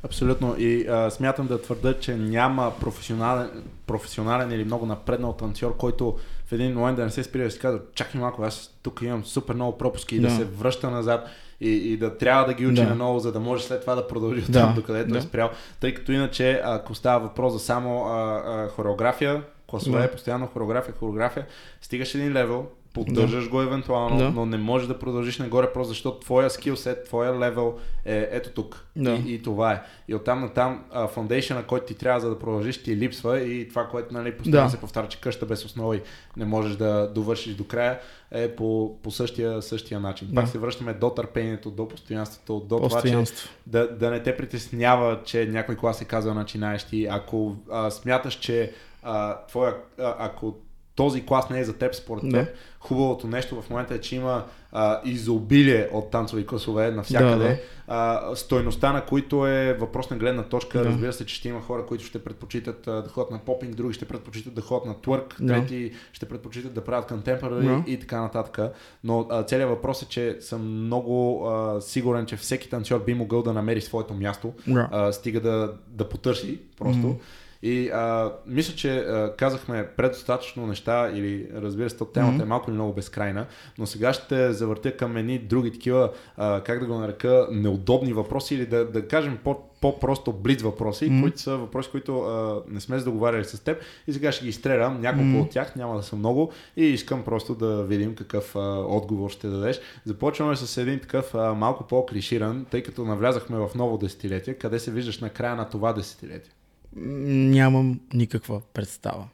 Абсолютно. И а, смятам да твърда, че няма професионален, професионален или много напреднал танцор, който в един момент да не се спира да си казва, чакай малко, аз тук имам супер много пропуски и да, Да. се връща назад и, и да трябва да ги учи Да. наново, за да може след това да продължи Да. там, докъдето Да. е спрял. Тъй като иначе, ако става въпрос за само а, а, хореография, класове, Да. постоянно хореография, хореография, стигаш един левел, поддържаш го евентуално, Да. но не можеш да продължиш нагоре, просто защото твоя скилсет, твоя левел е ето тук. Да. И, и това е. И оттам на там фундейшъна, който ти трябва за да продължиш, ти липсва и това, което нали, постоянно Да. се повтаря, че къща без основи не можеш да довършиш до края, е по, по същия, същия начин. Пак Да. се връщаме до търпението, до постоянството, до това, че Постоянство. да, да не те притеснява, че някой клас се казва начинаещи. Ако а, смяташ, че а, твоя, а, ако този клас не е за теб според Да. теб, хубавото нещо в момента е, че има а, изобилие от танцови класове навсякъде, Да, да. А, стойността на които е въпрос на гледна точка. Да. Разбира се, че ще има хора, които ще предпочитат а, да ходят на попинг, други ще предпочитат да ходят на твърк, Да. трети ще предпочитат да правят контемпорари Да. и така нататък. Но а, целият въпрос е, че съм много а, сигурен, че всеки танцор би могъл да намери своето място, Да. а, стига да, да потърси просто. Мгм. И а, мисля, че а, казахме предостатъчно неща или разбира се, темата Мгм. е малко или много безкрайна, но сега ще завъртя към едни други такива, а, как да го нарека, неудобни въпроси или да, да кажем по, по-просто блиц въпроси, Мгм. които са въпроси, които а, не сме договаряли с теб и сега ще ги изстрелям, няколко Мгм. от тях, няма да са много и искам просто да видим какъв а, отговор ще дадеш. Започваме с един такъв а, малко по-клиширан, тъй като навлязахме в ново десетилетие, къде се виждаш на края на това десетилетие. Нямам никаква представа.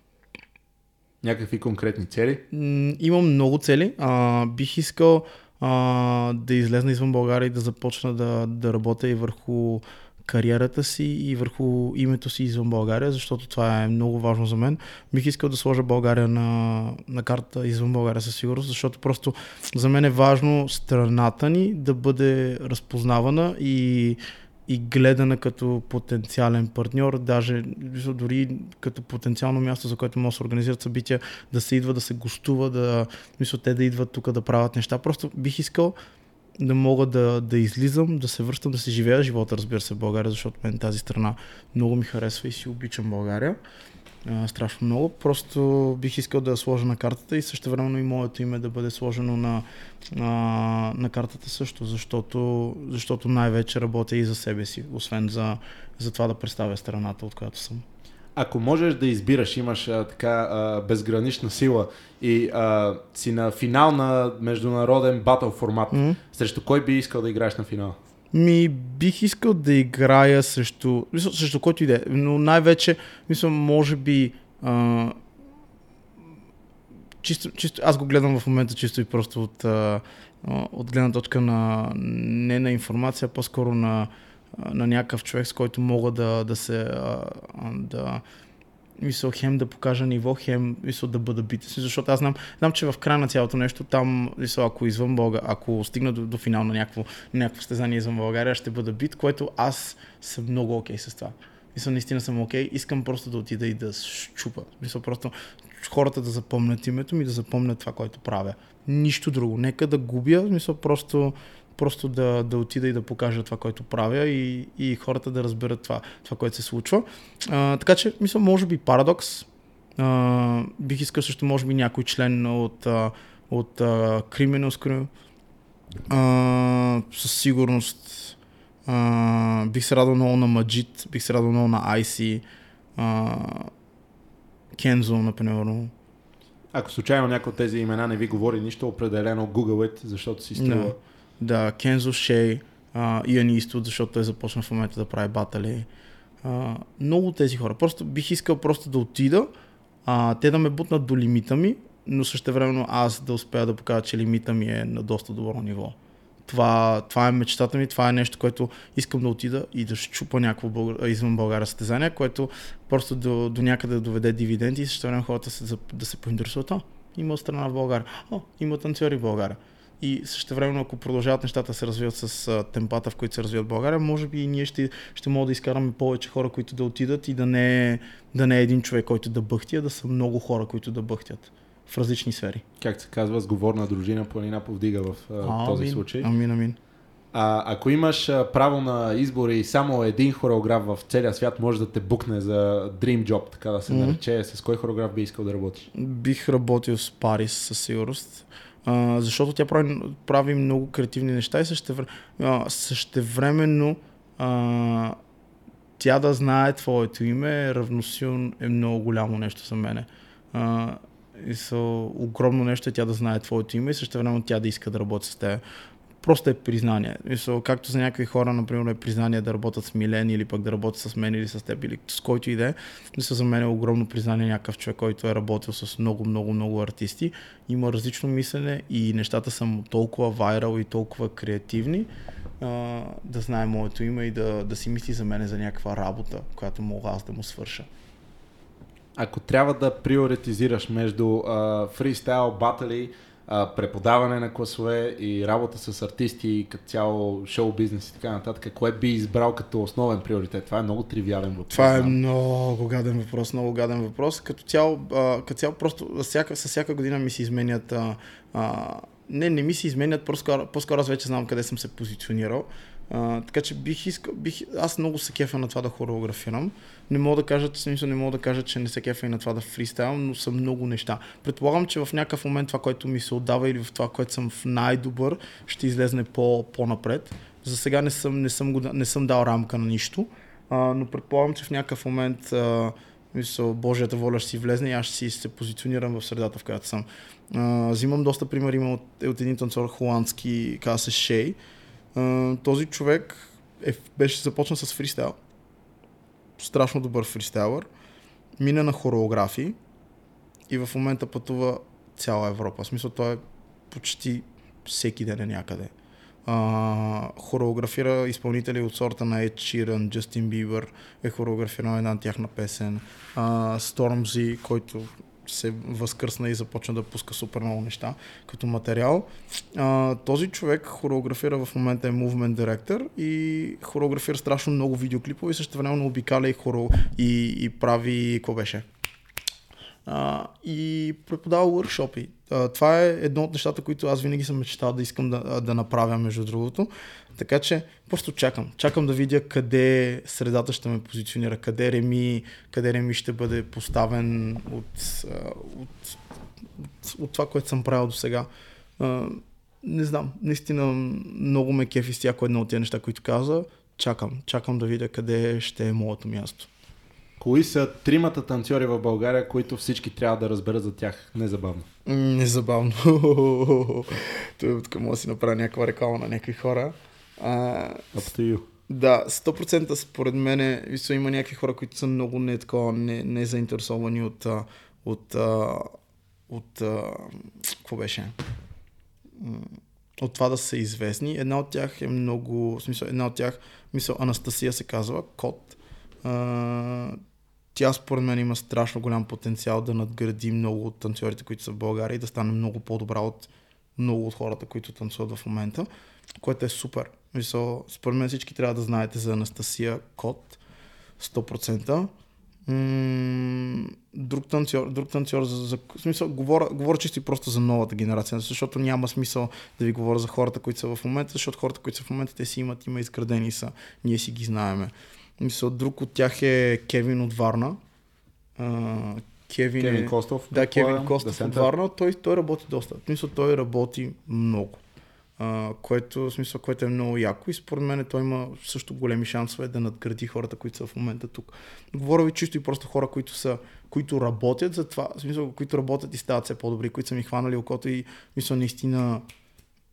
Някакви конкретни цели? Имам много цели. А, бих искал а, да излезна извън България и да започна да, да работя и върху кариерата си и върху името си извън България, защото това е много важно за мен. Бих искал да сложа България на, на карта извън България със сигурност, защото просто за мен е важно страната ни да бъде разпознавана и и гледана като потенциален партньор, даже дори като потенциално място, за което може да се организират събития, да се идва, да се гостува, да мисля, те да идват тук да правят неща. Просто бих искал да мога да, да излизам, да се връщам, да се живея живота, разбира се, в България, защото мен тази страна много ми харесва и си обичам България. А, страшно много. Просто бих искал да я сложа на картата и също времено и моето име да бъде сложено на, на, на картата също, защото, защото най-вече работя и за себе си, освен за, за това да представя страната, от която съм. Ако можеш да избираш, имаш а, така а, безгранична сила и а, си на финал на международен батъл формат, М? срещу кой би искал да играеш на финал? Ми, бих искал да играя срещу, мисля, срещу който иде, но най-вече, мисля, може би, а, чисто, чисто, аз го гледам в момента чисто и просто от, а, от гледна точка на, не на информация, а по-скоро на, на някакъв човек, с който мога да, да се, а, да, мисъл, хем да покажа ниво, хем мисъл, да бъда бит. Защото аз знам, знам, че в края на цялото нещо, там, мисъл, ако извън България, ако стигна до, до финал на някакво, някакво стезание извън България, ще бъда бит, което аз съм много окей okay с това. Мисля, наистина съм окей. Okay. Искам просто да отида и да щупа. Мисля, просто хората да запомнят името ми, да запомнят това, което правя. Нищо друго. Нека да губя, мисля, просто просто да, да отида и да покажа това, което правя и, и хората да разберат това, това което се случва. А, така че, мисля, може би парадокс. А, бих искал също, може би, някой член от, от а, Criminals Crew. А, със сигурност а, бих се радвал много на Маджит, бих се радвал много на IC, а, Кензо, например. Ако случайно някой от тези имена не ви говори нищо, определено Google it, защото си струва. Да да, Кензо Шей, Иан Иствуд, защото той започна в момента да прави батали. А, много от тези хора. Просто бих искал просто да отида, а, те да ме бутнат до лимита ми, но също времено аз да успея да покажа, че лимита ми е на доста добро ниво. Това, това е мечтата ми, това е нещо, което искам да отида и да щупа някакво българ... извън България състезание, което просто до, до някъде да доведе дивиденти и също време хората се, да се поинтересуват. А, има страна в България. О, има танцори в България. И също време, ако продължават нещата да се развиват с темпата, в които се развиват България, може би и ние ще, ще можем да изкараме повече хора, които да отидат и да не, да не е един човек, който да бъхти, а да са много хора, които да бъхтят в различни сфери. Как се казва, сговорна дружина планина повдига в а, този амин, случай. Амин, амин. А, ако имаш право на избори и само един хореограф в целия свят може да те букне за Dream Job, така да се mm-hmm. нарече, с кой хореограф би искал да работиш? Бих работил с Парис със сигурност защото тя прави, прави много креативни неща и също, а, същевременно а, тя да знае твоето име, равносилно е много голямо нещо за мене. А, и са огромно нещо е тя да знае твоето име и също време тя да иска да работи с теб просто е признание. Мисъл, както за някои хора, например, е признание да работят с Милен или пък да работят с мен или с теб или с който и да е. Мисля, за мен е огромно признание някакъв човек, който е работил с много, много, много артисти. Има различно мислене и нещата са толкова вайрал и толкова креативни, а, да знае моето име и да, да си мисли за мен за някаква работа, която мога аз да му свърша. Ако трябва да приоритизираш между фристайл, батали, а, преподаване на класове и работа с артисти, като цяло шоу бизнес и така нататък, кое би избрал като основен приоритет? Това е много тривиален въпрос. Това е много гаден въпрос, много гаден въпрос. Като цяло, а, като цяло просто всяка, с всяка година ми се изменят а, а, не, не ми се изменят, по-скоро, по-скоро аз вече знам къде съм се позиционирал. Така че бих искал, бих, аз много се кефа на това да хореографирам. Не мога да кажа, смисъл, не мога да кажа, че не се кефа и на това да фристайл, но са много неща. Предполагам, че в някакъв момент това, което ми се отдава или в това, което съм в най-добър, ще излезне по, по-напред. За сега не съм, не съм, го, не съм дал рамка на нищо, а, но предполагам, че в някакъв момент а, мисъл, Божията воля ще си влезне и аз ще си се позиционирам в средата, в която съм. А, взимам доста примери, от, от един танцор холандски, казва се Шей, този човек е, беше започна с фристайл. Страшно добър фристайлър. Мина на хореографии и в момента пътува цяла Европа. В смисъл той е почти всеки ден е някъде. А, хореографира изпълнители от сорта на Ed Sheeran, Justin Bieber е хореографирал една тяхна песен. А, Stormzy, който се възкръсна и започна да пуска супер много неща като материал. А, този човек хореографира в момента е Movement Director и хореографира страшно много видеоклипове и също време обикаля и, хоро, и, и прави, какво беше? А, и преподава workshopи. Това е едно от нещата, които аз винаги съм мечтал да искам да, да направя, между другото. Така че просто чакам. Чакам да видя къде средата ще ме позиционира, къде Реми, къде Реми ще бъде поставен от, от, от, от това, което съм правил до сега. Не знам, наистина много ме кефи с всяко едно от тези неща, които каза. Чакам, чакам да видя къде ще е моето място. Кои са тримата танцори в България, които всички трябва да разберат за тях незабавно? Незабавно. Тук мога да си направя някаква реклама на някакви хора. А, Up to you. Да, 100% според мен има някакви хора, които са много не, такова, не, не заинтересовани от, от, от, от какво беше? От това да са известни. Една от тях е много, в смисъл, една от тях, мисъл, Анастасия се казва, Кот. А, тя според мен има страшно голям потенциал да надгради много от танцорите, които са в България и да стане много по-добра от много от хората, които танцуват в момента, което е супер. Мисъл, според мен всички трябва да знаете за Анастасия Кот, 100%. М- друг танцор, друг танцор за, за смисъл, говоря, говоря чисто и просто за новата генерация, защото няма смисъл да ви говоря за хората, които са в момента, защото хората, които са в момента, те си имат, има изградени са, ние си ги знаеме. Мисля, друг от тях е Кевин от Варна. А, Кевин, Кевин е... Костов. Да, Кевин Костов от. Варна. Той, той работи доста. В смисъл, той работи много. А, което, в смисъл, което е много яко и според мен той има също големи шансове да надгради хората, които са в момента тук. Говоря ви чисто и просто хора, които са които работят за това, в смисъл, които работят и стават все по-добри, които са ми хванали окото и мисля наистина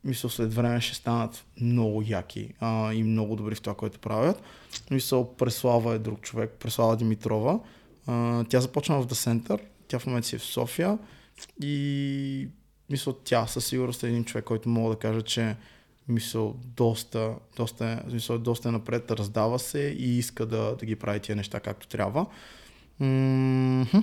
мисля след време ще станат много яки а, и много добри в това, което правят. Мисъл Преслава е друг човек, Преслава Димитрова. А, тя започна в The Center, тя в момента си е в София и мисля тя със сигурност е един човек, който мога да кажа, че мисъл доста, доста, мисъл, доста напред, раздава се и иска да, да ги прави тия неща както трябва. М-хм.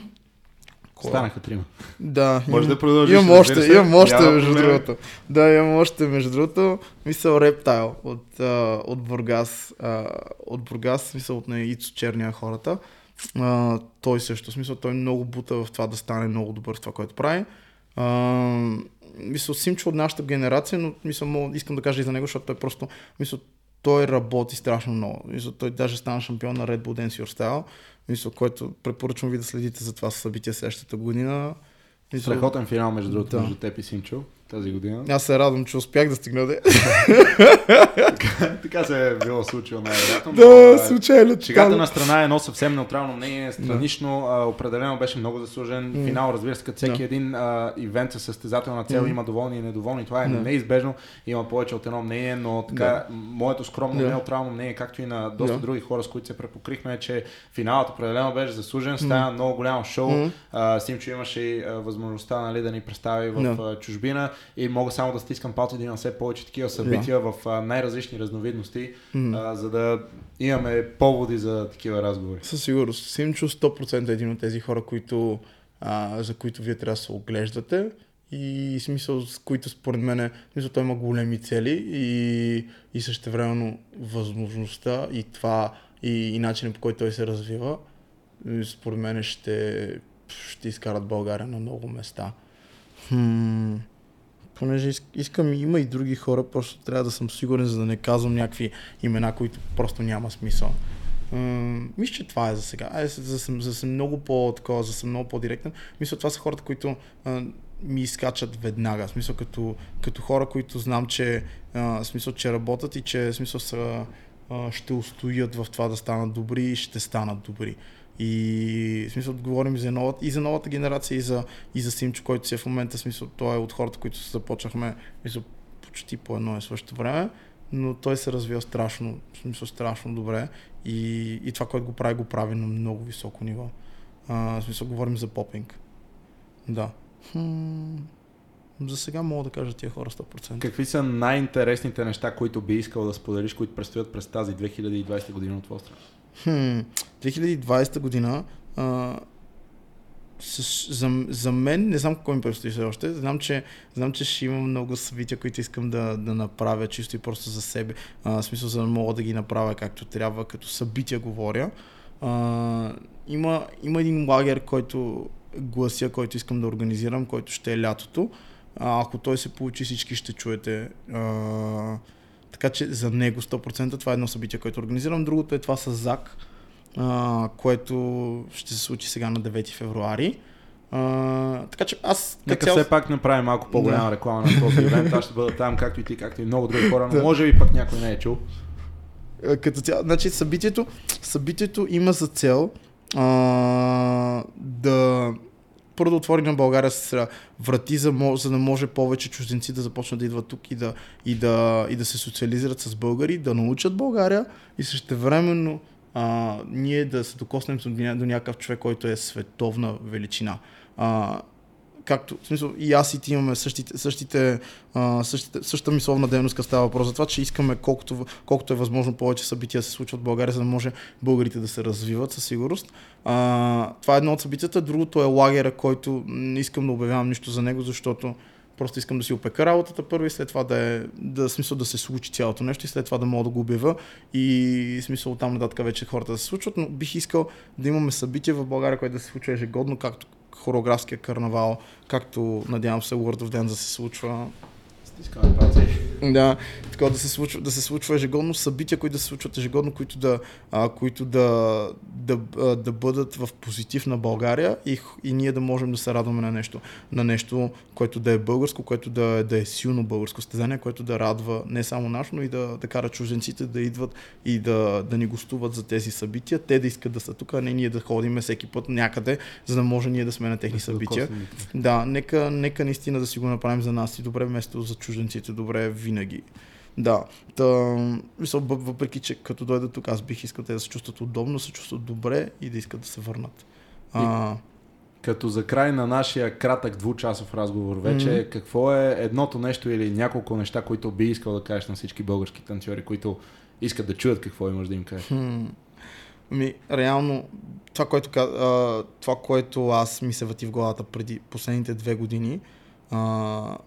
Кой е? Станаха трима. Да. Може да продължиш, Имам още, имам още Няма между проблем. другото. Да, имам още между другото. Мисъл Рептайл от, а, от Бургас. А, от Бургас, смисъл от на Ицо Черния хората. А, той също, смисъл той много бута в това да стане много добър в това, което прави. А, мисъл Симчо от нашата генерация, но мисъл, мога, искам да кажа и за него, защото той просто, мисъл, той работи страшно много. Мисъл, той даже стана шампион на Red Bull Dance Your Style, мисъл, което препоръчвам ви да следите за това събитие следващата година. Мисъл, Страхотен финал, между другото, Да. между теб и Симчо тази година. аз се радвам, че успях да стигна да. така се е било случило най-вероятно. но, да, а, случайно. Шегата на страна е едно съвсем неутрално мнение, странично, а, определено беше много заслужен. М. Финал, разбира се, като всеки Да. един а, ивент със състезателна цел М. има доволни и недоволни. Това е Да. неизбежно. Има повече от едно мнение, но така, Да. моето скромно Да. неутрално мнение, както и на доста Да. други хора, с които се препокрихме, е, че финалът определено беше заслужен. Стана много голямо шоу. А, Симчо имаше и възможността нали, да ни представи в Да. а, чужбина и мога само да стискам палци да има все повече такива събития в а, най-различни разновидности, М. а, за да имаме поводи за такива разговори. Със сигурност. Симчо 100% е един от тези хора, които, а, за които вие трябва да се оглеждате и смисъл, с които според мен е, смисъл, той има големи цели и, и същевременно възможността и това и, и начинът по който той се развива, според мен ще, ще изкарат България на много места. Хм, понеже иск- искам, има и други хора, просто трябва да съм сигурен, за да не казвам някакви имена, които просто няма смисъл. М, Мисля, че това е за сега. Е, за, за да съм много по-такова, за съм много по-директен. Мисля, това са хората, които а, ми изкачат веднага. Смисъл, като, като хора, които знам, че, а, смисъл, че работят и че смисъл, са, а, ще устоят в това да станат добри и ще станат добри. И в смисъл говорим за новата, и за новата генерация, и за, и за Симчо, който си е в момента, в смисъл, той е от хората, които започнахме мисъл, почти по едно и също време, но той се развива страшно, в смисъл страшно добре и, и това, което го прави, го прави на много високо ниво. А, в смисъл говорим за попинг. Да. Хм, за сега мога да кажа тия хора 100%. Какви са най-интересните неща, които би искал да споделиш, които предстоят през тази 2020 година от твоя страна? Хм, 2020 година а, с, за, за мен, не знам какво ми предстои все още, знам че, знам, че ще имам много събития, които искам да, да направя чисто и просто за себе. А, в смисъл, за да мога да ги направя както трябва, като събития говоря. А, има, има един лагер, който глася, който искам да организирам, който ще е лятото. А, ако той се получи, всички ще чуете. А, така че за него 100% това е едно събитие, което организирам. Другото е това с Зак, а, което ще се случи сега на 9 февруари. А, така че аз Нека цяло- все пак направим малко по-голяма Да. реклама на този ивент. Аз ще бъда там, както и ти, както и много други хора, но Да. може би пък някой не е чул. Като цяло, значи събитието, събитието има за цел а, да първо да отвори на България с врати, за, за да може повече чужденци да започнат да идват тук и да, и да, и да се социализират с българи, да научат България и същевременно а, ние да се докоснем до, до някакъв човек, който е световна величина. А, както, в смисъл, и аз и ти имаме същите, същите, същите, същата мисловна дейност, като става въпрос за това, че искаме колкото, колкото е възможно повече събития се случват в България, за да може българите да се развиват със сигурност. А, това е едно от събитията. Другото е лагера, който не искам да обявявам нищо за него, защото Просто искам да си опека работата първо и след това да е, да, смисъл да се случи цялото нещо и след това да мога да го обява и смисъл там нататък вече хората да се случват, но бих искал да имаме събитие в България, което да се случва ежегодно, както хореографския карнавал, както надявам се World of Dance да се случва Стискаме палци. да, така да се случва, да се случва ежегодно събития, които да се случват ежегодно, които да, а, които да, да, а, да бъдат в позитив на България и, и ние да можем да се радваме на нещо, на нещо, което да е българско, което да, е- да е силно българско стезание, което да радва не само наш, но и да, да кара чужденците да идват и да, да ни гостуват за тези събития. Те да искат да са тук, а не ние да ходим всеки път някъде, за да може ние да сме на техни събития. Да, нека, нека наистина да си го направим за нас и добре, вместо за чужденците, добре винаги. Да, та, мисъл, въпреки, че като дойдат тук, аз бих искал те да се чувстват удобно, се чувстват добре и да искат да се върнат. А, Като за край на нашия кратък двучасов разговор вече, Мгм. какво е едното нещо или няколко неща, които би искал да кажеш на всички български танцори, които искат да чуят какво имаш да им кажеш? хм, ми, реално, това което, а, това, което аз ми се върти в главата преди последните две години, а,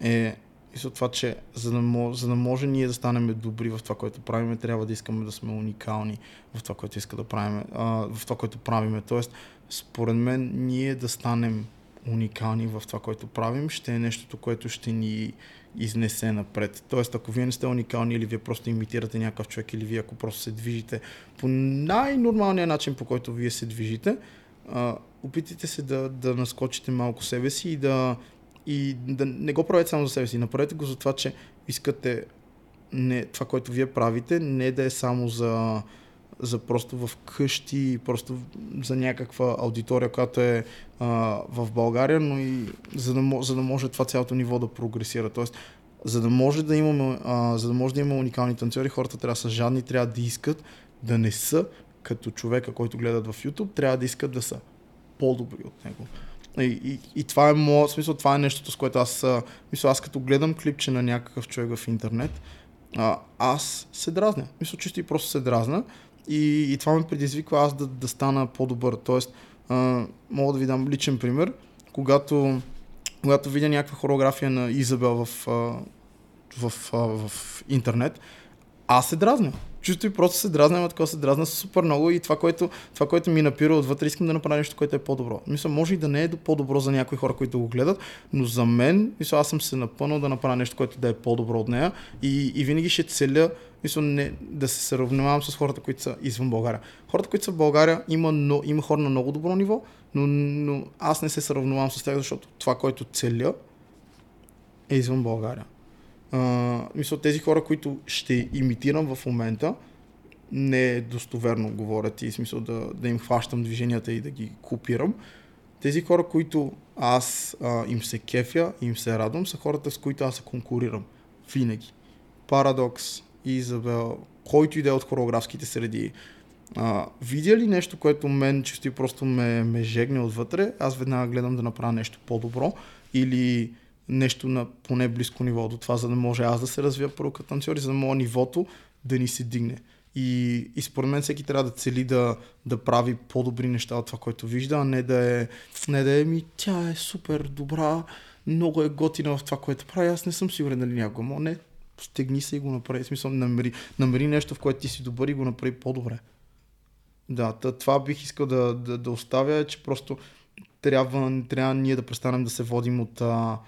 е мисля това, че за да, може, за да може ние да станем добри в това, което правиме, трябва да искаме да сме уникални в това, което иска да правим, а, в това, което правиме. Тоест, според мен, ние да станем уникални в това, което правим, ще е нещото, което ще ни изнесе напред. Тоест, ако вие не сте уникални или вие просто имитирате някакъв човек или вие ако просто се движите по най-нормалния начин, по който вие се движите, а, опитайте се да, да наскочите малко себе си и да, и да не го правете само за себе си. Направете го за това, че искате не, това, което вие правите, не да е само за, за просто в къщи, просто за някаква аудитория, която е а, в България, но и за да, за да може това цялото ниво да прогресира. Тоест, за да може да имаме, а, за да може да има уникални танцори, хората трябва да са жадни, трябва да искат да не са като човека, който гледат в YouTube, трябва да искат да са по-добри от него. И, и, и това е моят смисъл, това е нещото, с което аз, мисля, аз като гледам клипче на някакъв човек в интернет, аз се дразня. Мисля, чисто и просто се дразна. И, и това ме предизвиква аз да, да стана по-добър. Тоест, а, мога да ви дам личен пример. Когато, когато видя някаква хореография на Изабел в, в, а, в интернет, аз се дразня. Чисто и просто се дразня, ама така се дразня супер много и това което, това, което ми напира отвътре, искам да направя нещо, което е по-добро. Мисля, може и да не е до- по-добро за някои хора, които го гледат, но за мен, мисля, аз съм се напънал да направя нещо, което да е по-добро от нея и, и винаги ще целя, мисля, не, да се сравнявам с хората, които са извън България. Хората, които са в България, има, но, има хора на много добро ниво, но, но аз не се сравнявам с тях, защото това, което целя, е извън България. А, мисля, тези хора, които ще имитирам в момента, не е достоверно говорят и смисъл да, да им хващам движенията и да ги копирам. Тези хора, които аз а, им се кефя, им се радвам, са хората, с които аз се конкурирам. Винаги. Парадокс, Изабел, който и да е от хореографските среди. А, видя ли нещо, което мен чисто просто ме, ме жегне отвътре, аз веднага гледам да направя нещо по-добро или нещо на поне близко ниво до това, за да може аз да се развия първо като танцор и за да мога нивото да ни се дигне. И, и според мен всеки трябва да цели да, да прави по-добри неща от това, което вижда, а не да е, не да е ми, тя е супер добра, много е готина в това, което прави. Аз не съм сигурен дали някога. Но не, стегни се и го направи. В смисъл, намери, намери нещо, в което ти си добър и го направи по-добре. Да, това бих искал да, да, да оставя, че просто трябва, трябва ние да престанем да се водим от, а,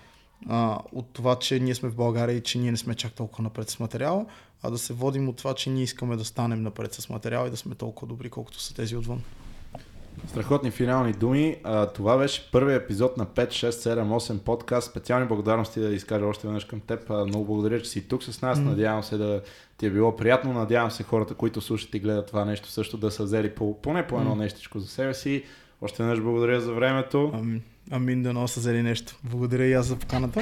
а, от това, че ние сме в България и че ние не сме чак толкова напред с материала, а да се водим от това, че ние искаме да станем напред с материала и да сме толкова добри, колкото са тези отвън. Страхотни финални думи. А, това беше първият епизод на 5, 6, 7, 8 подкаст. Специални благодарности да изкажа още веднъж към теб. А, много благодаря, че си тук с нас. М. Надявам се да ти е било приятно. Надявам се хората, които слушат и гледат това нещо, също да са взели по, поне по едно М. нещичко за себе си. Още веднъж благодаря за времето. Амин, амин да носа взели нещо. Благодаря и аз за поканата.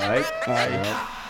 Ай. Ай. Ай.